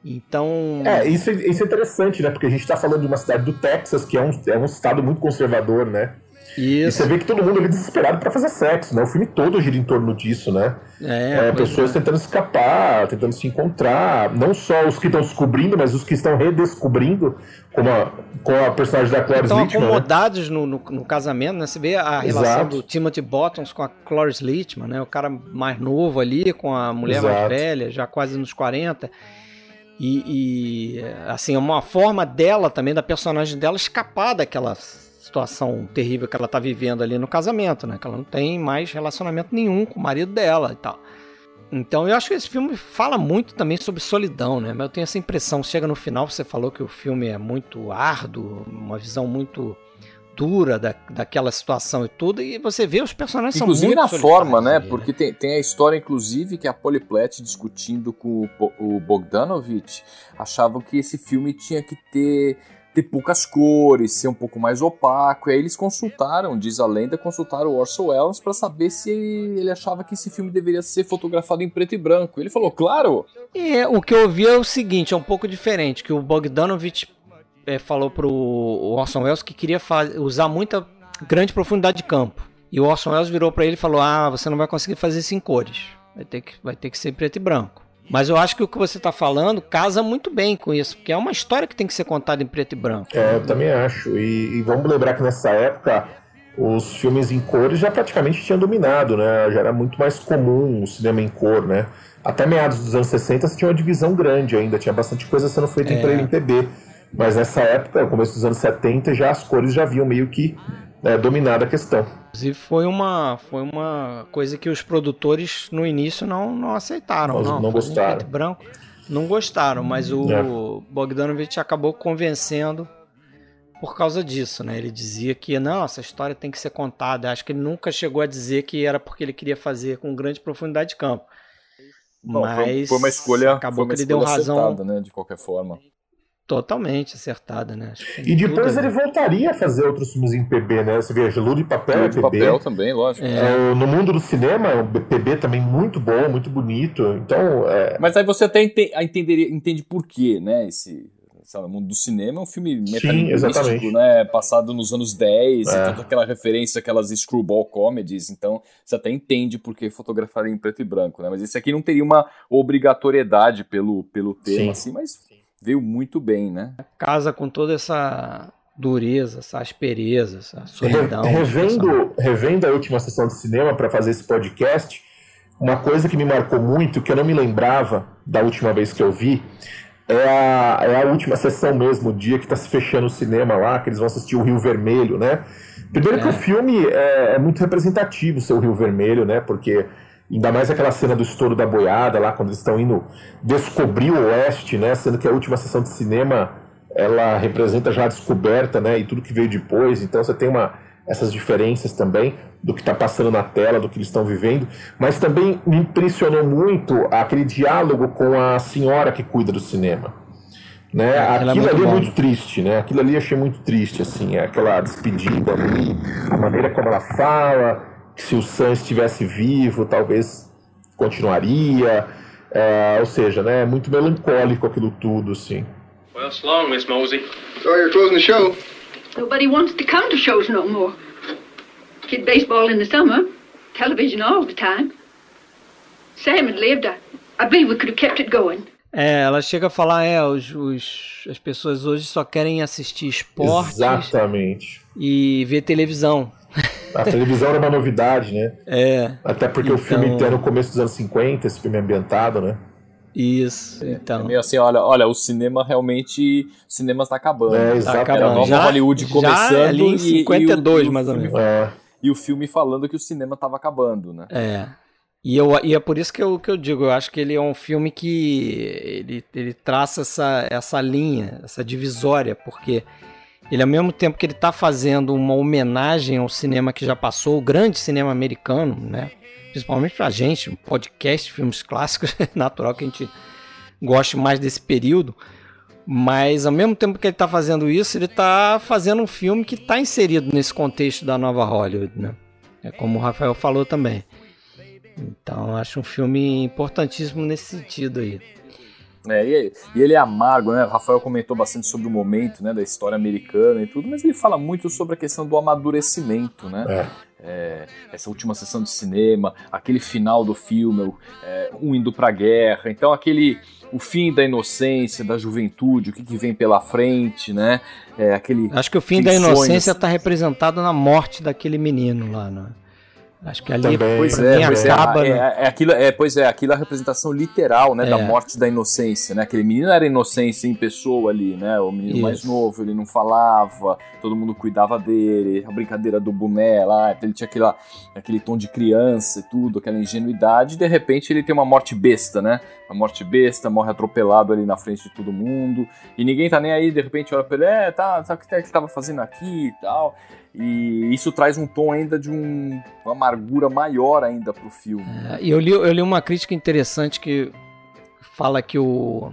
Então. É, isso, isso é interessante, né? Porque a gente está falando de uma cidade do Texas, que é um, é um estado muito conservador, né? Isso. E você vê que todo mundo ali desesperado para fazer sexo, né? O filme todo gira em torno disso, né? É, é pessoas é. tentando escapar, tentando se encontrar. Não só os que estão descobrindo, mas os que estão redescobrindo, como a, com a personagem da Cloris Estão né? acomodados né? no, no, no, casamento, né? Você vê a relação Exato. do Timothy Bottoms com a Cloris Leachman, né? O cara mais novo ali, com a mulher Exato. mais velha, já quase nos 40. E, e, assim, é uma forma dela também, da personagem dela, escapar daquela situação terrível que ela tá vivendo ali no casamento, né? Que ela não tem mais relacionamento nenhum com o marido dela e tal. Então eu acho que esse filme fala muito também sobre solidão, né? Mas eu tenho essa impressão, chega no final, você falou que o filme é muito árduo, uma visão muito dura da, daquela situação e tudo, e você vê os personagens inclusive são muito na forma, né? ali, Porque tem, tem a história, inclusive, que a Poliplet discutindo com o, o Bogdanovich achavam que esse filme tinha que ter ter poucas cores, ser um pouco mais opaco. E aí eles consultaram, diz a lenda, consultaram o Orson Welles para saber se ele achava que esse filme deveria ser fotografado em preto e branco. Ele falou, claro. É, o que eu ouvi é o seguinte, é um pouco diferente, que o Bogdanovich é, falou pro Orson Welles que queria usar muita grande profundidade de campo. E o Orson Welles virou pra ele e falou: "Ah, você não vai conseguir fazer isso em cores. Vai ter que vai ter que ser preto e branco". Mas eu acho que o que você tá falando casa muito bem com isso, porque é uma história que tem que ser contada em preto e branco. É, eu também acho. E, e vamos lembrar que nessa época os filmes em cores já praticamente tinham dominado, né? Já era muito mais comum o cinema em cor, né? Até meados dos anos 60 você tinha uma divisão grande ainda, tinha bastante coisa sendo feita em É. preto e MPB. Mas nessa época, começo dos anos 70, já as cores já haviam meio que né, dominado a questão. Inclusive foi uma foi uma coisa que os produtores no início não, não aceitaram, Não- não, gostaram. e branco. Não gostaram, mas o É. Bogdanovich acabou convencendo por causa disso, né? Ele dizia que não, essa história tem que ser contada. Acho que ele nunca chegou a dizer que era porque ele queria fazer com grande profundidade de campo. Não, foi- Mas foi, uma escolha, acabou foi uma que ele deu razão acertada, né? De qualquer forma. Totalmente acertada, né? Acho que tem E depois tudo ele ver. voltaria a fazer outros filmes em PB, né? Você vê, Gelo de Papel é de PB. papel também, lógico. É, o- no mundo do cinema, o PB também muito bom, muito bonito. Então, é, Mas aí você até ente- a entenderia, entende por quê, né? Esse sabe, o mundo do cinema é um filme metalinguístico, né? Passado nos anos 10, É. e toda aquela referência, aquelas screwball comedies, então você até entende por que fotografaria em preto e branco, né? Mas esse aqui não teria uma obrigatoriedade pelo, pelo tema, Sim. assim, mas veio muito bem, né? casa com toda essa dureza, essa aspereza, essa solidão. Re- revendo, revendo a última sessão de cinema para fazer esse podcast, uma coisa que me marcou muito, que eu não me lembrava da última vez que eu vi, é a, é a última sessão mesmo, o dia que está se fechando o cinema lá, que eles vão assistir o Rio Vermelho, né? Primeiro que É. o filme é, é muito representativo ser o Rio Vermelho, né? Porque ainda mais aquela cena do estouro da boiada lá, quando eles estão indo descobrir o Oeste, né? Sendo que a última sessão de cinema ela representa já a descoberta, né? E tudo que veio depois. Então você tem uma, essas diferenças também do que está passando na tela, do que eles estão vivendo. Mas também me impressionou muito aquele diálogo com a senhora que cuida do cinema. Né? Aquilo é Aquilo muito ali é bom. muito triste, né? Aquilo ali eu achei muito triste, assim, é aquela despedida ali, a maneira como ela fala, se o Sam estivesse vivo, talvez continuaria. é, ou seja, né? É muito melancólico aquilo tudo, assim. Well, so long, Miss Mosey. So you're closing the show? Nobody wants to come to shows no more. Kid baseball in the summer, television all the time. Sam had lived. I, I believe we could have kept it going. É, ela chega a falar, é, os, os- as pessoas hoje só querem assistir esportes Exatamente. e ver televisão. A televisão era uma novidade, né? É, Até porque o Então- filme tem no começo dos anos 50, esse filme é ambientado, né? isso. É então, meio assim, olha, olha, o cinema realmente. O cinema está acabando. É, tá exatamente. Era acabando. nova Já, Hollywood já começando ali em e- e o- 52, e o mais ou filme- menos. É, E o filme falando que o cinema estava acabando, né? É. E, eu, e é por isso que eu, que eu digo, eu acho que ele é um filme que ele, ele traça essa, essa linha, essa divisória, porque ele ao mesmo tempo que ele está fazendo uma homenagem ao cinema que já passou, o grande cinema americano, né? Principalmente pra gente, podcast, filmes clássicos, [LAUGHS] é natural que a gente goste mais desse período. Mas ao mesmo tempo que ele está fazendo isso, ele está fazendo um filme que está inserido nesse contexto da nova Hollywood, né? É como o Rafael falou também. Então acho um filme importantíssimo nesse sentido aí. É, e, e ele é amargo, né? O Rafael comentou bastante sobre o momento né, da história americana e tudo, mas ele fala muito sobre a questão do amadurecimento, né? é. É, essa última sessão de cinema, aquele final do filme, é, um indo pra guerra, então aquele o fim da inocência, da juventude, o que, que vem pela frente, né? É, aquele Acho que o fim da inocência está representado na morte daquele menino lá, né? Acho que ali Também. Pois pra é, mim pois é, acaba. é, né? é, é aquilo, é, pois é, aquilo é a representação literal, né, da É. morte da inocência, né? Aquele menino era inocência em pessoa ali, né? O menino mais Isso. novo, ele não falava, todo mundo cuidava dele, a brincadeira do boné lá, ele tinha aquela, aquele tom de criança e tudo, aquela ingenuidade, e de repente ele tem uma morte besta, né? Uma morte besta, morre atropelado ali na frente de todo mundo, e ninguém tá nem aí, de repente olha pra ele, é, tá, tá o que que ele tava fazendo aqui e tal. E isso traz um tom ainda de um, uma amargura maior ainda pro filme. É, E eu li, eu li uma crítica interessante que fala que o.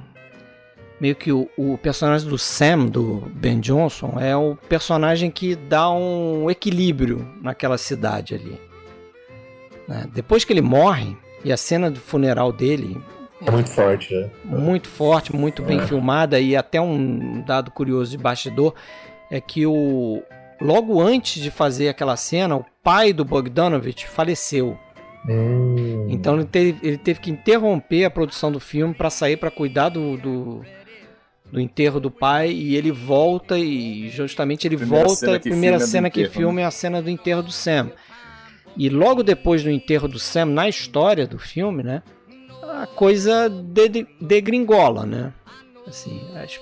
Meio que o, o personagem do Sam, do Ben Johnson, é o personagem que dá um equilíbrio naquela cidade ali. né? Depois que ele morre, e a cena do funeral dele É muito forte, né? muito forte, muito bem É. filmada e até um dado curioso de bastidor é que o logo antes de fazer aquela cena, o pai do Bogdanovich faleceu. Hum. Então ele teve, ele teve que interromper a produção do filme para sair para cuidar do, do, do enterro do pai e ele volta e justamente ele Primeira volta, cena a primeira é cena que enterro, filma é a cena do enterro do Sam. E logo depois do enterro do Sam, na história do filme, né, a coisa de- degringola, né? Assim, as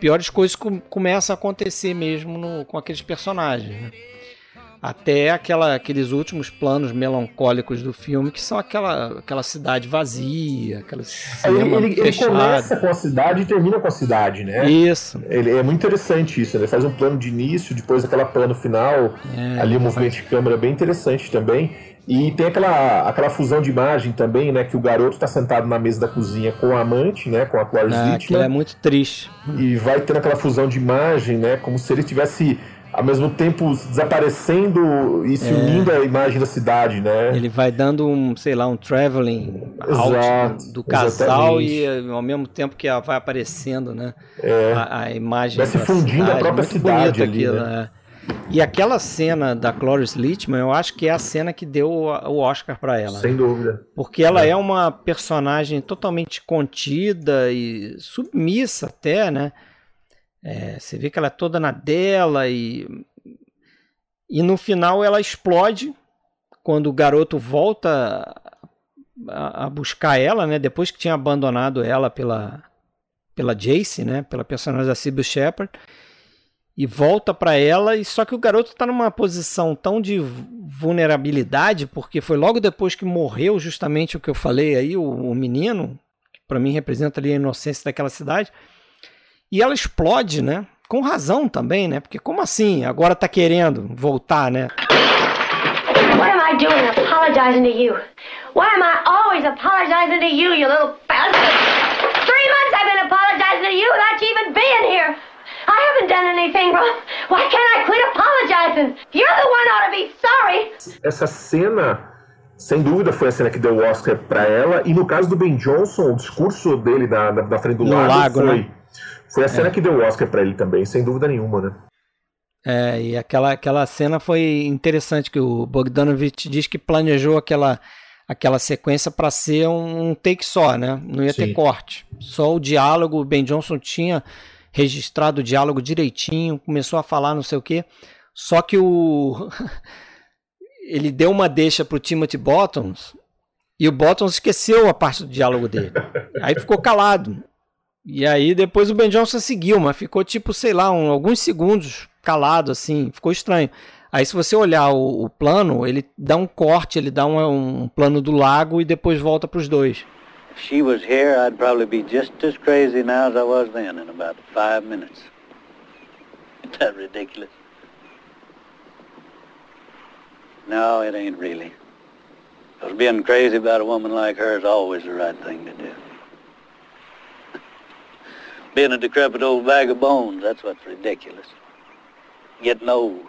piores coisas com- começam a acontecer mesmo no- com aqueles personagens, né? Até aquela, aqueles últimos planos melancólicos do filme, que são aquela, aquela cidade vazia, Aí cinema ele, ele fechado. começa com a cidade e termina com a cidade, né? Isso. Ele, é muito interessante isso, né? Ele faz um plano de início, depois aquela plano final, É, ali o movimento de câmera é bem interessante também. E tem aquela, aquela fusão de imagem também, né? Que o garoto está sentado na mesa da cozinha com a amante, né? Com a Cloris Ah, Littman. é muito triste. E vai tendo aquela fusão de imagem, né? Como se ele tivesse ao mesmo tempo desaparecendo e se É. unindo à imagem da cidade, né? Ele vai dando um, sei lá, um traveling Exato, do, do casal exatamente. e ao mesmo tempo que ela vai aparecendo, né? É. A, a imagem Vai se fundindo a cidade. própria Muito cidade ali, aquilo, né? é. E aquela cena da Cloris Littman, eu acho que é a cena que deu o Oscar pra ela. Sem dúvida. Porque ela é uma personagem totalmente contida e submissa até, né? É, você vê que ela é toda na dela e e no final ela explode quando o garoto volta a, a buscar ela, né? Depois que tinha abandonado ela pela pela Jace, né? Pela personagem da Sybil Shepard e volta para ela e só que o garoto tá numa posição tão de vulnerabilidade porque foi logo depois que morreu justamente o que eu falei aí o, o menino que para mim representa ali a inocência daquela cidade e ela explode né com razão também né porque como assim agora tá querendo voltar né What am I doing apologizing to you? Why am I always apologizing to you, you little bastard? Three months I've been apologizing to you without you even being here. I haven't done anything wrong. Why can't I quit apologizing? You're the one ought to be sorry. Essa cena, sem dúvida, foi a cena que deu o Oscar pra ela. E no caso do Ben Johnson, o discurso dele na, na, na frente do No lago, lago, foi, né? foi a cena É. que deu o Oscar pra ele também, sem dúvida nenhuma, né? É, e aquela, aquela cena foi interessante que o Bogdanovich diz que planejou aquela, aquela sequência para ser um, take só, né? Não ia ter Sim. corte. Só o diálogo, o Ben Johnson tinha registrado o diálogo direitinho, começou a falar não sei o quê. Só que o [LAUGHS] ele deu uma deixa pro Timothy Bottoms e o Bottoms esqueceu a parte do diálogo dele. Aí ficou calado. E aí depois o Ben Johnson seguiu, mas ficou tipo, sei lá, um- alguns segundos calado assim, ficou estranho. Aí se você olhar o, o plano, ele dá um corte, ele dá um, um plano do lago e depois volta para os dois. She was here, I'd probably be just as crazy now as I was then in about five minutes. Isn't that ridiculous? No, it ain't really. Because being crazy about a woman like her is always the right thing to do. [LAUGHS] being a decrepit old bag of bones, that's what's ridiculous. Getting old.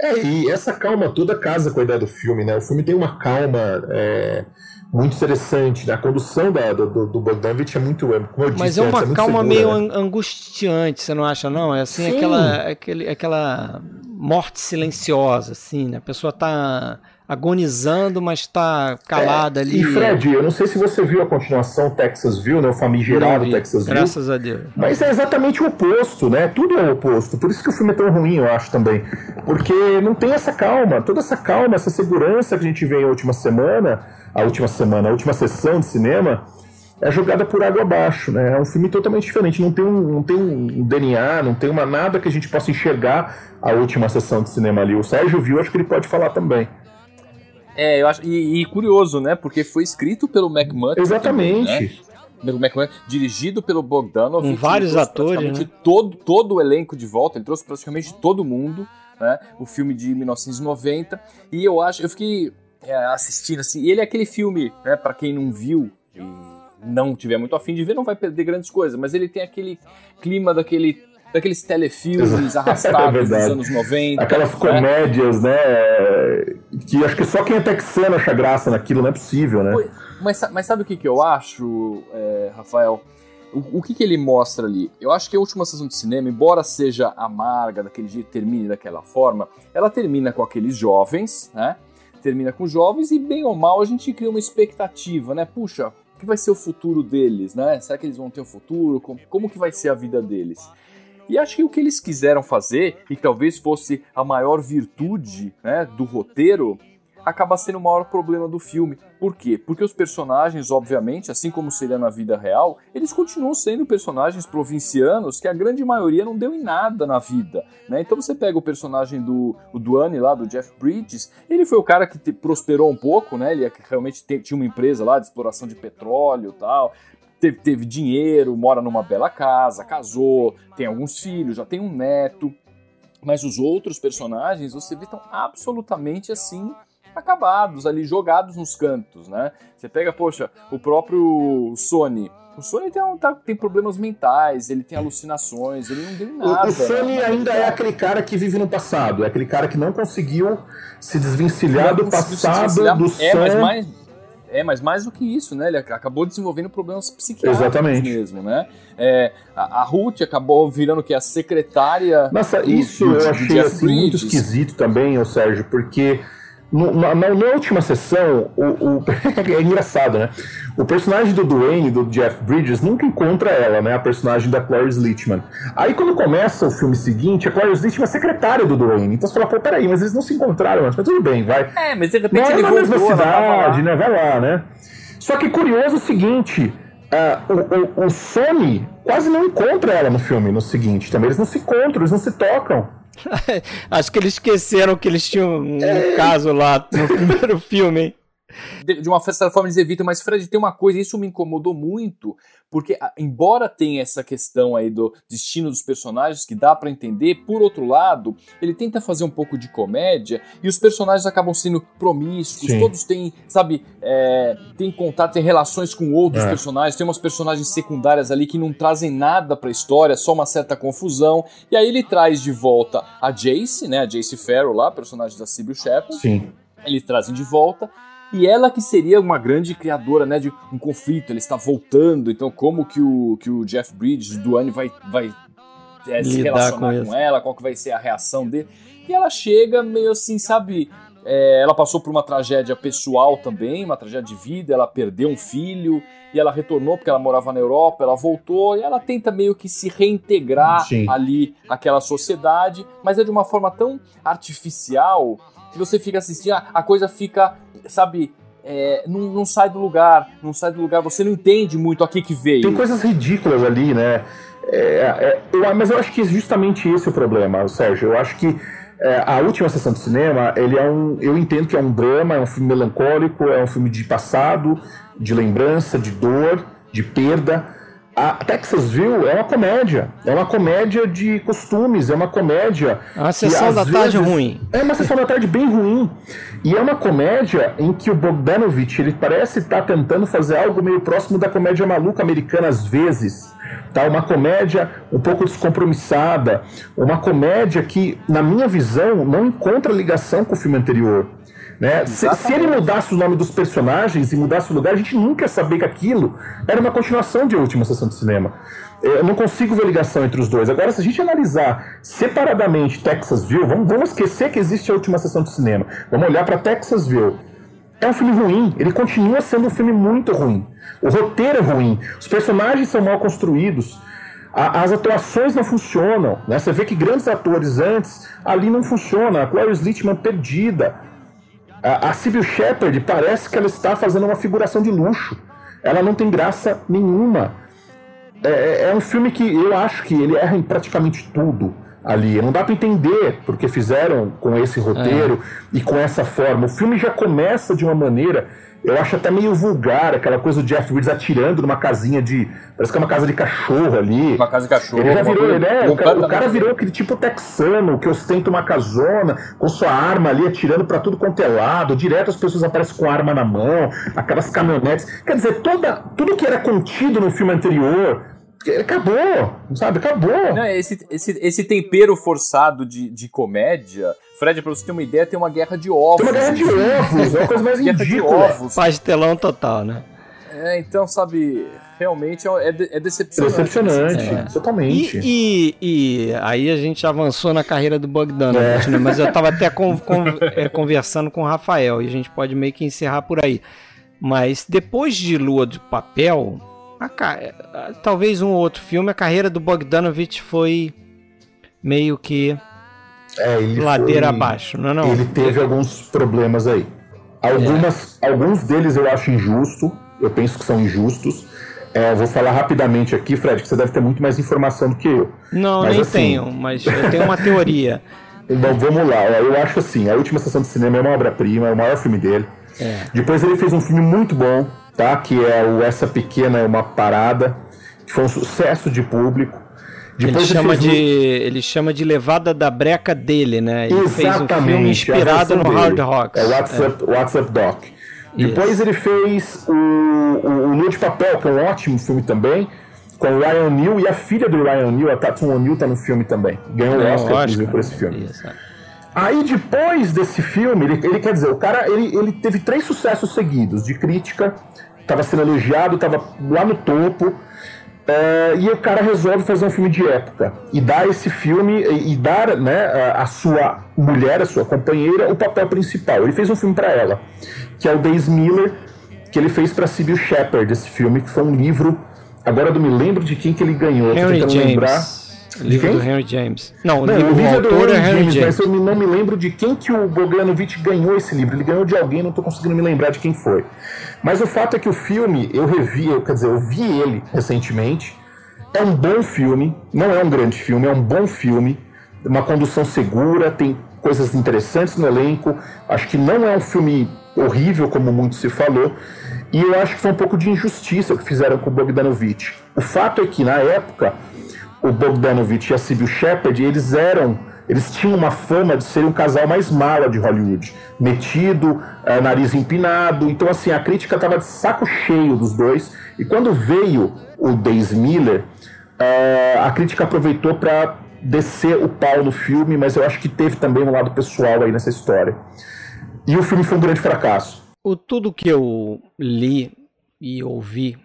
É, e essa calma toda casa com a ideia do filme, né? O filme tem uma calma é, muito interessante. né? A condução da, do, do Bogdanovich é muito, é, como eu disse Mas é antes, uma muito calma segura, meio né? an- angustiante, você não acha não? É assim Sim. aquela aquele, aquela morte silenciosa assim, né? A pessoa tá agonizando, mas tá calada É, ali. E Fred, eu não sei se você viu a continuação Texasville, né? O famigerado Texasville. Graças a Deus. Mas é exatamente o oposto, né? Tudo é o oposto. Por isso que o filme é tão ruim, eu acho também. Porque não tem essa calma, toda essa calma, essa segurança que a gente vê em última semana, a última semana, a última sessão de cinema, é jogada por água abaixo, né? É um filme totalmente diferente. Não tem um, não tem um DNA, não tem uma nada que a gente possa enxergar a última sessão de cinema ali. O Sérgio viu, acho que ele pode falar também. É, eu acho. E, e curioso, né? Porque foi escrito pelo McMurtry. Exatamente. né? Dirigido pelo Bogdanov. Com vários atores, né? Todo, todo o elenco de volta, ele trouxe praticamente todo mundo, né? O filme de 1990. E eu acho, eu fiquei é, assistindo assim. E ele é aquele filme, né? Pra quem não viu e não tiver muito afim de ver, não vai perder grandes coisas. Mas ele tem aquele clima daquele. Daqueles [LAUGHS] telefilmes [LAUGHS] É arrastados dos verdade. anos 90. Aquelas né? comédias, né? Que acho que só quem é texano acha graça naquilo, não é possível, né? Mas, mas sabe o que, que eu acho, é, Rafael? O, o que, que ele mostra ali? Eu acho que a última sessão de cinema, embora seja amarga daquele jeito, termine daquela forma, ela termina com aqueles jovens, né? Termina com jovens e, bem ou mal, a gente cria uma expectativa, né? Puxa, o que vai ser o futuro deles, né? Será que eles vão ter um futuro? Como, como que vai ser a vida deles? E acho que o que eles quiseram fazer, e talvez fosse a maior virtude né, do roteiro, acaba sendo o maior problema do filme. Por quê? Porque os personagens, obviamente, assim como seria na vida real, eles continuam sendo personagens provincianos que a grande maioria não deu em nada na vida. Né? Então você pega o personagem do o Duane lá, do Jeff Bridges, ele foi o cara que te- prosperou um pouco, né? Ele realmente te- tinha uma empresa lá de exploração de petróleo e tal. Teve, teve dinheiro, mora numa bela casa, casou, tem alguns filhos, já tem um neto. Mas os outros personagens, você vê, estão absolutamente assim acabados ali, jogados nos cantos, né? Você pega, poxa, o próprio Sony. O Sony tem, um- tá- tem problemas mentais, ele tem alucinações, ele não deu O, nada. o Sonny na- na ainda é aquele cara que vive no passado, é aquele cara que não conseguiu se desvencilhar do passado, desvencilhar. do é, mais, é, mas mais do que isso, né? Ele ac- acabou desenvolvendo problemas psiquiátricos Exatamente. mesmo, né? É, a, a Ruth acabou virando que é a secretária. Nossa, do- isso do- eu achei assim, muito esquisito também, ô Sérgio, porque na, na- na última sessão, o, o- [LAUGHS] é engraçado, né? O personagem do Duane, do Jeff Bridges, nunca encontra ela, né? A personagem da Clarice Lichtman. Aí quando começa o filme seguinte, a Clarice Lichtman é secretária do Duane. Então você fala, pô, peraí, mas eles não se encontraram antes, mas tudo bem, vai. É, mas de repente é ele na voltou, mesma lá. cidade, né? Vai lá, né? Só que curioso o seguinte: ah, o, o, o Sony quase não encontra ela no filme, no seguinte também. Eles não se encontram, eles não se tocam. [LAUGHS] Acho que eles esqueceram que eles tinham um É. caso lá no [LAUGHS] primeiro filme, hein? De, uma certa forma eles evitam, mas Fred tem uma coisa, isso me incomodou muito, porque a- embora tenha essa questão aí do destino dos personagens que dá pra entender, por outro lado, ele tenta fazer um pouco de comédia e os personagens acabam sendo promíscuos, Sim. todos têm, sabe, é, tem contato, tem relações com outros É. personagens, tem umas personagens secundárias ali que não trazem nada pra história, só uma certa confusão, e aí ele traz de volta a Jace, né, a Jace Farrow lá, personagem da Sybil Shepherd, Sim. eles trazem de volta. E ela que seria uma grande criadora, né, de um conflito, ele está voltando, então como que o, que o Jeff Bridges, do Duane, vai, vai é, se relacionar com com, ela, qual que vai ser a reação dele. E ela chega meio assim, sabe, é, ela passou por uma tragédia pessoal também, uma tragédia de vida, ela perdeu um filho, e ela retornou porque ela morava na Europa, ela voltou, e ela tenta meio que se reintegrar Sim. ali àquela sociedade, mas é de uma forma tão artificial que você fica assistindo, a, coisa fica, sabe, é, não, não sai do lugar, não sai do lugar, você não entende muito a que que veio. Tem coisas ridículas ali, né? É, é, mas eu acho que justamente esse é o problema, Sérgio. Eu acho que é, a última sessão de cinema, ele é um. Eu entendo que é um drama, é um filme melancólico, é um filme de passado, de lembrança, de dor, de perda. A Texasville é uma comédia. É uma comédia de costumes, é uma comédia. É uma sessão da tarde vezes, ruim. É uma sessão da tarde bem ruim. E é uma comédia em que o Bogdanovich ele parece estar tentando fazer algo meio próximo da comédia maluca americana às vezes. Tá? Uma comédia um pouco descompromissada. Uma comédia que, na minha visão, não encontra ligação com o filme anterior. Né? Se, se ele mudasse o nome dos personagens e mudasse o lugar, a gente nunca ia saber que aquilo era uma continuação de A Última Sessão de Cinema. Eu não consigo ver ligação entre os dois. Agora, se a gente analisar separadamente Texasville, vamos, vamos esquecer que existe a última sessão de cinema. Vamos olhar para Texasville. É um filme ruim. Ele continua sendo um filme muito ruim. O roteiro é ruim. Os personagens são mal construídos. A, as atuações não funcionam. Né? Você vê que grandes atores antes ali não funciona. A Clarice Lichtman perdida. A, a Sybil Shepard parece que ela está fazendo uma figuração de luxo. Ela não tem graça nenhuma. É, é, é um filme que eu acho que ele erra em praticamente tudo ali. Não dá para entender porque fizeram com esse roteiro é. e com essa forma. O filme já começa de uma maneira, eu acho até meio vulgar, aquela coisa do Jeff Bridges atirando numa casinha de. Parece que é uma casa de cachorro ali. Uma casa de cachorro. Ele já virou, né? O cara, o cara, virou aquele tipo texano que ostenta uma casona com sua arma ali atirando para tudo quanto é lado. Direto as pessoas aparecem com arma na mão, aquelas caminhonetes. Quer dizer, toda, tudo que era contido no filme anterior Acabou, sabe? Acabou. Não, esse, esse, esse tempero forçado de, de comédia. Fred, pra você ter uma ideia, tem uma guerra de ovos. Tem uma guerra de ovos, é uma coisa mais ridícula. Pastelão total, né? É, então, sabe, realmente é, é decepcionante. Decepcionante, é. totalmente. E, e, e, aí a gente avançou na carreira do Bogdanovich, é. né? Mas eu tava até com, com, é, conversando com o Rafael e a gente pode meio que encerrar por aí. Mas depois de Lua de Papel, a, talvez um ou outro filme, a carreira do Bogdanovich foi meio que é, ladeira foi, abaixo, não, é não Ele teve alguns problemas aí. Algumas, é. Alguns deles eu acho injusto, eu penso que são injustos. É, vou falar rapidamente aqui, Fred, que você deve ter muito mais informação do que eu. Não, mas, nem assim, tenho, mas eu tenho uma teoria. [LAUGHS] Então vamos lá, eu acho assim, a última sessão de cinema é uma obra-prima, é o maior filme dele. É. Depois ele fez um filme muito bom, tá? Que é o Essa Pequena é uma Parada, que foi um sucesso de público. Depois ele, chama de, ele chama de Levada da Breca dele, né? Ele Exatamente, fez um filme inspirado no dele. Hard Rock. É What's, é. Up, What's Up Doc. Depois ele fez o, o, o de Papel, que é um ótimo filme também, com o Ryan Neal e a filha do Ryan Neal, a Tatum O'Neill, tá no filme também. Ganhou o Oscar, inclusive, por esse filme. Isso. Aí depois desse filme, ele, ele, quer dizer, o cara ele, ele teve três sucessos seguidos de crítica, estava sendo elogiado, estava lá no topo. É, e o cara resolve fazer um filme de época e dar esse filme e, e dar né, a, a, sua mulher, a sua companheira, o papel principal. Ele fez um filme para ela, que é o Days Miller, que ele fez para Sybil Shepard, esse filme, que foi um livro. Agora eu não me lembro de quem que ele ganhou. Henry James. lembrar. Livro do Henry James. Não, não o livro, é do Henry, é Henry James, James, mas eu não me lembro de quem que o Bogdanovich ganhou esse livro. Ele ganhou de alguém, não estou conseguindo me lembrar de quem foi. Mas o fato é que o filme, eu revi, eu, quer dizer, eu vi ele recentemente. É um bom filme, não é um grande filme, é um bom filme. Uma condução segura, tem coisas interessantes no elenco. Acho que não é um filme horrível, como muito se falou. E eu acho que foi um pouco de injustiça o que fizeram com o Bogdanovich. O fato é que, na época, o Bogdanovich e a Sybil Shepard, eles eram, eles tinham uma fama de serem um casal mais mala de Hollywood, metido, é, nariz empinado. Então assim, a crítica estava de saco cheio dos dois. E quando veio o Days Miller, é, a crítica aproveitou para descer o pau no filme, mas eu acho que teve também um lado pessoal aí nessa história. E o filme foi um grande fracasso. O tudo que eu li e ouvi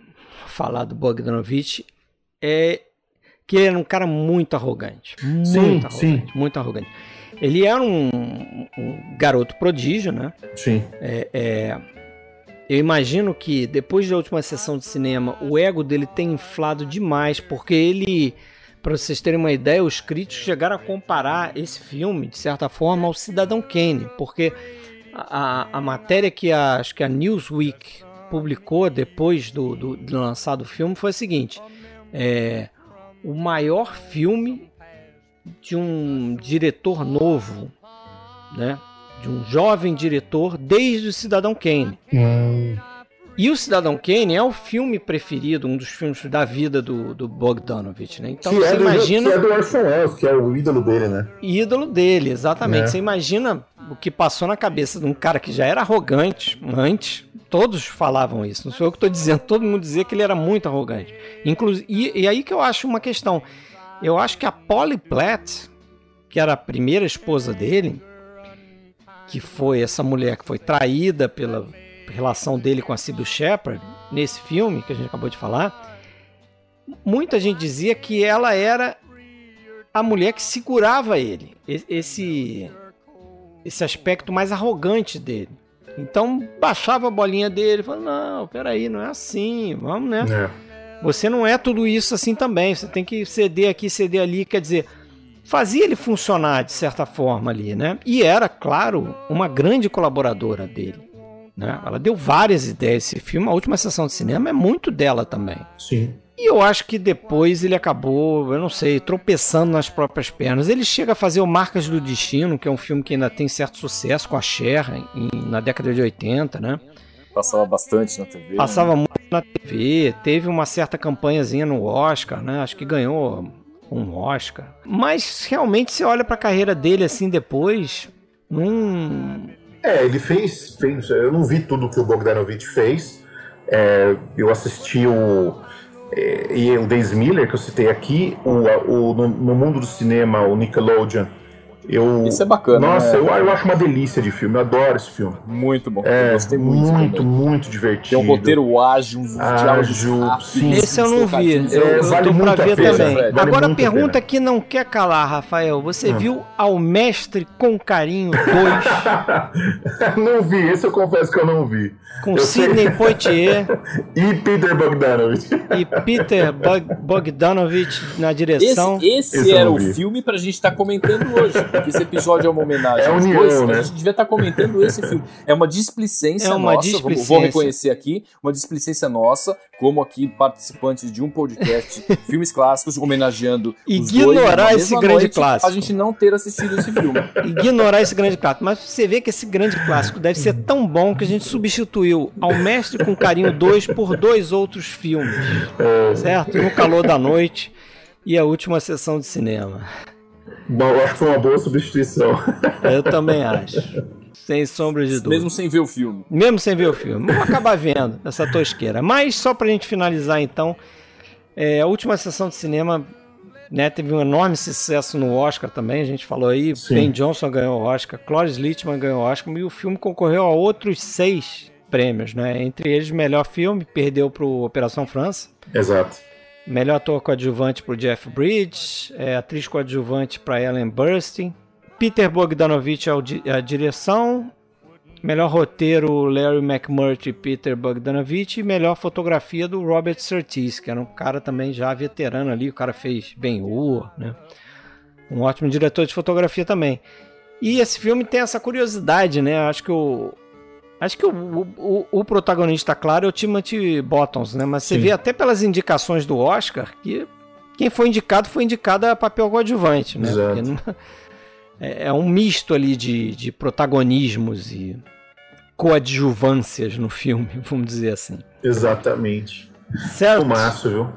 falar do Bogdanovich é que ele era um cara muito arrogante. Muito sim, arrogante, sim. muito arrogante. Ele era um, um garoto prodígio, né? Sim. É, é, eu imagino que depois da última sessão de cinema, o ego dele tem inflado demais, porque ele, para vocês terem uma ideia, os críticos chegaram a comparar esse filme, de certa forma, ao Cidadão Kane, porque a, a matéria que a, acho que a Newsweek publicou depois do, do, de lançado o filme foi a seguinte: é, o maior filme de um diretor novo, né? De um jovem diretor desde o Cidadão Kane. Hum. E o Cidadão Kane é o filme preferido, um dos filmes da vida do, do Bogdanovich, né? Então que você é do, imagina. Que é do Orson Welles, que é o ídolo dele, né? Ídolo dele, exatamente. É. Você imagina o que passou na cabeça de um cara que já era arrogante antes, Todos falavam isso, não sou eu que estou dizendo, todo mundo dizia que ele era muito arrogante. Inclusive, e, e aí que eu acho uma questão. Eu acho que a Polly Platt, que era a primeira esposa dele, que foi essa mulher que foi traída pela relação dele com a Sybil Shepard, nesse filme que a gente acabou de falar, muita gente dizia que ela era a mulher que segurava ele, esse esse aspecto mais arrogante dele. Então baixava a bolinha dele, falava: "Não, peraí, não é assim, vamos, né?" É. Você não é tudo isso assim também. Você tem que ceder aqui, ceder ali. Quer dizer, fazia ele funcionar de certa forma ali, né? E era, claro, uma grande colaboradora dele. Né? Ela deu várias ideias. Esse filme, a última sessão de cinema, é muito dela também. Sim. E eu acho que depois ele acabou, eu não sei, tropeçando nas próprias pernas. Ele chega a fazer o Marcas do Destino, que é um filme que ainda tem certo sucesso com a Cher em, na década de 80, né? Passava bastante na TV. Passava né? muito na TV, teve uma certa campanhazinha no Oscar, né? Acho que ganhou um Oscar. Mas realmente você olha para a carreira dele assim depois, num É, ele fez, fez. Eu não vi tudo que o Bogdanovich fez. É, eu assisti o. é, E o Days Miller, que eu citei aqui, o, o, no, no mundo do cinema, o Nickelodeon. Eu, Isso é bacana, Nossa, né? eu, eu acho uma delícia de filme, eu adoro esse filme. Muito bom. É, eu gostei muito. muito, muito divertido. Tem um roteiro ágil, uns diálogos Ágil, rápidos. sim. Esse eu não vi. Eu, É, eu vale tô pra muito a ver pena, também. Vale Agora a pergunta pena. que não quer calar, Rafael. Você Hum. viu Ao Mestre com Carinho 2 [LAUGHS] não vi, esse eu confesso que eu não vi. com Eu sei- Sidney [LAUGHS] Poitier E Peter Bogdanovich. e Peter Bog- Bogdanovich na direção? Esse, esse Esse era o vi. filme pra gente estar comentando hoje. Porque esse episódio é uma homenagem É aos união, dois. né? A gente devia estar comentando esse filme. É uma displicência É uma nossa, vou- vou displicência. reconhecer aqui, uma displicência nossa, como aqui participantes de um podcast [LAUGHS] Filmes Clássicos, homenageando os Ignorar dois esse grande noite, clássico. A gente não ter assistido esse filme. ignorar esse grande clássico. Mas você vê que esse grande clássico deve ser tão bom que a gente substituiu Ao Mestre com Carinho 2 por dois outros filmes. Certo? No Calor da Noite e a última sessão de cinema. Bom, eu acho que foi uma boa substituição. [LAUGHS] Eu também acho. Sem sombra de dúvida. Mesmo sem ver o filme. Mesmo sem ver o filme. Vamos acabar vendo essa tosqueira. Mas só pra gente finalizar então, é, a última sessão de cinema né, teve um enorme sucesso no Oscar também, a gente falou aí, Sim. Ben Johnson ganhou o Oscar, Cloris Lichtman ganhou o Oscar, e o filme concorreu a outros seis prêmios, né? Entre eles, melhor filme, perdeu pro Operação França. Exato. Melhor ator coadjuvante para Jeff Bridges, é, atriz coadjuvante para Ellen Burstyn, Peter Bogdanovich ao di- a direção, melhor roteiro Larry McMurtry e Peter Bogdanovich e melhor fotografia do Robert Surtees, que era um cara também já veterano ali, o cara fez Ben-Hur, né? Um ótimo diretor de fotografia também. E esse filme tem essa curiosidade, né? Acho que o Acho que o, o, o protagonista, claro, é o Timothy Bottoms, né? Mas você Sim. vê até pelas indicações do Oscar que quem foi indicado foi indicado a papel coadjuvante, né? Não- é, é um misto ali de, de protagonismos e coadjuvâncias no filme, [LAUGHS] vamos dizer assim. Exatamente. Certo? Filmaço, viu?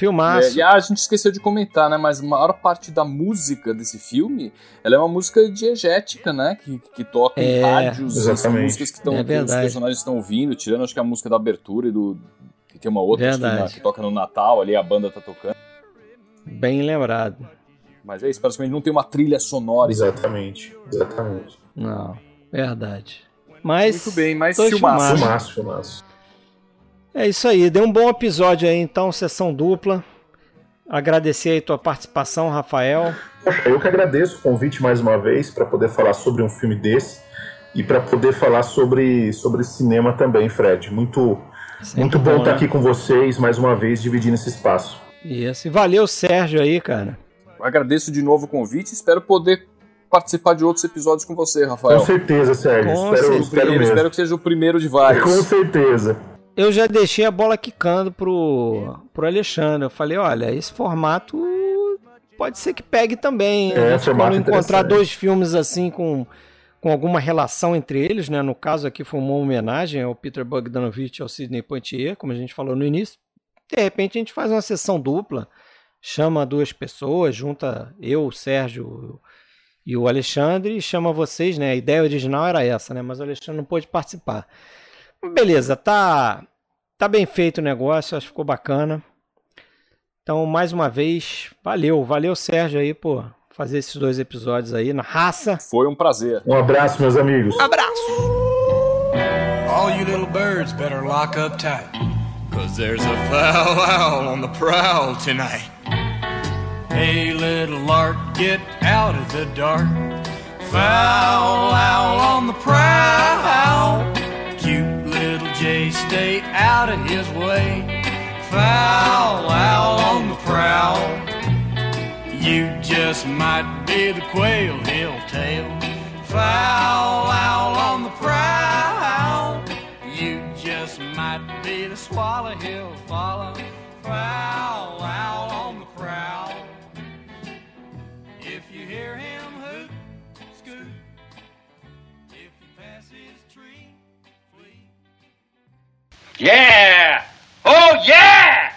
Filmaço. É, e a gente esqueceu de comentar, né? Mas a maior parte da música desse filme, ela é uma música diegética, né? Que, que toca em É, rádios, são exatamente. músicas que, estão, É que os verdade. personagens estão ouvindo, tirando acho que a música da abertura e do. Que tem uma outra acho que, Verdade. na- que toca no Natal, ali a banda tá tocando. Bem lembrado. Mas é isso, praticamente não tem uma trilha sonora. Exatamente. Exatamente. Não, verdade. Mas Muito bem, mas filmaço. filmaços. Filmaço, filmaço. É isso aí, deu um bom episódio aí, então, sessão dupla. Agradecer aí tua participação, Rafael. Poxa, eu que agradeço o convite mais uma vez para poder falar sobre um filme desse e para poder falar sobre, sobre cinema também, Fred. Muito, Sempre muito bom estar né? aqui com vocês mais uma vez, dividindo esse espaço. Isso. E valeu, Sérgio, aí, cara. Agradeço de novo o convite, espero poder participar de outros episódios com você, Rafael. Com certeza, Sérgio. Com espero, certeza. espero espero que seja o primeiro de vários. Com certeza. Eu já deixei a bola quicando pro, pro Alexandre. Eu falei, olha, esse formato pode ser que pegue também. É, formato encontrar dois filmes assim com, com alguma relação entre eles, né? No caso aqui foi uma homenagem ao Peter Bogdanovich e ao Sidney Poitier, como a gente falou no início. De repente a gente faz uma sessão dupla, chama duas pessoas, junta eu, o Sérgio e o Alexandre e chama vocês, né? A ideia original era essa, né? Mas o Alexandre não pôde participar. Beleza, tá tá bem feito o negócio, acho que ficou bacana. Então, mais uma vez, valeu, valeu Sérgio aí por fazer esses dois episódios aí na raça. Foi um prazer. Um abraço, meus amigos. Abraço! All you little birds better lock up tight. Cause there's a foul owl on the prowl tonight. Hey, little lark, get out of the dark. Foul owl on the prowl. Stay out of his way. Foul owl on the prowl. You just might be the quail he'll tell. Foul owl on the prowl. You just might be the swallow he'll follow. Yeah! Oh, yeah!